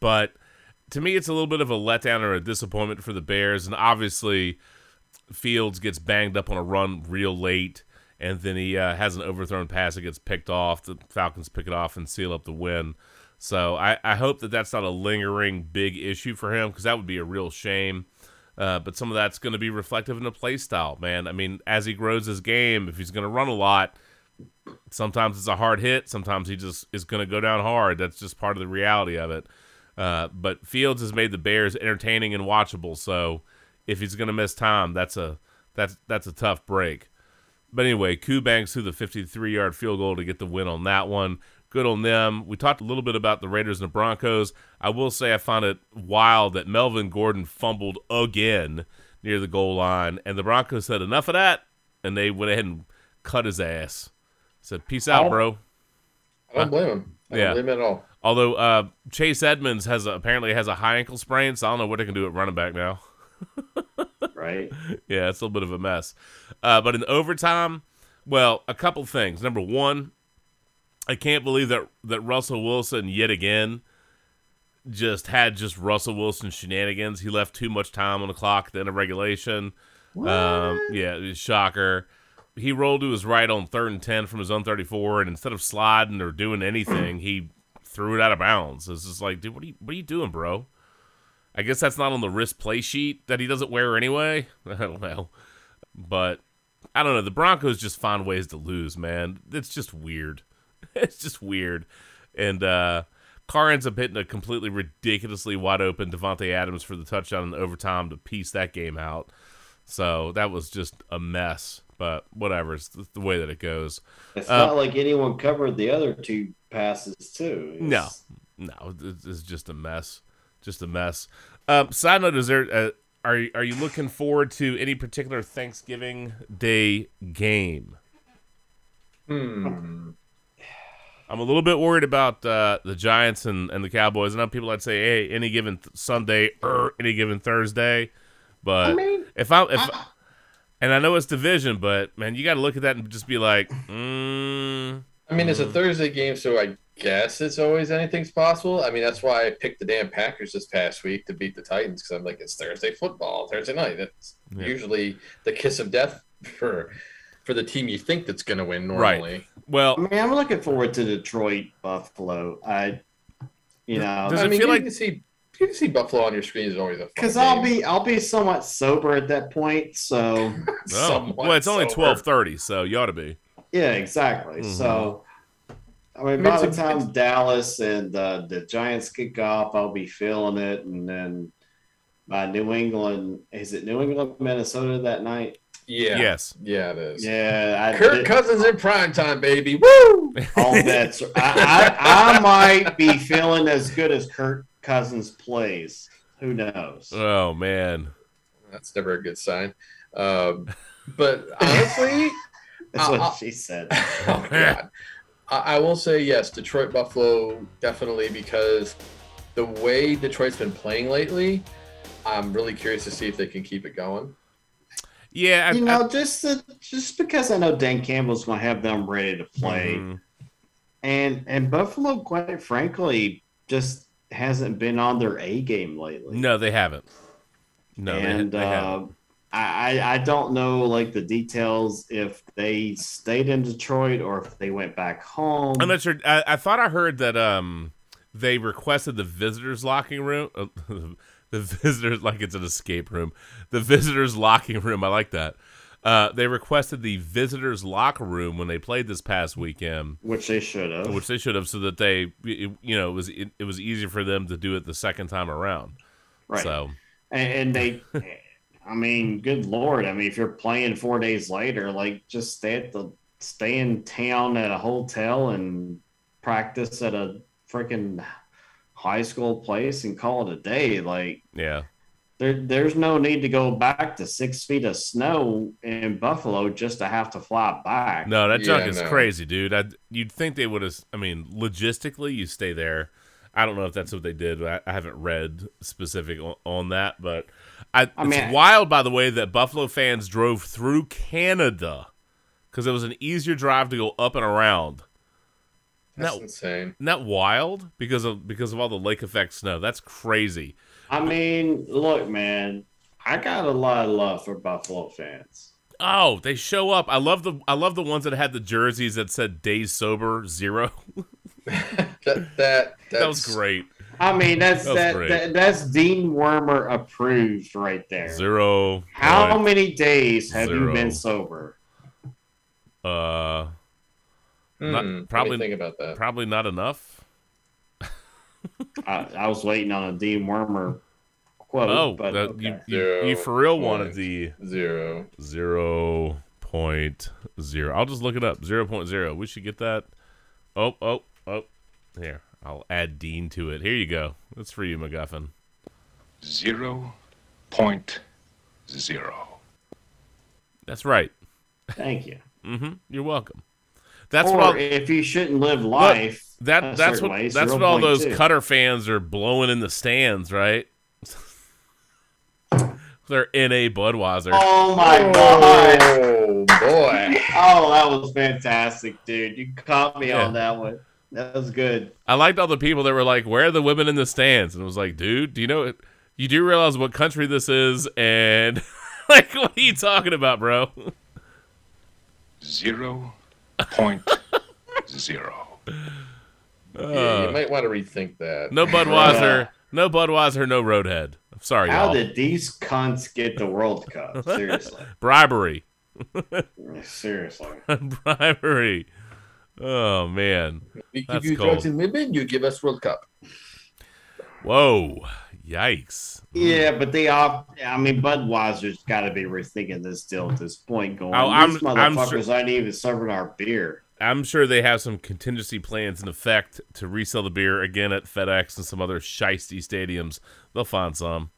But to me, it's a little bit of a letdown or a disappointment for the Bears, and obviously, Fields gets banged up on a run real late, and then he uh, has an overthrown pass that gets picked off. The Falcons pick it off and seal up the win. So I, I hope that that's not a lingering big issue for him because that would be a real shame. Uh, but some of that's going to be reflective in the play style, man. I mean, as he grows his game, if he's going to run a lot, sometimes it's a hard hit. Sometimes he just is going to go down hard. That's just part of the reality of it. Uh, but Fields has made the Bears entertaining and watchable. So if he's going to miss time, that's a that's that's a tough break. But anyway, Kubanks threw the 53 yard field goal to get the win on that one. Good on them. We talked a little bit about the Raiders and the Broncos. I will say I found it wild that Melvin Gordon fumbled again near the goal line, and the Broncos said enough of that, and they went ahead and cut his ass. Said peace out, bro. I don't blame him. I Yeah. don't blame him at all. Although uh, Chase Edmonds has a, apparently has a high ankle sprain, so I don't know what they can do at running back now. Right. [LAUGHS] yeah, it's a little bit of a mess. Uh, but in overtime, well, a couple things. Number one, I can't believe that that Russell Wilson yet again just had just Russell Wilson shenanigans. He left too much time on the clock at the end of regulation. Um, yeah, it was shocker. He rolled to his right on third and ten from his own thirty-four, and instead of sliding or doing anything, he threw it out of bounds. It's just like, dude, what are you what are you doing, bro? I guess that's not on the wrist play sheet that he doesn't wear anyway. [LAUGHS] I don't know. But I don't know. The Broncos just find ways to lose, man. It's just weird. [LAUGHS] It's just weird. And uh Carr ends up hitting a completely ridiculously wide open Davante Adams for the touchdown in overtime to piece that game out. So that was just a mess. But whatever, it's the way that it goes. It's Uh, not like anyone covered the other two passes too. It's- No, no, it's just a mess, just a mess. Um, side note: Is there uh, are you, are you looking forward to any particular Thanksgiving Day game? Hmm. I'm a little bit worried about uh, the Giants and, and the Cowboys. I know people I'd say, "Hey, any given th- Sunday or any given Thursday," but I mean, if I if and I know it's division, but man, you got to look at that and just be like, mm, I mean, it's a mm. Thursday game, so I guess it's always anything's possible. I mean, that's why I picked the damn Packers this past week to beat the Titans because I'm like, it's Thursday football, Thursday night. That's Yeah. usually the kiss of death for for the team you think that's going to win normally. Well, I mean, I'm looking forward to Detroit Buffalo. I, you know, Does I mean, feel getting like- to see getting to see Buffalo on your screen is always a because I'll be I'll be somewhat sober at that point. So [LAUGHS] Oh, well, it's only twelve thirty, so you ought to be. Yeah, exactly. Mhm. So. I mean, I mean, by the it's time Dallas and uh, the Giants kick off, I'll be feeling it, and then by New England, is it New England, Minnesota that night? Yeah. Yes. Yeah, it is. Yeah, I, Kirk Cousins in prime time, baby. Woo! all bets. I, I, I might be feeling as good as Kirk Cousins plays. Who knows? Oh man. That's never a good sign. Um, but honestly, [LAUGHS] That's what uh, she said. [LAUGHS] oh [LAUGHS] god, I, I will say yes, Detroit Buffalo definitely because the way Detroit's been playing lately, I'm really curious to see if they can keep it going. Yeah, I, you know, just to, just because I know Dan Campbell's going to have them ready to play, Mhm. and and Buffalo, quite frankly, just hasn't been on their A game lately. no, they haven't. No, they, and they haven't. uh, I I I don't know like the details if they stayed in Detroit or if they went back home. I'm not sure. I, I thought I heard that um they requested the visitors' locking room. uh, [LAUGHS] the visitors like it's an escape room. The visitors' locking room. I like that. Uh, they requested the visitors' locker room when they played this past weekend, which they should have. which they should have, so that they, it- you know, it was it, it was easier for them to do it the second time around. Right. So and, and they [LAUGHS] i mean good lord i mean if you're playing four days later like just stay at the stay in town at a hotel and practice at a freaking high school place and call it a day like yeah, there, there's no need to go back to six feet of snow in buffalo just to have to fly back no, that junk Yeah, is no. crazy, dude. I you'd think they would have. I mean, logistically, you stay there. I don't know if that's what they did. I, I haven't read specific on, on that, but I, I it's wild, by the way, that Buffalo fans drove through Canada because it was an easier drive to go up and around. That's No. insane. Isn't that wild because of because of all the lake effect snow? That's crazy. i mean look man i got a lot of love for buffalo fans Oh, they show up. I love the I love the ones that had the jerseys that said "Days Sober Zero. [LAUGHS] [LAUGHS] That that that was great. I mean, that's That that, that that's Dean Wormer approved right there. Zero. How point, many days have Zero. you been sober? Uh, Hmm, Not- what probably- think about that. probably not enough. I, I was waiting on a Dean Wormer quote. Oh, but that- okay. you, you, you for real point wanted the Zero. zero point zero. I'll just look it up. Zero point zero. We should get that. Oh, oh, oh. Here, I'll add Dean to it. Here you go. That's for you, MacGuffin. Zero point zero. That's right. thank you. Mm-hmm. You're welcome. That's or what. All, if you shouldn't live life, that that's certain what way, that's what all those 0.2. Qatar fans are blowing in the stands, right? [LAUGHS] They're in a Budweiser. Oh my god! Oh boy. [LAUGHS] Oh, that was fantastic, dude. You caught me Yeah. on that one. That was good. I liked all the people that were like, "Where are the women in the stands?" And it was like, "Dude, do you know? You do realize what country this is?" And [LAUGHS] like, what are you talking about, bro? Zero point zero. yeah, Uh, you might want to rethink that. no Budweiser, no Budweiser, no Roadhead. I'm sorry, How y'all. did these cunts get the World Cup? [LAUGHS] Seriously, Bribery, [LAUGHS] seriously. bribery. Oh man, We give That's you cold. drugs and women, you give us World Cup. whoa, yikes. Yeah, but they all. I mean, Budweiser's got to be rethinking this deal at this point. Going, Oh, I'm- these I'm motherfuckers ain't even serving our beer. I'm sure they have some contingency plans in effect to resell the beer again at FedEx and some other shisty stadiums. They'll find some.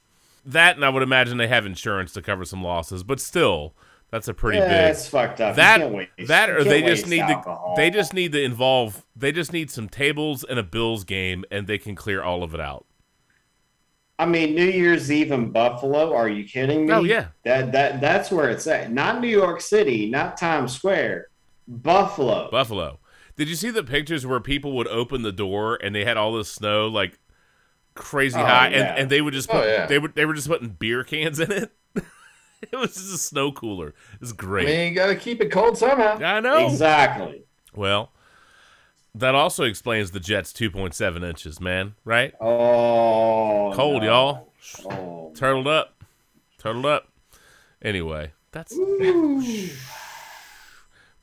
That, and I would imagine they have insurance to cover some losses, but still, that's a pretty yeah, big. it's fucked up. You That can't waste- that you or can't they just need alcohol. to they just need to involve they just need some tables and a Bills game and they can clear all of it out. I mean, New Year's Eve in Buffalo. Are you kidding me? Oh, yeah. That that that's where it's at. Not New York City, not Times Square. Buffalo. Buffalo. Did you see the pictures where people would open the door and they had all this snow like crazy Oh, high yeah. and, and they would just Oh, put yeah. they would they were just putting beer cans in it? [LAUGHS] it was just a snow cooler. It's I great. mean, you gotta keep it cold somehow. I know. Exactly. Well, that also explains the Jets 2.7 inches, man. Right? Oh, Cold, no. y'all. Oh. Turtled up. Turtled up. Anyway, that's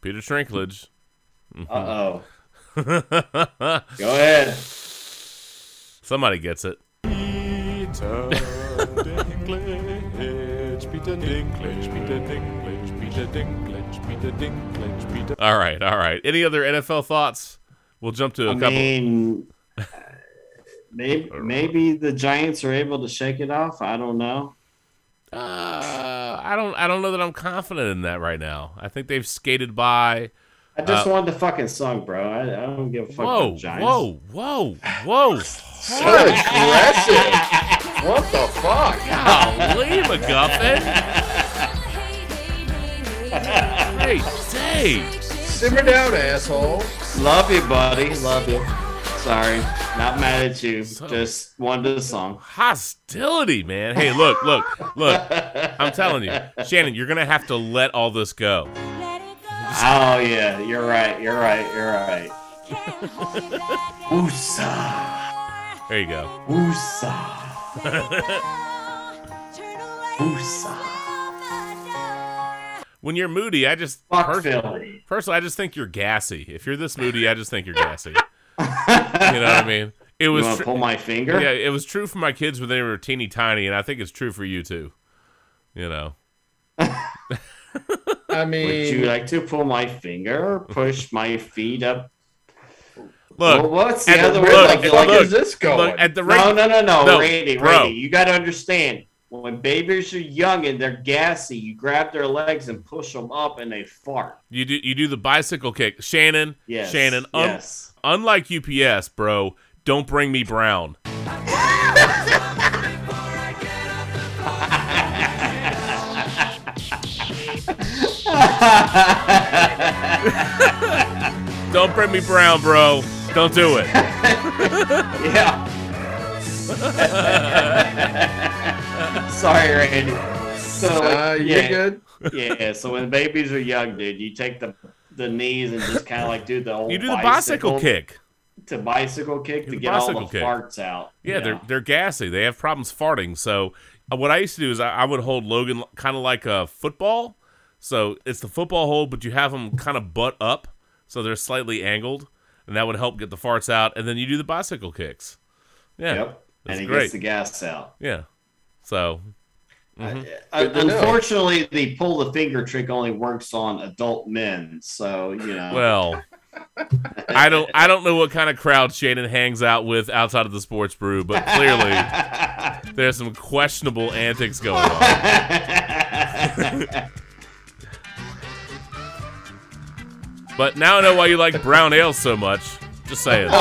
Peter Shrinklage. Uh oh. Go [LAUGHS] Go ahead. Somebody gets it. Peter Dinklage, Peter Dinklage, Peter Dinklage, Peter Dinklage, Peter Dinklage, Peter. All right, all right. Any other NFL thoughts? We'll jump to a I couple. mean, [LAUGHS] maybe maybe the Giants are able to shake it off. I don't know. Uh, I don't. I don't know that I'm confident in that right now. I think they've skated by. I just Uh, wanted the fucking song, bro. I, I don't give a fuck Whoa, about Giants. whoa, whoa, whoa! So aggressive. What the fuck? Golly, McGuffin! Great day. Simmer down, asshole. Love you, buddy. Love you. Sorry, not mad at you. Just wanted the song. Hostility, man. Hey, look, look, look. I'm telling you, Shannon, you're gonna have to let all this go. Oh yeah, you're right. You're right. You're right. Woosah. There you go. Woosah. Woosah. When you're moody, I just Fuck pers- Philly. personally, I just think you're gassy. If you're this moody, I just think you're gassy. you know what I mean? It was wanna tr- pull my finger? Yeah, it was true for my kids when they were teeny tiny, and I think it's true for you too. You know. [LAUGHS] I mean, Would you like to pull my finger push my feet up? Look, Well, what's the other look, word? like, Like, like, look, is this going? Look, at the rate, no, no, no, no, No, Randy, bro. Randy, you got to understand. When babies are young and they're gassy, you grab their legs and push them up, and they fart. you do you do the bicycle kick, Shannon. Yes, Shannon. Un- yes. Unlike UPS, bro, don't bring me brown. [LAUGHS] [LAUGHS] Don't bring me brown, bro. Don't do it. [LAUGHS] Yeah. [LAUGHS] Sorry, Randy. So, like, uh, yeah, you're good. yeah. So when babies are young, dude, you take the the knees and just kind of like do the old You do the bicycle kick. to bicycle kick Do to the get all the kick. farts out. Yeah, you they're they're gassy. They have problems farting. So uh, what I used to do is I, I would hold Logan kind of like a football. So it's the football hold, but you have them kind of butt up, so they're slightly angled, and that would help get the farts out. And then you do the bicycle kicks. Yeah, Yep. that's and he great. gets the gas out. yeah. So Uh, Good to know. unfortunately, the pull the finger trick only works on adult men. So you know. well, I don't I don't know what kind of crowd Shannon hangs out with outside of the sports brew, but clearly [LAUGHS] there's some questionable antics going on. [LAUGHS] But now I know why you like brown ale so much. Just saying. I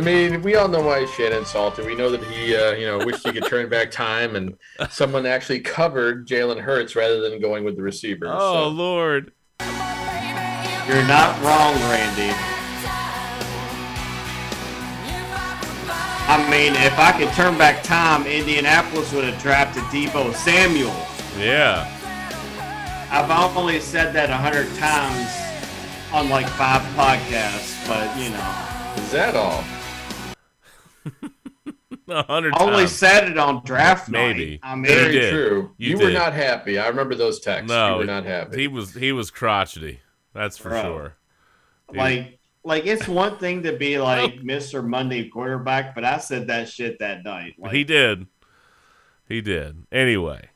mean, we all know why Shannon's salty. We know that he, uh, you know, wished he could turn back time and someone actually covered Jalen Hurts rather than going with the receiver. Oh so. Lord. You're not wrong, Randy. I mean, if I could turn back time, Indianapolis would have drafted Deebo Samuel. Yeah. I've only said that a hundred times on like five podcasts, but you know, Is that all? [LAUGHS] A hundred only times. said it on draft Maybe. night. I mean, You Very did. true. You You, were did. not happy. I remember those texts. No, you were not happy. He was he was crotchety. That's for Bro. sure. He- like, like it's one thing to be like Mr. Monday quarterback, but I said that shit that night. Like, he did. He did. Anyway.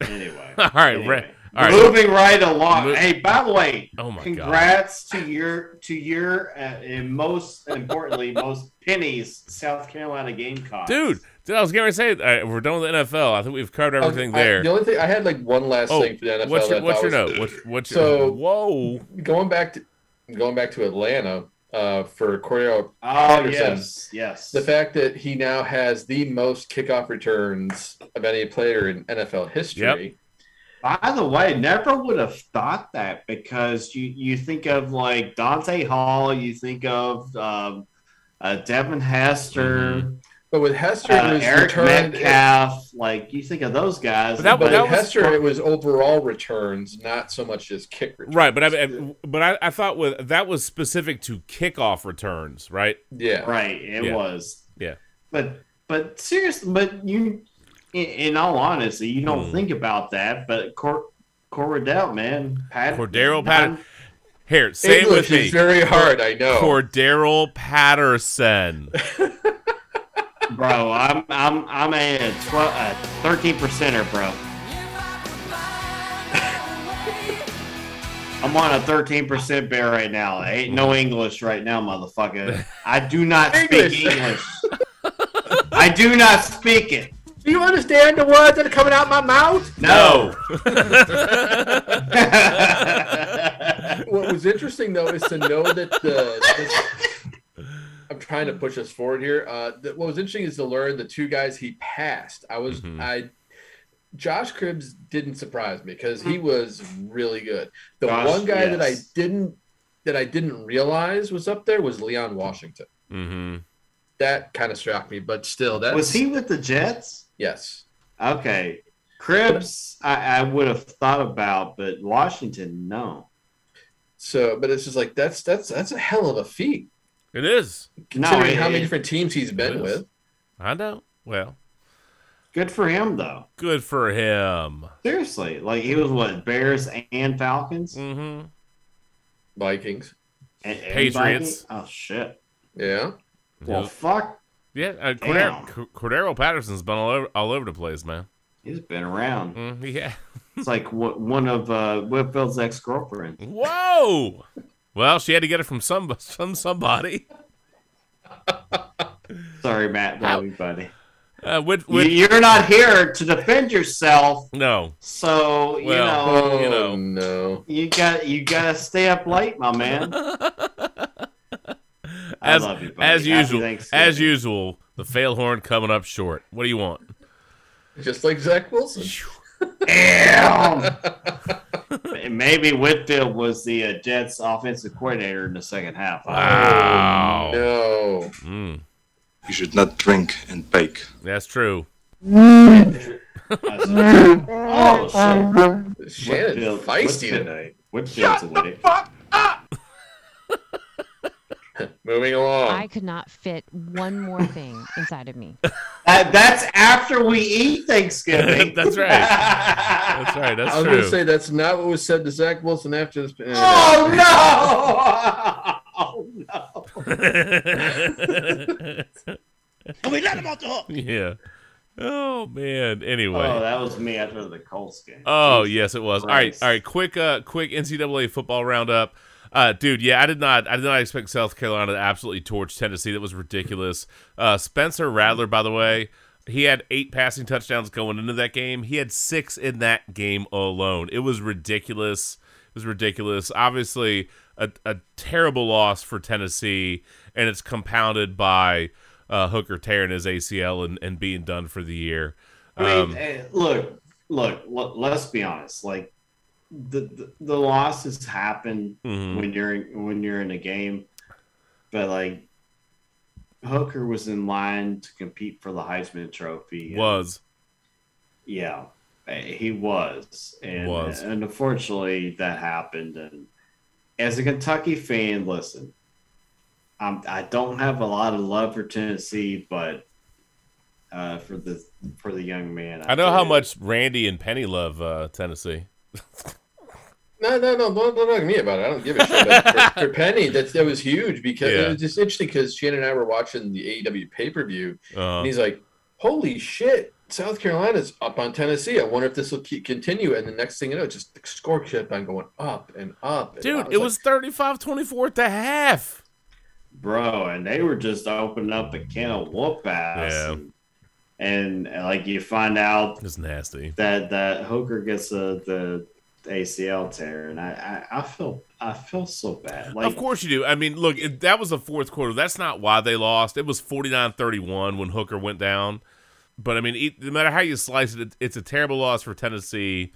Anyway. [LAUGHS] All right, Anyway. Ra- all right. Moving right along. Mo- hey, by the way, Oh my God. congrats to your to your uh, and most importantly most pennies South Carolina Gamecocks. Dude, dude, I was going to say uh, we're done with the NFL. I think we've covered everything I- there. the only thing I had like one last oh, thing for the NFL. what's your what's your was- note? What's, what's So- your whoa? Going back to going back to Atlanta uh, for Cordero Oh Patterson. yes, yes. The fact that he now has the most kickoff returns of any player in NFL history. By the way, never would have thought that because you you think of like Dante Hall, you think of um, uh, Devin Hester. Mm-hmm. But with Hester, Uh, it was Eric returned. Metcalf, like you think of those guys. But that- But that with was- Hester, it was overall returns, not so much as kick returns. Right, but I but I, I thought with that was specific to kickoff returns, right? Yeah. right, it Yeah. was. Yeah. But but seriously, but you, in, in all honesty, you don't Hmm. think about that. But Cor- Cordell, man, Pat, Cordero Patterson. Here, say it with me. is very hard, I know. Cordero Patterson. [LAUGHS] bro. I'm I'm I'm a twelve, thirteen percenter, bro. [LAUGHS] I'm on a thirteen percent bear right now. Ain't no English right now, motherfucker. I do not speak English. English. I do not speak it. Do you understand the words that are coming out my mouth? No. [LAUGHS] what was interesting though is to know that the this, I'm trying to push us forward here. Uh, that what was interesting is to learn the two guys he passed. I was Mhm. I Josh Cribbs didn't surprise me because he was really good. The Josh, one guy that I didn't that I didn't realize was up there was Leon Washington. hmm That kind of struck me, but still, that Was he with the Jets? Yes. Okay. Cribbs, I, I would have thought about, but Washington, no. So, but it's just like that's that's that's a hell of a feat It is. considering it- how many it- different teams he's been with. I know. Well, Good for him, though. good for him. Seriously, like he was what Bears and Falcons, hmm Vikings. and, and Patriots. Vikings? Oh shit! Yeah. Well, fuck, Yeah, uh, Cordero, C- Cordero Patterson's been all over, all over the place, man. he's been around. Mm, yeah. [LAUGHS] It's like wh- one of uh, Whitfield's ex girlfriends. Whoa. Well, she had to get it from some from somebody. [LAUGHS] Sorry, Matt, love you, buddy. Uh, with, You- with, You're not here to defend yourself, no. so you Well, know Oh you know. no. you got you got to stay up late, my man. [LAUGHS] I As, love you, buddy. as usual, as usual, the fail horn coming up short. What do you want? Just like Zach Wilson. Damn. [LAUGHS] Maybe Whitfield was the uh, Jets' offensive coordinator in the second half. Wow. No. Mm, You should not drink and bake. that's true. [LAUGHS] oh, shit. Shannon feisty Whitfield- tonight. Whitfield's a lady. [LAUGHS] Moving along. I could not fit one more thing inside of me. [LAUGHS] That- that's after we eat Thanksgiving. [LAUGHS] That's right. That's right. That's I was going to say that's not what was said to Zach Wilson after this. oh no! Oh no! And we let him off the hook. yeah. Oh man. Anyway. Oh, that was me after the Colts game. Oh yes, it was. All right. All right. Quick, uh, quick NCAA football roundup. Uh, dude, yeah, I did not, I did not expect South Carolina to absolutely torch Tennessee. That was ridiculous. Uh, Spencer Rattler, by the way, he had eight passing touchdowns going into that game. He had six in that game alone. It was ridiculous. It was ridiculous. Obviously, a, a terrible loss for Tennessee, and it's compounded by uh, Hooker tearing his ACL and, and being done for the year. I mean, Um, eh, look, look. let's be honest. Like the the, the losses happen Mhm. when you're in, when you're in a game, but like Hooker was in line to compete for the Heisman Trophy. and- was yeah, eh, he was, and Was. and unfortunately that happened. And as a Kentucky fan, listen, I'm, I don't have a lot of love for Tennessee, but uh, for the for the young man, I know how much Randy and Penny love uh, Tennessee. [LAUGHS] No, no, no, don't, don't talk to me about it. I don't give a shit. But for, for [LAUGHS] Penny, that's, that was huge because Yeah. it was just interesting because Shannon and I were watching the AEW pay per view, Uh, and he's like, "Holy shit, South Carolina's up on Tennessee. I wonder if this will keep continue." And the next thing you know, just the score kept on going up and up. And dude, up. it was 35 24 at the half. bro, and they were just opening up a can of whoop ass. Yeah. And, and, like you find out It's nasty. that that Hooker gets a, the ACL tear, and I, I I feel I feel so bad. Like of course you do. I mean, look, it, that was the fourth quarter. That's not why they lost. It was 49 31 when Hooker went down. But I mean, it, no matter how you slice it, it, it's a terrible loss for Tennessee.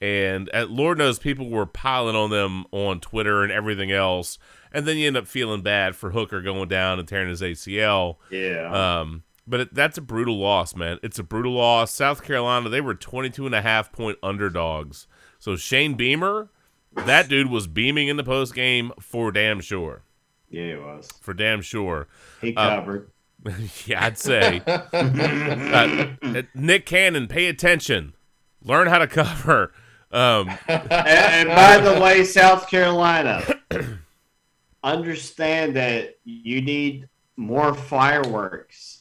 And uh, Lord knows people were piling on them on Twitter and everything else. And then you end up feeling bad for Hooker going down and tearing his ACL. Yeah. Um, But it, that's a brutal loss, man. It's a brutal loss. South Carolina, they were 22 and a half point underdogs. So Shane Beamer, that dude was beaming in the post game for damn sure. Yeah, it was. For damn sure. He Uh, covered. [LAUGHS] yeah, I'd say. [LAUGHS] Uh, Nick Cannon, pay attention. Learn how to cover. Um, [LAUGHS] and, and by the way, South Carolina, [CLEARS THROAT] understand that you need more fireworks.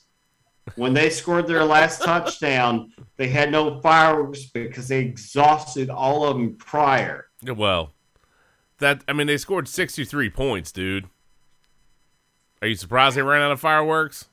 When they scored their last touchdown, they had no fireworks because they exhausted all of them prior. well, that I mean, they scored 63 points, dude. Are you surprised they ran out of fireworks?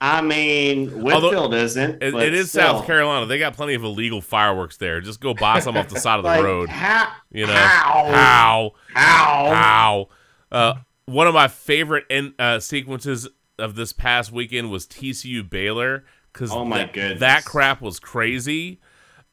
I mean, Whitfield isn't. It, it is still. South Carolina. They got plenty of illegal fireworks there. Just go buy some off the side of the Like, road. how- you know how? how How? how. Uh, one of my favorite in, uh, sequences of this past weekend was TCU Baylor because Oh my that, that crap was crazy.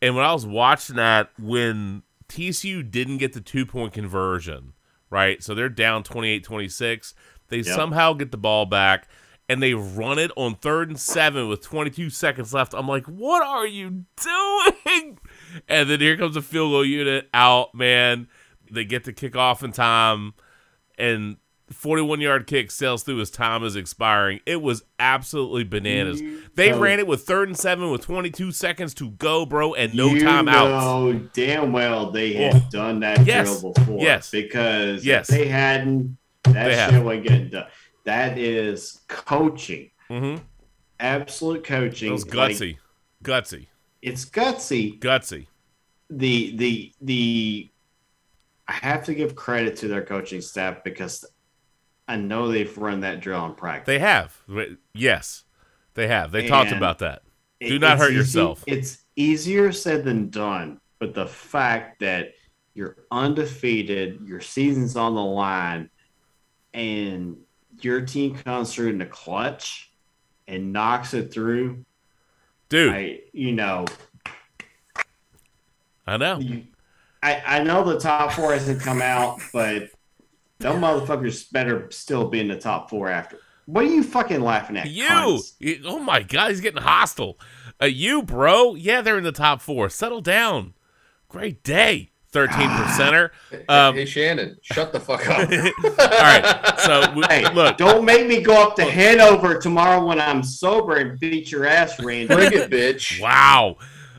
And when I was watching that, when TCU didn't get the two point conversion, right? So they're down 28 26. They Yep. somehow get the ball back and they run it on third and seven with 22 seconds left. I'm like, what are you doing? [LAUGHS] And then here comes a field goal unit out, man. They get to kick off in time, and 41 yard kick sails through as time is expiring. It was absolutely bananas. They know- ran it with third and seven with 22 seconds to go, bro, and no you timeouts. know damn well they had Oh. done that Yes. drill before. Yes. Because Yes. if they hadn't, that They shit have. wasn't getting done. That is coaching. Mm-hmm. Absolute coaching. It was Like, gutsy. gutsy. it's gutsy. Gutsy. The the the I have to give credit to their coaching staff because I know they've run that drill in practice. They have. Yes, they have. They talked about that. It- Do not hurt easy- yourself. It's easier said than done, but the fact that you're undefeated, your season's on the line, and your team comes through in the clutch and knocks it through, Dude, I, you know, I know. I, I know the top four hasn't come out, but them motherfuckers better still be in the top four after. What are you fucking laughing at? You, cunts? You- oh my god, he's getting hostile. Uh, you, bro, yeah, they're in the top four. Settle down. Great day, thirteen percenter. Um, hey Shannon, shut the fuck up. [LAUGHS] all right, so we, Hey, look, don't make me go up to Hanover tomorrow when I'm sober and beat your ass, Randy. Bring it, bitch. Wow.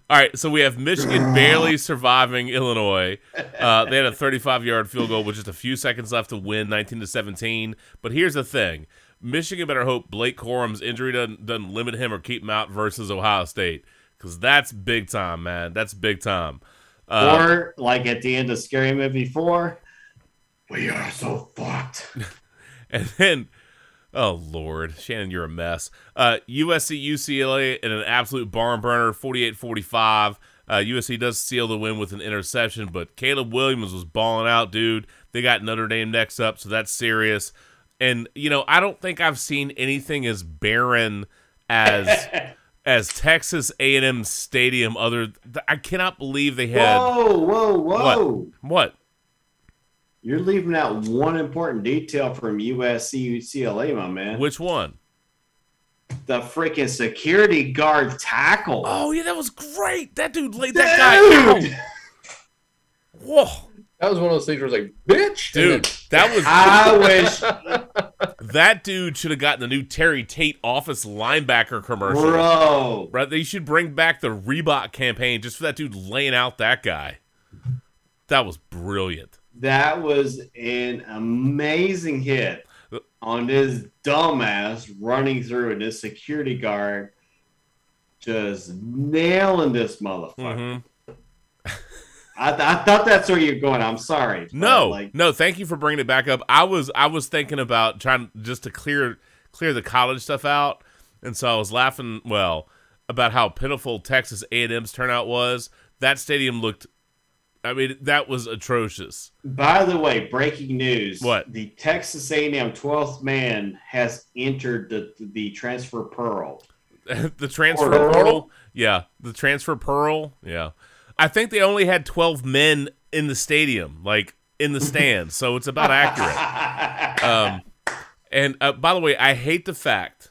All right, so we have Michigan [LAUGHS] barely surviving Illinois. Uh, they had a 35-yard field goal with just a few seconds left to win, 19 to 17. But here's the thing: Michigan better hope Blake Corum's injury doesn't, doesn't limit him or keep him out versus Ohio State, because that's big time, man. That's big time. Uh, or like at the end of Scary Movie Four, we are so fucked. [LAUGHS] And then, oh Lord, Shannon, you're a mess. Uh, USC UCLA in an absolute barn burner, 48-45. Uh, USC does seal the win with an interception, but Caleb Williams was balling out, dude. They got Notre Dame next up, so that's serious. And you know, I don't think I've seen anything as barren as [LAUGHS] as Texas A&M Stadium. Other, I cannot believe they had Whoa, whoa, whoa! what? What? You're leaving out one important detail from USC UCLA, my man. Which one? The freaking security guard tackle. Oh yeah, that was great. That dude laid that guy Dude! out. [LAUGHS] Whoa, That was one of those things where it's like, bitch, And dude, that was I [LAUGHS] wish, that dude should have gotten the new Terry Tate office linebacker commercial. bro. Right, they should bring back the Reebok campaign just for that dude laying out that guy. That was brilliant. That was an amazing hit on this dumbass running through and this security guard just nailing this motherfucker. Mhm. [LAUGHS] I, th- I thought that's where you're going. I'm sorry. No, like no, thank you for bringing it back up. I was I was thinking about trying just to clear clear the college stuff out, and so I was laughing. Well, about how pitiful Texas A&M's turnout was. That stadium looked. I mean, that was atrocious. By the way, breaking news. What? The Texas A&M 12th man has entered the, the transfer portal. [LAUGHS] the transfer Portal? portal. Yeah, the transfer pearl. Yeah, I think they only had twelve men in the stadium, like in the stands, so it's about accurate. [LAUGHS] Um, and uh, by the way, I hate the fact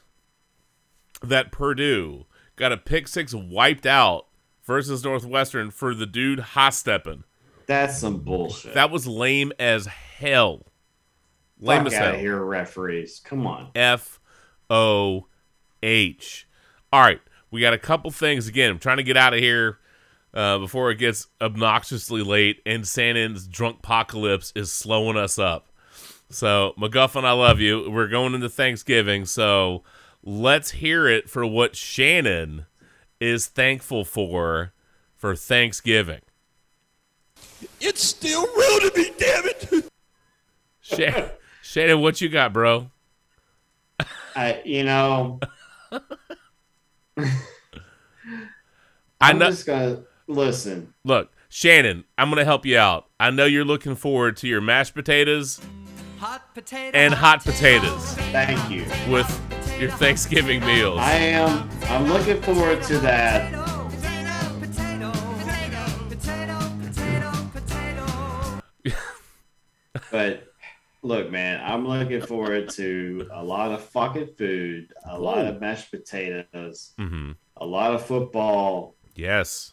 that Purdue got a pick six wiped out versus Northwestern for the dude Hosteppen. That's some bullshit. That was lame as hell. Lame Fuck as out hell. of here, referees. Come on. F O H. All right, we got a couple things. Again, I'm trying to get out of here uh, before it gets obnoxiously late and Santa's drunk apocalypse is slowing us up. So, McGuffin, I love you. We're going into Thanksgiving, so let's hear it for what Shannon is thankful for for Thanksgiving. It's still real to me, damn it. [LAUGHS] Shan- Shannon, what you got, bro? I, you know, [LAUGHS] I I'm know. just gonna listen. Look, Shannon, I'm going to help you out. I know you're looking forward to your mashed potatoes hot potato, and hot potatoes Thank you. with your Thanksgiving meals. I am. I'm looking forward to that. but look, man, I'm looking forward to a lot of fucking food, a lot of mashed potatoes, hmm a lot of football, Yes.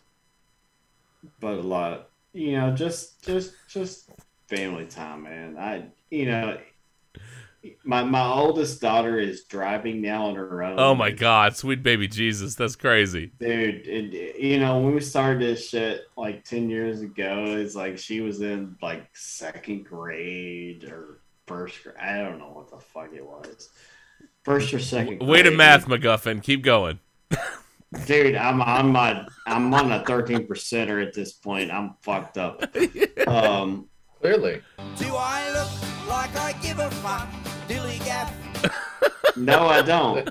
but a lot, you know, just just just family time, man. I, you know, my my oldest daughter is driving now on her own. Oh my God, sweet baby Jesus, that's crazy. Dude, it, you know, when we started this shit like 10 years ago, it's like she was in like second grade or first grade. I don't know what the fuck it was. First or second grade. Way to math, McGuffin. Keep going. Dude, I'm I'm my I'm on a 13 percenter at this point. I'm fucked up. [LAUGHS] Um Clearly. Do I look like I give a fuck? Dilly gaff. [LAUGHS] no, I don't.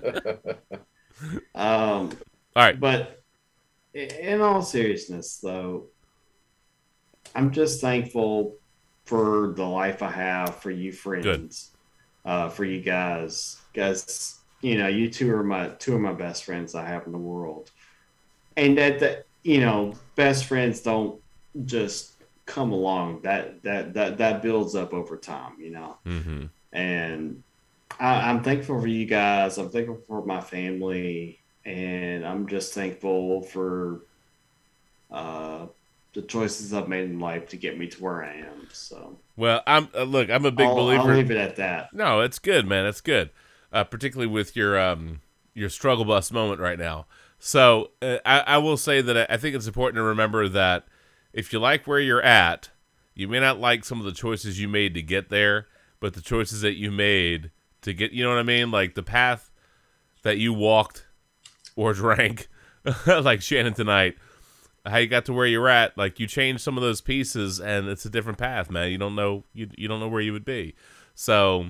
Um All right. But in all seriousness, though, I'm just thankful for the life I have, for you friends, uh, for you guys, guys. You know, you two are my two of my best friends I have in the world, and that that you know, best friends don't just come along. That that that that builds up over time. You know Mm-hmm. And I, I'm thankful for you guys. I'm thankful for my family, and I'm just thankful for uh, the choices I've made in life to get me to where I am. So, Well, I'm uh, look. I'm a big I'll, believer. I'll leave it at that. No, it's good, man. It's good, uh, particularly with your um your struggle bus moment right now. So uh, I, I will say that I- I think it's important to remember that if you like where you're at, you may not like some of the choices you made to get there, but the choices that you made to get, you know what I mean, like the path that you walked or drank, [LAUGHS] like Shannon tonight. How you got to where you're at, like you changed some of those pieces, and it's a different path, man. You don't know you you don't know where you would be. So,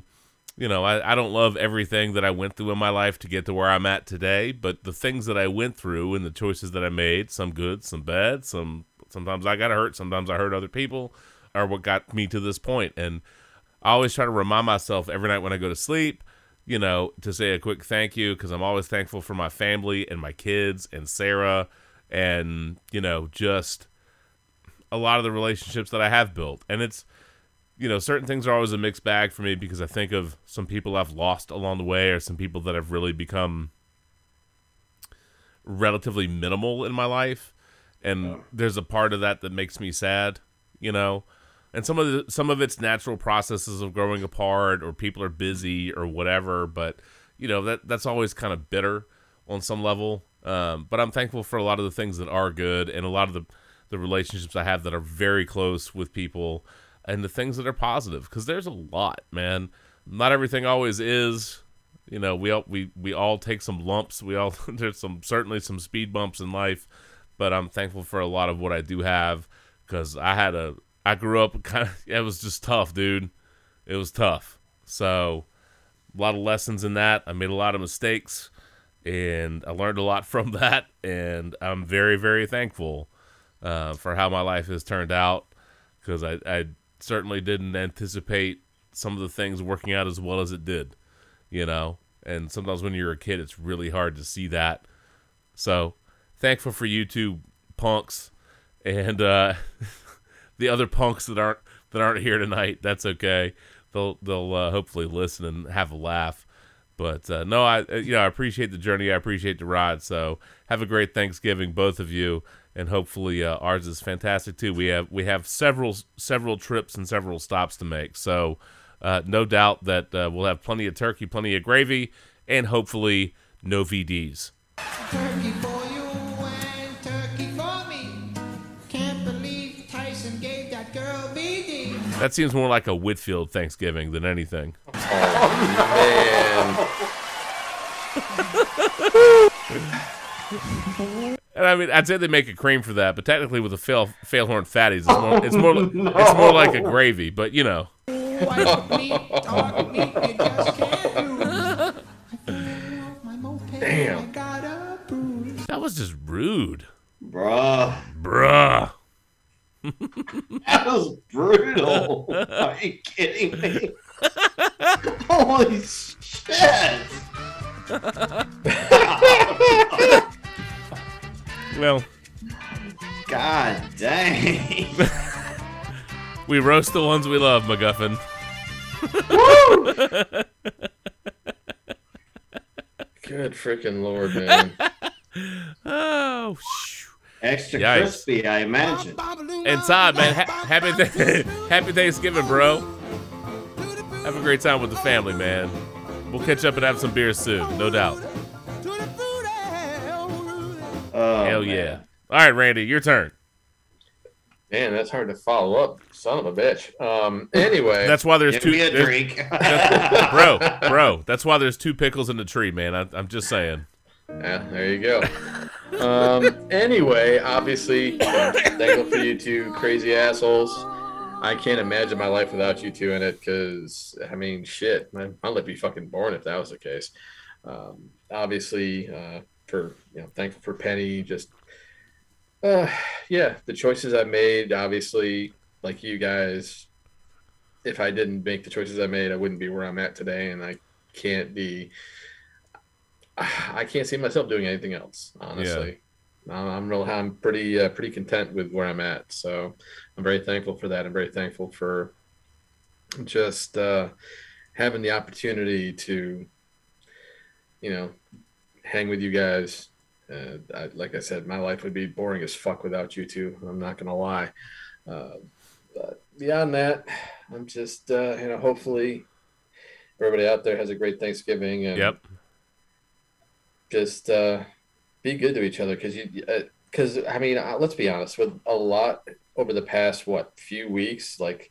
you know, I, I don't love everything that I went through in my life to get to where I'm at today, but the things that I went through and the choices that I made, some good, some bad, some sometimes I got hurt, sometimes I hurt other people, are what got me to this point. And I always try to remind myself every night when I go to sleep, you know, to say a quick thank you because I'm always thankful for my family and my kids and Sarah and, you know, just a lot of the relationships that I have built. And it's, you know, certain things are always a mixed bag for me because I think of some people I've lost along the way or some people that have really become relatively minimal in my life. And there's a part of that that makes me sad, you know. And some of the some of it's natural processes of growing apart or people are busy or whatever, but you know, that that's always kind of bitter on some level. Um, but I'm thankful for a lot of the things that are good and a lot of the the relationships I have that are very close with people and the things that are positive because there's a lot, man. Not everything always is. You know, we all we we all take some lumps. We all [LAUGHS] there's some certainly some speed bumps in life, but I'm thankful for a lot of what I do have because I had a I grew up kind of it was just tough, dude. It was tough. So a lot of lessons in that. I made a lot of mistakes and I learned a lot [LAUGHS] from that and I'm very very thankful uh, for how my life has turned out because I, I certainly didn't anticipate some of the things working out as well as it did, you know. And sometimes when you're a kid, it's really hard to see that. So thankful for you two punks and uh, [LAUGHS] the other punks that aren't that aren't here tonight. That's okay. They'll they'll uh, hopefully listen and have a laugh. But uh, no, I uh, you know I appreciate the journey. I appreciate the ride. So have a great Thanksgiving, both of you, and hopefully uh, ours is fantastic too. We have we have several several trips and several stops to make. So uh, no doubt that uh, we'll have plenty of turkey, plenty of gravy, and hopefully no VDs. That seems more like a Whitfield Thanksgiving than anything. Man. And I mean, I'd say they make a cream for that, but technically with the fail failhorn fatties, it's more it's more it's more like a gravy. But you know, White meat, dark meat, you just can't lose. My moped, Damn. I got a bruise. that was just rude, Bruh. bruh. [LAUGHS] That was brutal. Are you kidding me? [LAUGHS] Holy shit. [LAUGHS] Well, God dang. we roast the ones we love, MacGuffin. Good freaking lord, man. Oh, phew. Extra Yikes. crispy, I imagine. and Todd, man, ha- happy [LAUGHS] th- happy Thanksgiving, bro. Have a great time with the family, man. We'll catch up and have some beers soon, no doubt. Oh, Hell man. yeah! All right, Randy, your turn. Man, that's hard to follow up. Son of a bitch. Um. [LAUGHS] Anyway, That's why there's Give two. me a drink. bro, [LAUGHS] bro. That's why there's two pickles in the tree, man. I, I'm just saying. Yeah, there you go. Um, anyway, obviously, thankful for you two crazy assholes. I can't imagine my life without you two in it because, I mean, shit, my, my life be fucking boring if that was the case. Um, obviously, uh, for, you know, thankful for Penny, just, uh, yeah, the choices I made, obviously, like you guys, if I didn't make the choices I made, I wouldn't be where I'm at today, and I can't be. [SIGHS] I can't see myself doing anything else, honestly. I'm, I'm real. I'm pretty uh, pretty content with where I'm at. So I'm very thankful for that. I'm very thankful for just uh, having the opportunity to, you know, hang with you guys. Uh, I, like I said, my life would be boring as fuck without you two. I'm not gonna lie. Uh, but beyond that, I'm just uh, you know, hopefully everybody out there has a great Thanksgiving and Yep. Just uh, be good to each other because you because I mean uh, let's be honest with a lot over the past what few weeks like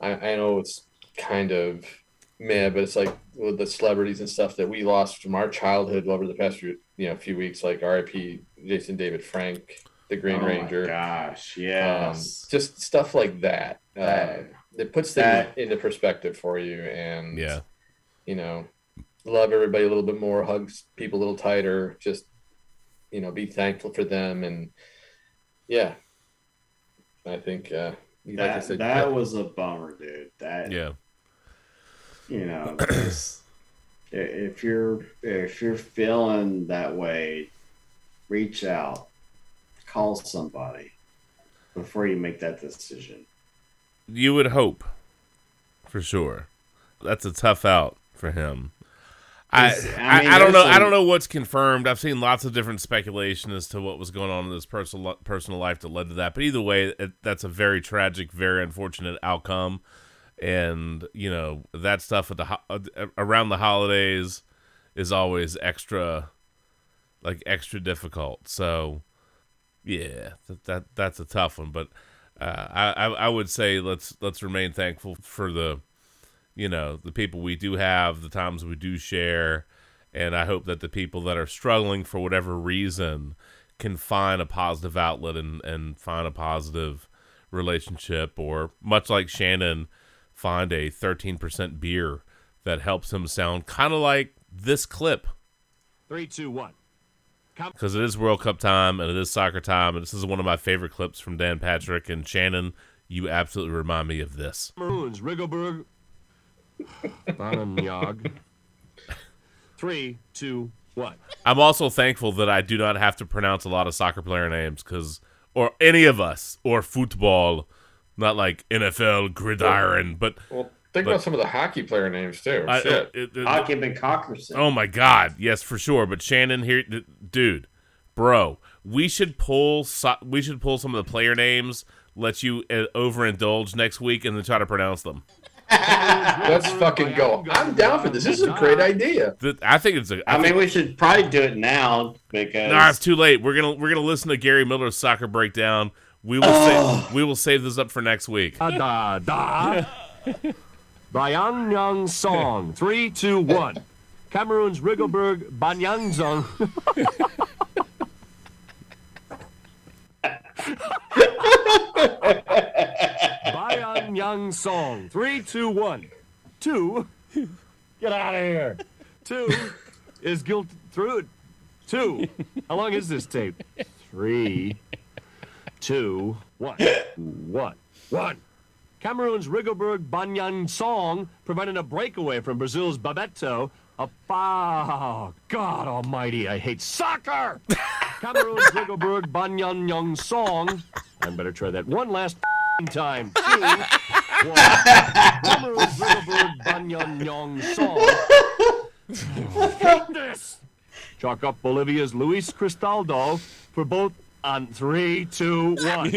I, I know it's kind of mad but it's like with the celebrities and stuff that we lost from our childhood over the past few you know few weeks like R.I.P. Jason David Frank the Green Oh my Ranger gosh, um, just stuff like that uh, That- it puts things that- into perspective for you and Yeah. you know love everybody a little bit more hugs people a little tighter just you know be thankful for them and yeah i think uh like I that, said, that was a bummer, dude. That Yeah. you know, [CLEARS THROAT] if you're if you're feeling that way, reach out, call somebody before you make that decision. You would hope, for sure. That's a tough out for him. I, I mean, I, don't know. there's I don't know what's confirmed. I've seen lots of different speculation as to what was going on in this personal personal life that led to that. But either way, it, that's a very tragic, very unfortunate outcome. And you know that stuff at the ho- uh, around the holidays is always extra, like extra difficult. So yeah, that, that that's a tough one. But uh, I, I I would say let's let's remain thankful for the you know the people we do have, the times we do share, and I hope that the people that are struggling for whatever reason can find a positive outlet and and find a positive relationship, or much like Shannon, find a thirteen percent beer that helps him sound kind of like this clip Three, two, one. because it is World Cup time and it is soccer time, and this is one of my favorite clips from Dan Patrick and Shannon. You absolutely remind me of this. Maroons, Rigobert, Vananyag. Three, two, one. I'm also thankful that I do not have to pronounce a lot of soccer player names because, or any of us, or football, not like NFL, gridiron, but Well, Think But- about some of the hockey player names too. I- Shit. it- it- Hockey McCockerson. Oh my God! Yes, for sure. But Shannon here, d- dude, bro, we should pull. So- we should pull some of the player names. Let you uh, overindulge next week and then try to pronounce them. Let's [LAUGHS] fucking go. I'm down for this. This is a great idea. Th- I think it's a. I mean, think- we should probably do it now because Nah, it's too late. We're gonna we're gonna listen to Gary Miller's soccer breakdown. We will Oh. save we will save this up for next week. Da da. [LAUGHS] Bayang Yang Song. Three, two, one. Cameroon's Rigobert Banyanzong. [LAUGHS] Bayang Yang Song. Three, two, one. Two. Get out of here. Two is guilt through. Two. How long is this tape? Three, two, one. One. One. Cameroon's Rigobert Banyan Song prevented a breakaway from Brazil's Bebeto. A oh, God Almighty, I hate soccer. [LAUGHS] Cameroon's Rigobert Banyan Young Song. I better try that one last time. Two, one. Cameroon's Rigobert Banyan Young Song. hate this. Chalk up Bolivia's Luis Cristaldo for both on three, two, one.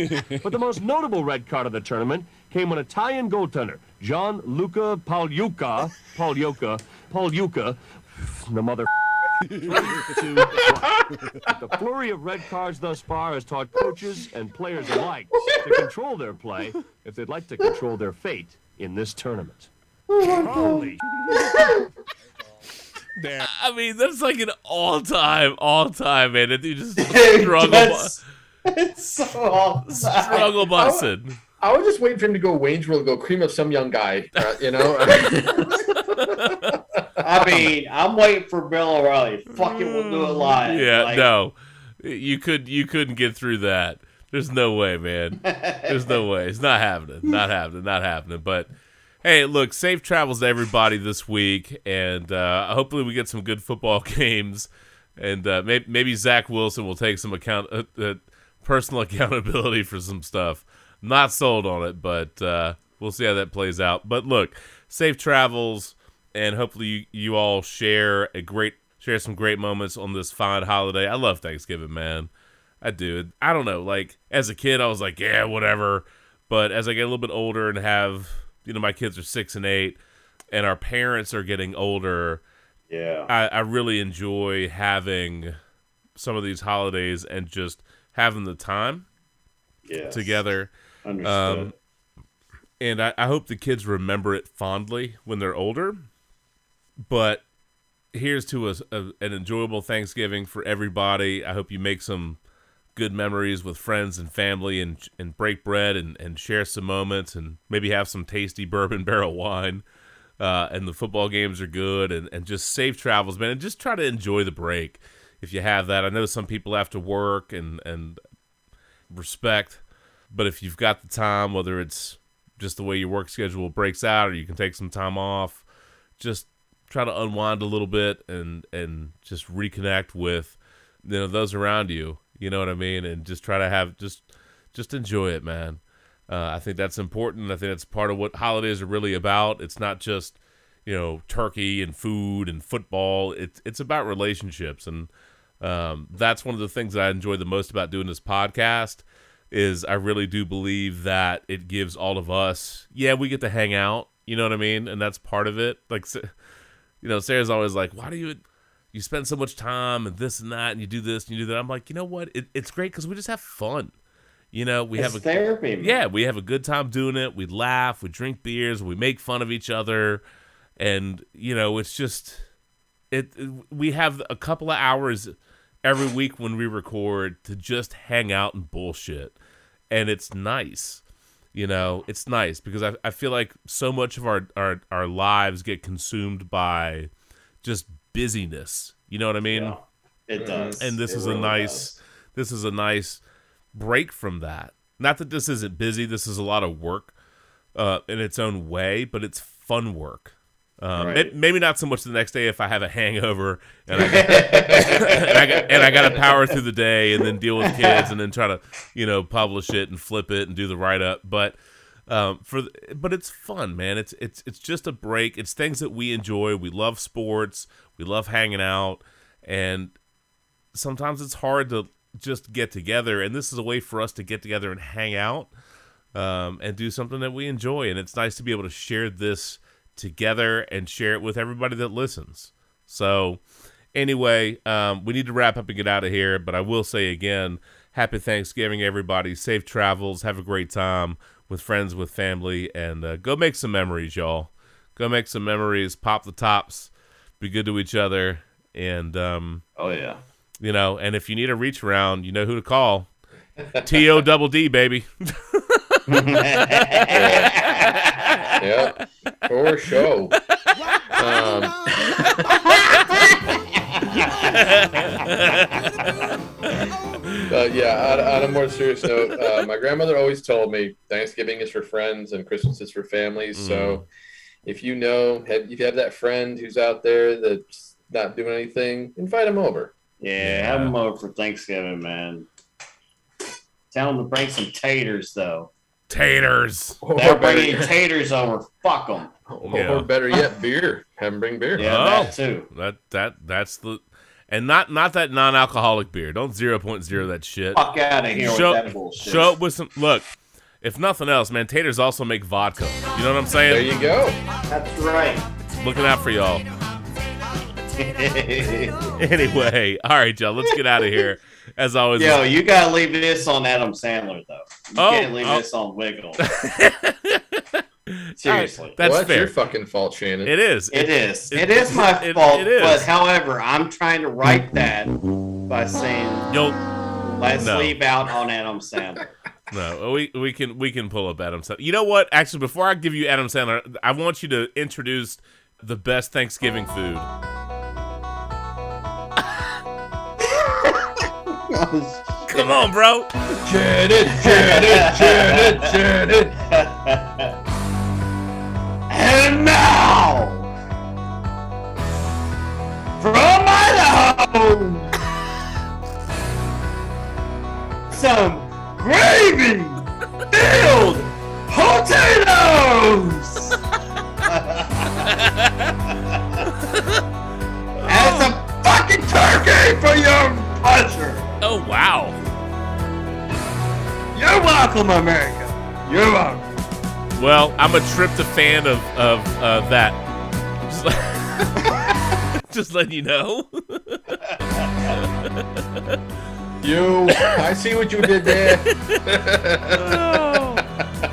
but the most notable red card of the tournament came when Italian goaltender Gianluca Pagliuca, Pagliuca, Pagliuca, the mother. Three, two, one. The flurry of red cards thus far has taught coaches and players alike to control their play if they'd like to control their fate in this tournament. Holy [LAUGHS] I mean, that's like an all time, all time, man. That dude just [LAUGHS] struggle, that's- it's so awesome. struggle busting. I was just waiting for him to go Wayne's World, go cream up some young guy. Uh, you know. [LAUGHS] I mean, I'm waiting for Bill O'Reilly. Fuck it, we'll do it live. Yeah, Like, no, you could you couldn't get through that. There's no way, man. There's no way. It's not happening. Not happening. Not happening. But hey, look, safe travels to everybody this week, and uh, hopefully we get some good football [LAUGHS] games, and uh, maybe, maybe Zach Wilson will take some account uh, uh, personal [LAUGHS] accountability for some stuff. Not sold on it, but uh, we'll see how that plays out. But look, safe travels, and hopefully you, you all share a great share some great moments on this fine holiday. I love Thanksgiving, man. I do. I don't know. Like as a kid, I was like, yeah, whatever. But as I get a little bit older and have, you know, my kids are six and eight, and our parents are getting older. Yeah. I, I really enjoy having some of these holidays and just having the time Yes. together. Understood. Um, and I, I hope the kids remember it fondly when they're older. But here's to a, a, an enjoyable Thanksgiving for everybody. I hope you make some good memories with friends and family and and break bread and, and share some moments and maybe have some tasty bourbon [LAUGHS] barrel wine. Uh, and the football games are good and, and just safe travels, man. And just try to enjoy the break if you have that. I know some people have to work and, and respect, but if you've got the time, whether it's just the way your work schedule breaks out or you can take some time off, just try to unwind a little bit and and just reconnect with you know those around you. You know what i mean? And just try to have just just enjoy it man. Uh, i think that's important. I think that's part of what holidays are really about. It's not just you know turkey and food and football. It's it's about relationships. And um, that's one of the things that i enjoy the most about doing this podcast is i really do believe that it gives all of us yeah we get to hang out. You know what i mean? And that's part of it. Like you know, Sarah's always like, "Why do you you spend so much time and this and that, and you do this and you do that?" I'm like, you know what? It, it's great because we just have fun. You know, we It's have a therapy, man. Yeah, we have a good time doing it. We laugh, we drink beers, we make fun of each other, and you know, it's just it. it we have a couple of hours every week when we record to just hang out and bullshit, and it's nice you know it's nice because I, I feel like so much of our, our our lives get consumed by just busyness. You know what i mean? Yeah, it does. and this It is a really nice this is a nice break from that. Not that this isn't busy this is a lot of work uh, in its own way but it's fun work um, Right. maybe not so much the next day if I have a hangover and I, [LAUGHS] and I got and I got to power through the day and then deal with kids and then try to you know publish it and flip it and do the write up. But Um, for the, but it's fun, man. It's it's it's just a break. It's things that we enjoy. We love sports. We love hanging out, and sometimes it's hard to just get together. And this is a way for us to get together and hang out um, and do something that we enjoy. And it's nice to be able to share this together and share it with everybody that listens. So, anyway, um, we need to wrap up and get out of here. But I will say again, happy Thanksgiving, everybody. Safe travels. Have a great time with friends, with family, and uh, go make some memories, y'all. Go make some memories. Pop the tops. Be good to each other. And, um, Oh yeah. you know, and if you need a reach around, you know who to call. T O double D, baby. [LAUGHS] yeah, for sure. Um, but yeah, on, on a more serious note, uh, my grandmother always told me Thanksgiving is for friends and Christmas is for families. So if you know, have, if you have that friend who's out there that's not doing anything, invite them over. Yeah, have them over for Thanksgiving, man. Tell them to bring some taters, though. Taters. They're bringing taters over. Fuck them. Yeah. Or better yet, beer. Have them bring beer. Yeah, that oh, too. Oh, That that that's the and not not that non-alcoholic beer. Don't 0.0 that shit. Fuck outta here with show, that bullshit. Show up with some look. If nothing else, man, taters also make vodka. You know what I'm saying? There you go. That's right. Looking out for y'all. [LAUGHS] anyway, all right, y'all. Let's get out of here. [LAUGHS] As always, Yo, you gotta leave this on Adam Sandler though. You Oh, can't leave oh. this on Wiggle. [LAUGHS] Seriously. That's well, fair. your fucking fault, Shannon. It is. It is. It is my it- fault. it is. But however, I'm trying to right that by saying Yo, let's no. leave out on Adam Sandler. [LAUGHS] No, we we can we can pull up Adam Sandler. You know what? Actually, before I give you Adam Sandler, I want you to introduce the best Thanksgiving food. Come on, bro. Janet, Janet, Janet, Janet. And now, from Idaho, some gravy filled potatoes. [LAUGHS] and some fucking turkey for your pleasure. Oh wow. You're welcome, America. You're welcome. Well, I'm a tryptophan of of uh, that. Just, [LAUGHS] let- just letting you know. [LAUGHS] You, I see what you did there. [LAUGHS]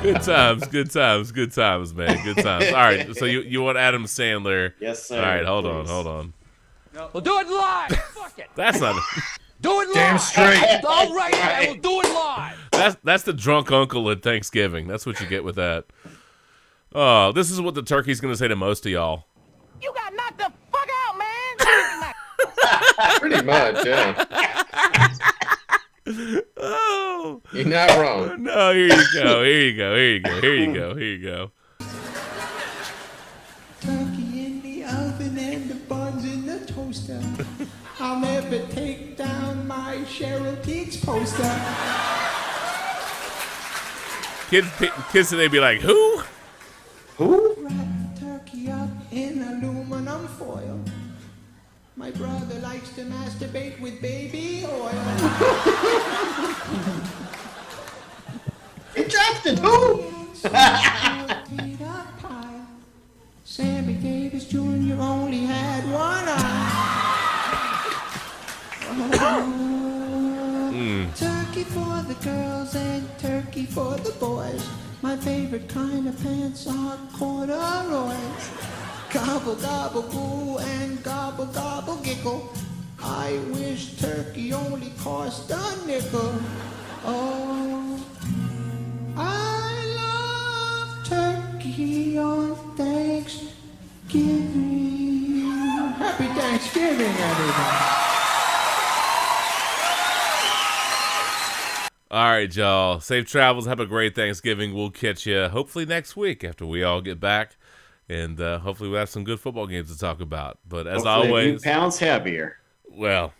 good times, good times, good times, man. Good times. All right, so you you want Adam Sandler? Yes, sir. All right, hold on, hold on. No. We'll do it live. Fuck it. That's not. Do it live. Damn straight. All right, I will do it live. That's that's the drunk uncle at Thanksgiving. That's what you get with that. Oh, this is what the turkey's gonna say to most of y'all. You got knocked the fuck out, man. [LAUGHS] Pretty much, yeah. Oh You're not wrong. no! Here you go. Here you go. Here you go. Here you go. Here you go. Turkey in the oven and the buns in the toaster. I'll never take down my Cheryl Tiegs poster. Kids, kids today be like, who? Who? Wrap turkey up in aluminum foil. My brother likes to masturbate with baby oil. Interested who? Potato. [LAUGHS] Sammy Davis Jr. only had one eye. Hmm. Turkey for the girls and turkey for the boys. My favorite kind of pants are corduroys. Gobble gobble goo and gobble gobble giggle. I wish turkey only cost a nickel. Oh, I love turkey on Thanksgiving. Happy Thanksgiving, everybody. All right, y'all. Safe travels. Have a great Thanksgiving. We'll catch you hopefully next week after we all get back, and uh, hopefully we'll have some good football games to talk about. But as Hopefully a few always, pounds heavier. well,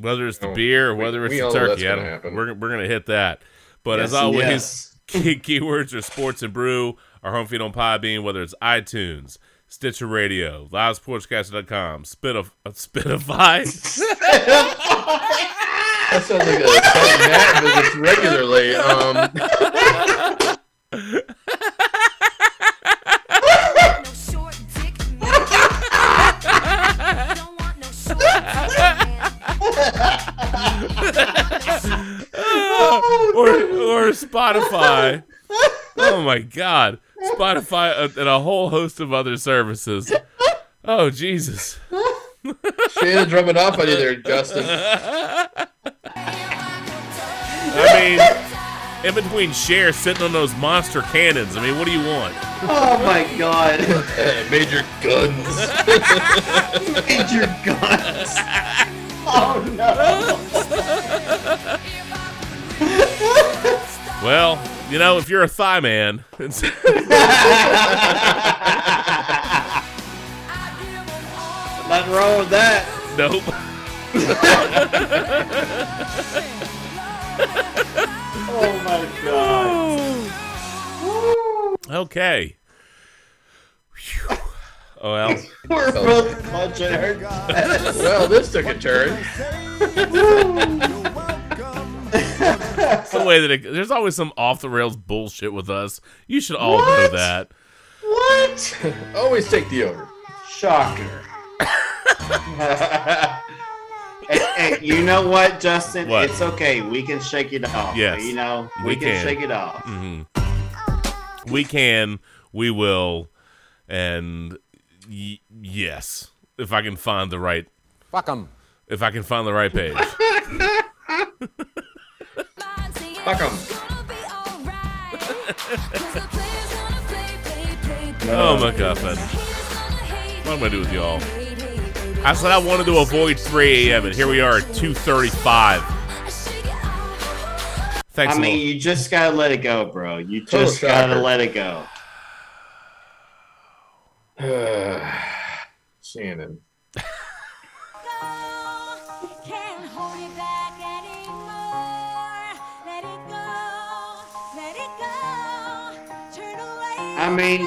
whether it's the Oh, beer or we- whether it's we the all know that's turkey, gonna happen. we're we're gonna hit that. But as always, yes. [LAUGHS] Key- keywords are sports and brew. Our home feed on Podbean, whether it's iTunes, Stitcher Radio, LoudSportscaster.com, Spitif- uh, Spitify. [LAUGHS] [LAUGHS] That sounds like a Matt visits regularly. Um, [LAUGHS] or or Spotify. Oh my God, Spotify and a whole host of other services. Oh Jesus! Shayna drumming off on you there, Justin. I mean, in between Cher sitting on those monster cannons. I mean, what do you want? Oh my god. [LAUGHS] Major guns. [LAUGHS] Major guns. Oh no. Well, you know, if you're a thigh man, it's- [LAUGHS] Nothing wrong with that. nope. [LAUGHS] Oh my god. Okay. Phew. Oh well. [LAUGHS] We're both clutching her. [LAUGHS] well, this took a turn. It's the way that it, there's always some off the rails bullshit with us. You should all know that. What? Always take the over. Shocker. [LAUGHS] hey, hey, you know what, Justin? What? It's okay. We can shake it off. Yes, You know, we, we can, can. shake it off. hmm We can, we will, and y- yes, if I can find the right, Fuck them. if I can find the right page. [LAUGHS] Fuck them. Oh my god, man. What am I going to do with y'all? I said I wanted to avoid 3 a.m. and here we are at 2:35. Thanks I a mean, you just gotta let it go, bro. You Total just gotta shocker. let it go. [SIGHS] Shannon. I mean,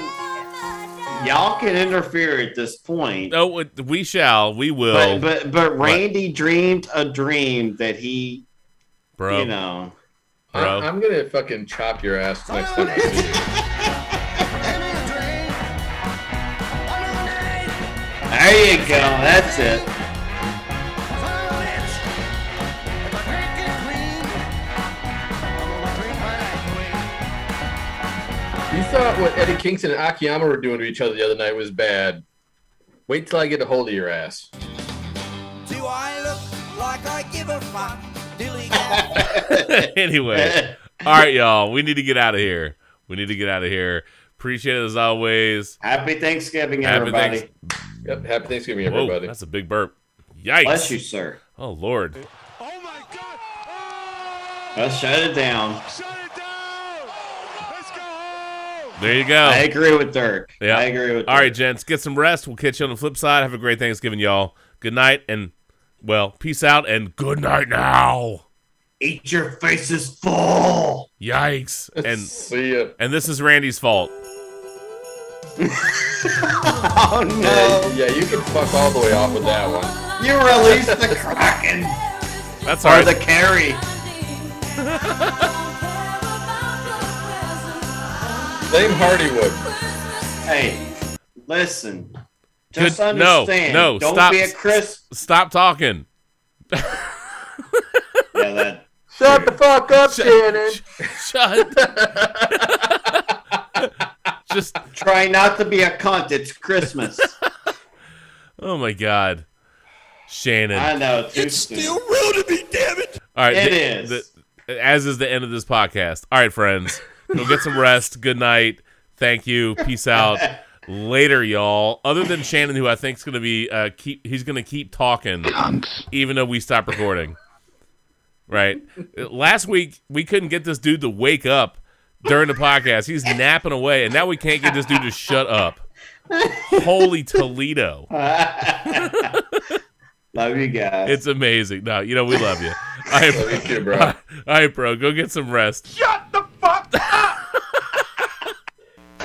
y'all can interfere at this point. Oh, it- we shall. We will. But but but Randy dreamed a dream that he, bro. you know. I, Bro. I'm gonna fucking chop your ass next time I see you. There you go. That's it. Thought what Eddie Kingston and Akiyama were doing to each other the other night was bad. Wait till I get a hold of your ass. Do I look like I give a fuck? [LAUGHS] Anyway, [LAUGHS] all right, y'all. We need to get out of here. We need to get out of here. Appreciate it as always. Happy Thanksgiving, Happy everybody. Thanks- Yep, happy Thanksgiving, Whoa, everybody. that's a big burp. Yikes. Bless you, sir. Oh Lord. Oh, my God. Oh! Let's shut it down. There you go. I agree with Dirk. Yeah. I agree with All Dirk. right, gents, get some rest. We'll catch you on the flip side. Have a great Thanksgiving, y'all. Good night and well, peace out and good night now. Eat your faces full. Yikes. [LAUGHS] And See ya. and this is Randy's fault. [LAUGHS] Oh no! Yeah, yeah, you can fuck all the way off with that one. You released the Kraken That's all or the carry. [LAUGHS] Blame Hardywood. Hey, listen. Just no, understand. no, no, Don't stop. be a Chris. Stop talking. Yeah, that. Shut the fuck up, Shannon. Shut. [LAUGHS] Just Try not to be a cunt. It's Christmas. [LAUGHS] oh my god. Shannon. I know. Too soon. real to me, damn it! All right, It the- is. the- as is the end of this podcast. All right, friends, go get some rest. Good night. Thank you. Peace out. Later, y'all. Other than Shannon, who I think is going to be uh, keep, he's going to keep talking, even though we stop recording. Right. Last week we couldn't get this dude to wake up during the podcast. He's napping away, and now we can't get this dude to shut up. Holy Toledo! [LAUGHS] Love you guys. It's amazing. No, you know we love you. All right, Love you too, bro. [LAUGHS] All right, bro. Go get some rest. Shut the fuck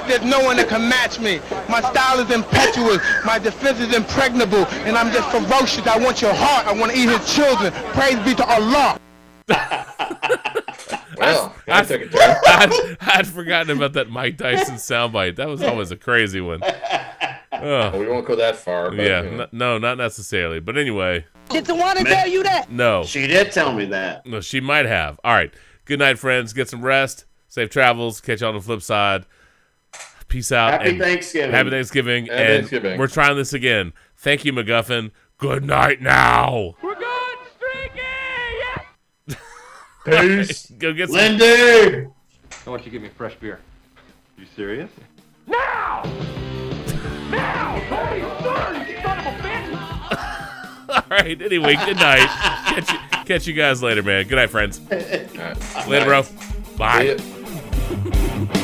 There's no one that can match me. My style is impetuous. My defense is impregnable. And I'm just ferocious. I want your heart. I want to eat his children. Praise be to Allah. [LAUGHS] Well, I, I took a turn. I'd, I'd forgotten about that Mike Tyson [LAUGHS] soundbite. That was always a crazy one. Oh, We won't go that far. But, yeah, you know. n- no, not necessarily. But anyway, Did the one to tell you that? no. She did tell me that. No, she might have. All right. Good night, friends. Get some rest. Safe travels. Catch you on the flip side. Peace out. Happy Thanksgiving. Happy Thanksgiving. Happy and Thanksgiving. we're trying this again. Thank you, MacGuffin. Good night now. We're going streaky! Yeah! Peace. Go get some. Lindy! I want you to give me a fresh beer. You serious? Now! Now! Holy son, you son of a bitch! [LAUGHS] All right. Anyway, good night. catch, you, catch you guys later, man. Good night, friends. All right. Later, bro. Bye. See [LAUGHS] ya.